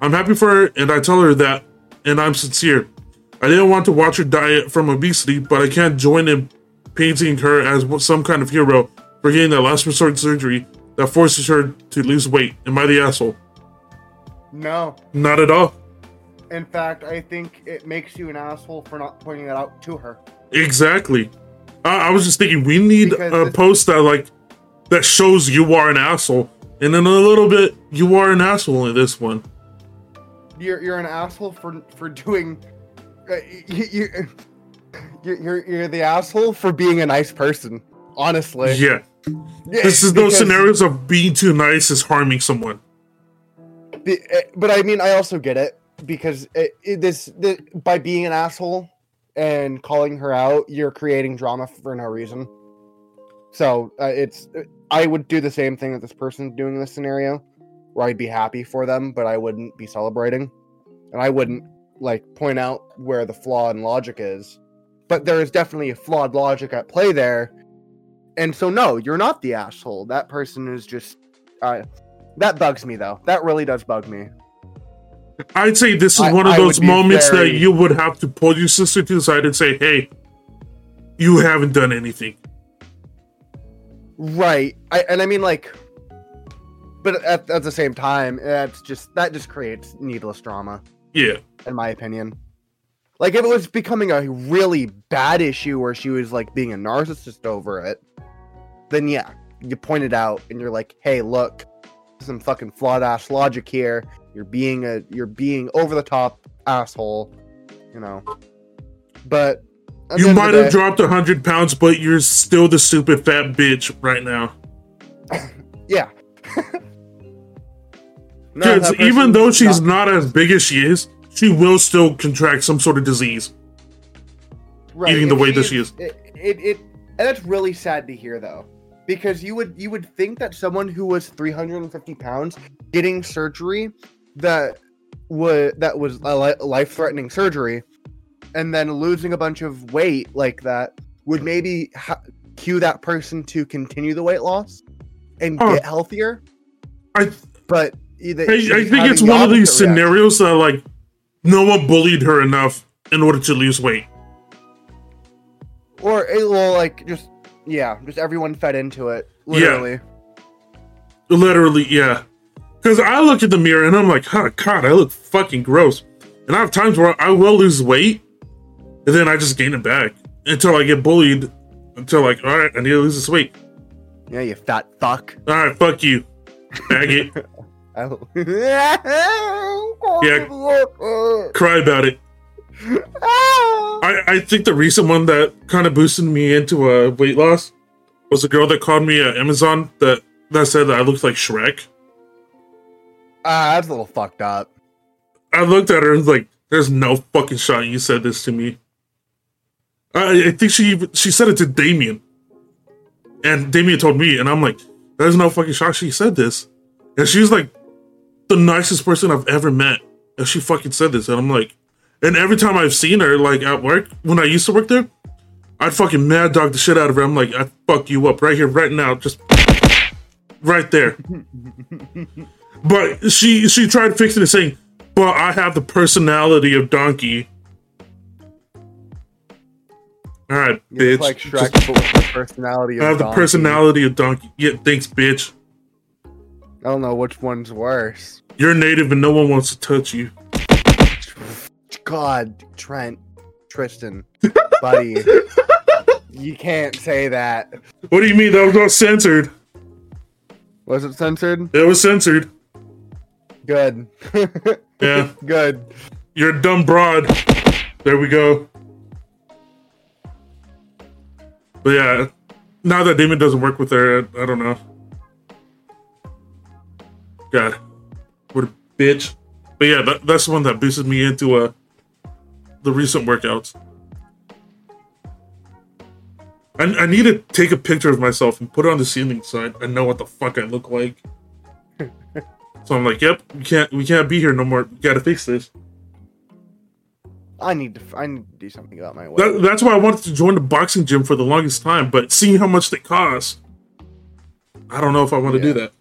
I'm happy for her and I tell her that, and I'm sincere. I didn't want to watch her diet from obesity, but I can't join in painting her as some kind of hero for getting that last resort surgery that forces her to lose weight. Am I the asshole? No. Not at all. In fact, I think it makes you an asshole for not pointing that out to her. Exactly. I, I was just thinking we need Because a post that like that shows you are an asshole, and then a little bit you are an asshole in this one. You're you're an asshole for for doing. Uh, you, you, you're, you're you're the asshole for being a nice person. Honestly, Yeah, Yeah, this is those scenarios of being too nice is harming someone. the- uh, but I mean, I also get it because it, it, this the, by being an asshole and calling her out, you're creating drama for no reason. So uh, it's I would do the same thing that this person's doing in this scenario, where I'd be happy for them, but I wouldn't be celebrating, and I wouldn't like point out where the flaw in logic is. But there is definitely a flawed logic at play there, and so no, you're not the asshole. That person is just. Uh, that bugs me though. That really does bug me. I'd say this is I- one of I those moments that you would have to pull your sister to the side and say, "Hey, you haven't done anything." Right. I, and I mean like but at, at the same time, that's just that just creates needless drama, Yeah, in my opinion. Like if it was becoming a really bad issue where she was like being a narcissist over it, then yeah, you point it out and you're like, hey, look, some fucking flawed ass logic here. You're being a you're being over the top asshole, you know. But you might have day- dropped a hundred pounds, but you're still the stupid fat bitch right now. <laughs> Yeah. <laughs> Because even though she's not- not as big as she is, she will still contract some sort of disease. right, eating the way that she is. It, it, it and that's really sad to hear though, because you would you would think that someone who was 350 pounds getting surgery that was that was a life threatening surgery, and then losing a bunch of weight like that would maybe ha- cue that person to continue the weight loss and Oh. get healthier. I But either I, I think it's one of these reaction. scenarios that like no one bullied her enough in order to lose weight. or eh, it will like just yeah, just everyone fed into it. Literally. Literally, yeah. Because I look at the mirror and I'm like, huh, God, I look fucking gross. And I have times where I will lose weight and then I just gain it back until I get bullied. Until like, all right, I need to lose this weight. Yeah, you fat fuck. All right, fuck you, faggot. <laughs> Oh. <laughs> Cry about it. Ah. I, I think the recent one that kind of boosted me into a weight loss was a girl that called me at Amazon that that said that I looked like Shrek. Ah, that's a little fucked up. I looked at her and was like, "There's no fucking shot you said this to me." I, I think she she said it to Damien, and Damien told me, and I'm like, "There's no fucking shot she said this," and she's like the nicest person I've ever met, and she fucking said this, and I'm like, and every time I've seen her like at work when I used to work there, I'd fucking mad dog the shit out of her. I'm like, I fuck you up right here, right now, just right there. <laughs> but she she tried fixing it, saying, "But I have the personality of Donkey." All right, You bitch. like Shrek, Just- but with the personality of I have the personality of Donkey. Yeah, thanks, bitch. I don't know which one's worse. You're native and no one wants to touch you. God, Trent, Tristan, <laughs> buddy, you can't say that. What do you mean? That was not censored. Was it censored? It was censored. Good. <laughs> Yeah. Good. You're a dumb broad. There we go. But yeah, now that Damon doesn't work with her, I, I don't know. God, what a bitch. But yeah, that, that's the one that boosted me into uh, the recent workouts. I, I need to take a picture of myself and put it on the ceiling so I, I know what the fuck I look like. <laughs> so I'm like, yep, we can't we can't be here no more. We gotta fix this. I need to. I need to do something about my weight. That, that's why I wanted to join the boxing gym for the longest time, but seeing how much they cost, I don't know if I want to do that.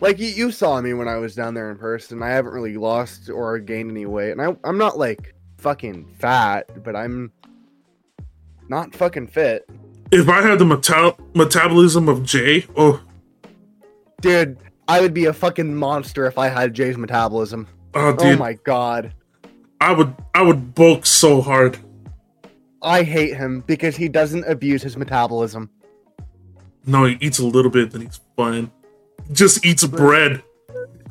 Like you, you saw me when I was down there in person. I haven't really lost or gained any weight, and I, I'm not like fucking fat, but I'm not fucking fit, If I had the meta- metabolism of Jay, oh, dude. I would be a fucking monster if I had Jay's metabolism. oh, oh dude. Oh my god, I would, I would bulk so hard. I hate him because he doesn't abuse his metabolism. No, he eats a little bit, then he's fine. Just eats bread.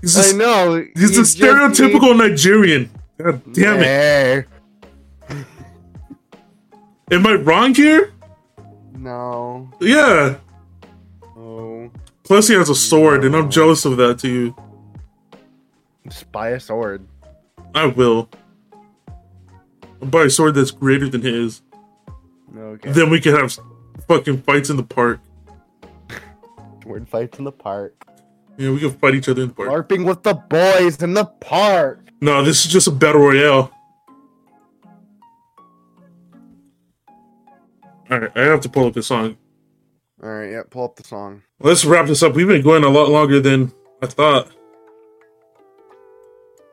He's I know. he's you a just stereotypical Nigerian. God need- damn it! Am I wrong here? No. Yeah. Oh. Plus, he has a sword, and I'm jealous of that too. Spy a sword. I will. I'll buy a sword that's greater than his. Okay. Then we can have fucking fights in the park. Sword fights in the park. Yeah, we can fight each other in the park. LARPing with the boys in the park. No, this is just a battle royale. Alright, I have to pull up the song. All right, yeah. Pull up the song. Let's wrap this up. We've been going a lot longer than I thought.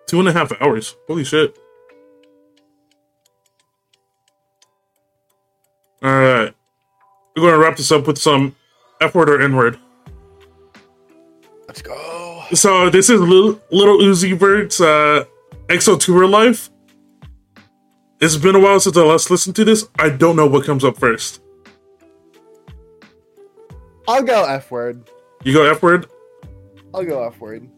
Two and a half hours. Holy shit. Alright. We're going to wrap this up with some F word or N word. Let's go. So this is little, Lil Uzi Vert's uh, XO Tour Llif3. It's been a while since I last listened to this. I don't know what comes up first. I'll go F word. You go F word. I'll go F word.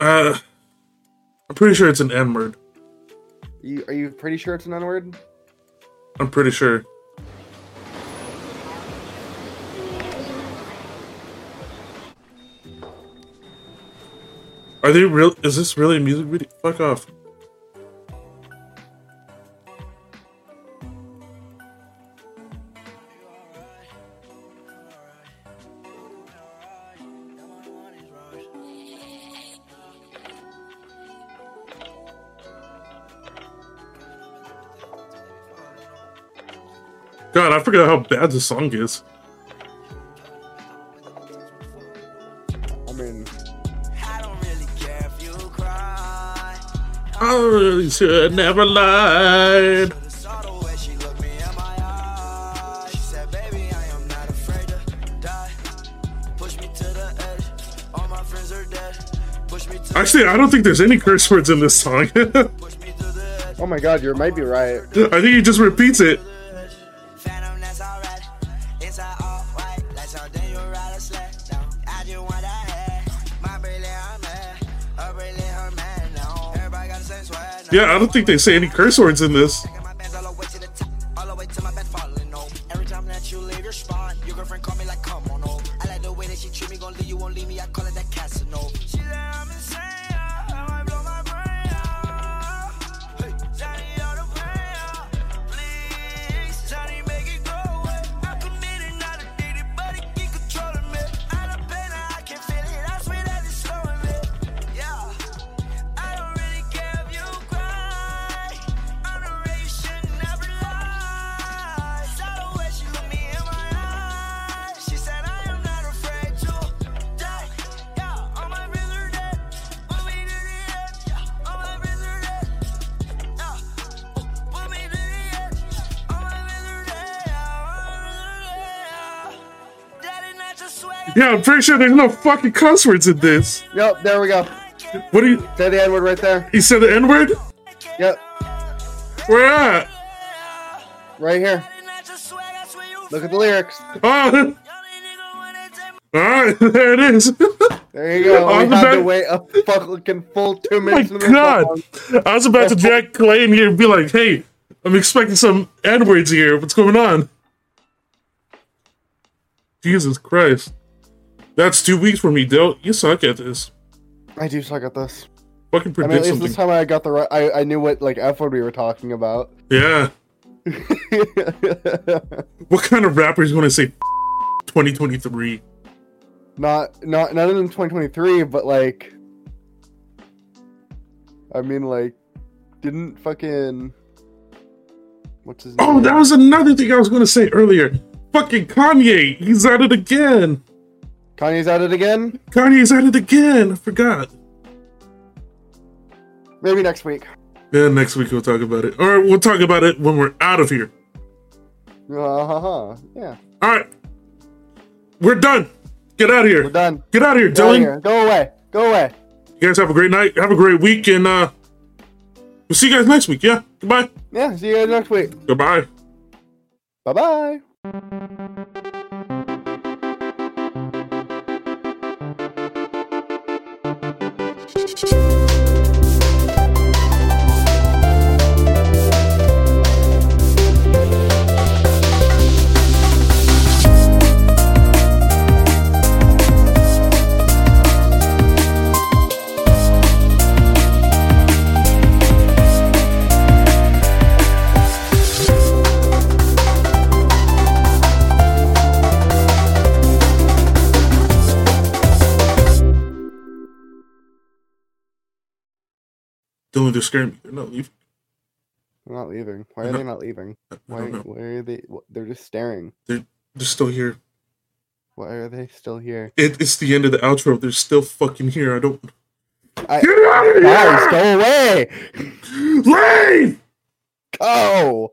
Uh, I'm pretty sure it's an N word. You are you pretty sure it's an N word? I'm pretty sure. Are they real? Is this really a music video? Fuck off. God, I forgot how bad this song is. Push me to Actually, I don't think there's any curse words in this song. I push me to the edge. Oh my god, you might be right. I think he just repeats it. Yeah, I don't think they say any curse words in this. Pretty sure there's no fucking cuss words in this. Yep, there we go. What do you? Say the N word right there. He said the N word? Yep, Where at? right here. Not just swag, I swear you Look at the lyrics. Oh, <laughs> all right, <laughs> there it is. There you go. <laughs> On we the had to back- wait a fucking full two minutes. in the God. I was about to jack Clay in here and be like, "Hey, I'm expecting some N words here. What's going on?" Jesus Christ, that's two weeks for me, Dill. You suck at this. I do suck at this. Fucking I mean, predict at least something. this time I got the right. I, I knew what like F word we were talking about. Yeah. <laughs> What kind of rapper is going to say 2023? not not not in 2023, but like, I mean, like, didn't fucking what's his oh, name? Oh, that was another thing I was going to say earlier. Fucking Kanye. He's at it again. Kanye's at it again. Kanye's at it again. I forgot. Maybe next week. Yeah, next week we'll talk about it. Or we'll talk about it when we're out of here. Uh-huh. Yeah, All right. We're done. Get out of here. we're done. Get out of here, Dylan. Go away. Go away. You guys have a great night. Have a great week. And uh, we'll see you guys next week. Yeah. Goodbye. Yeah. See you guys next week. Goodbye. Bye bye. They're scaring me. They're not leaving. They're not leaving. Why are they not leaving? Why? Why are they? They're just staring. They're, they're still here. Why are they still here? It, it's the end of the outro. They're still fucking here. I don't. I, Get out of guys, go away. Leave! Go.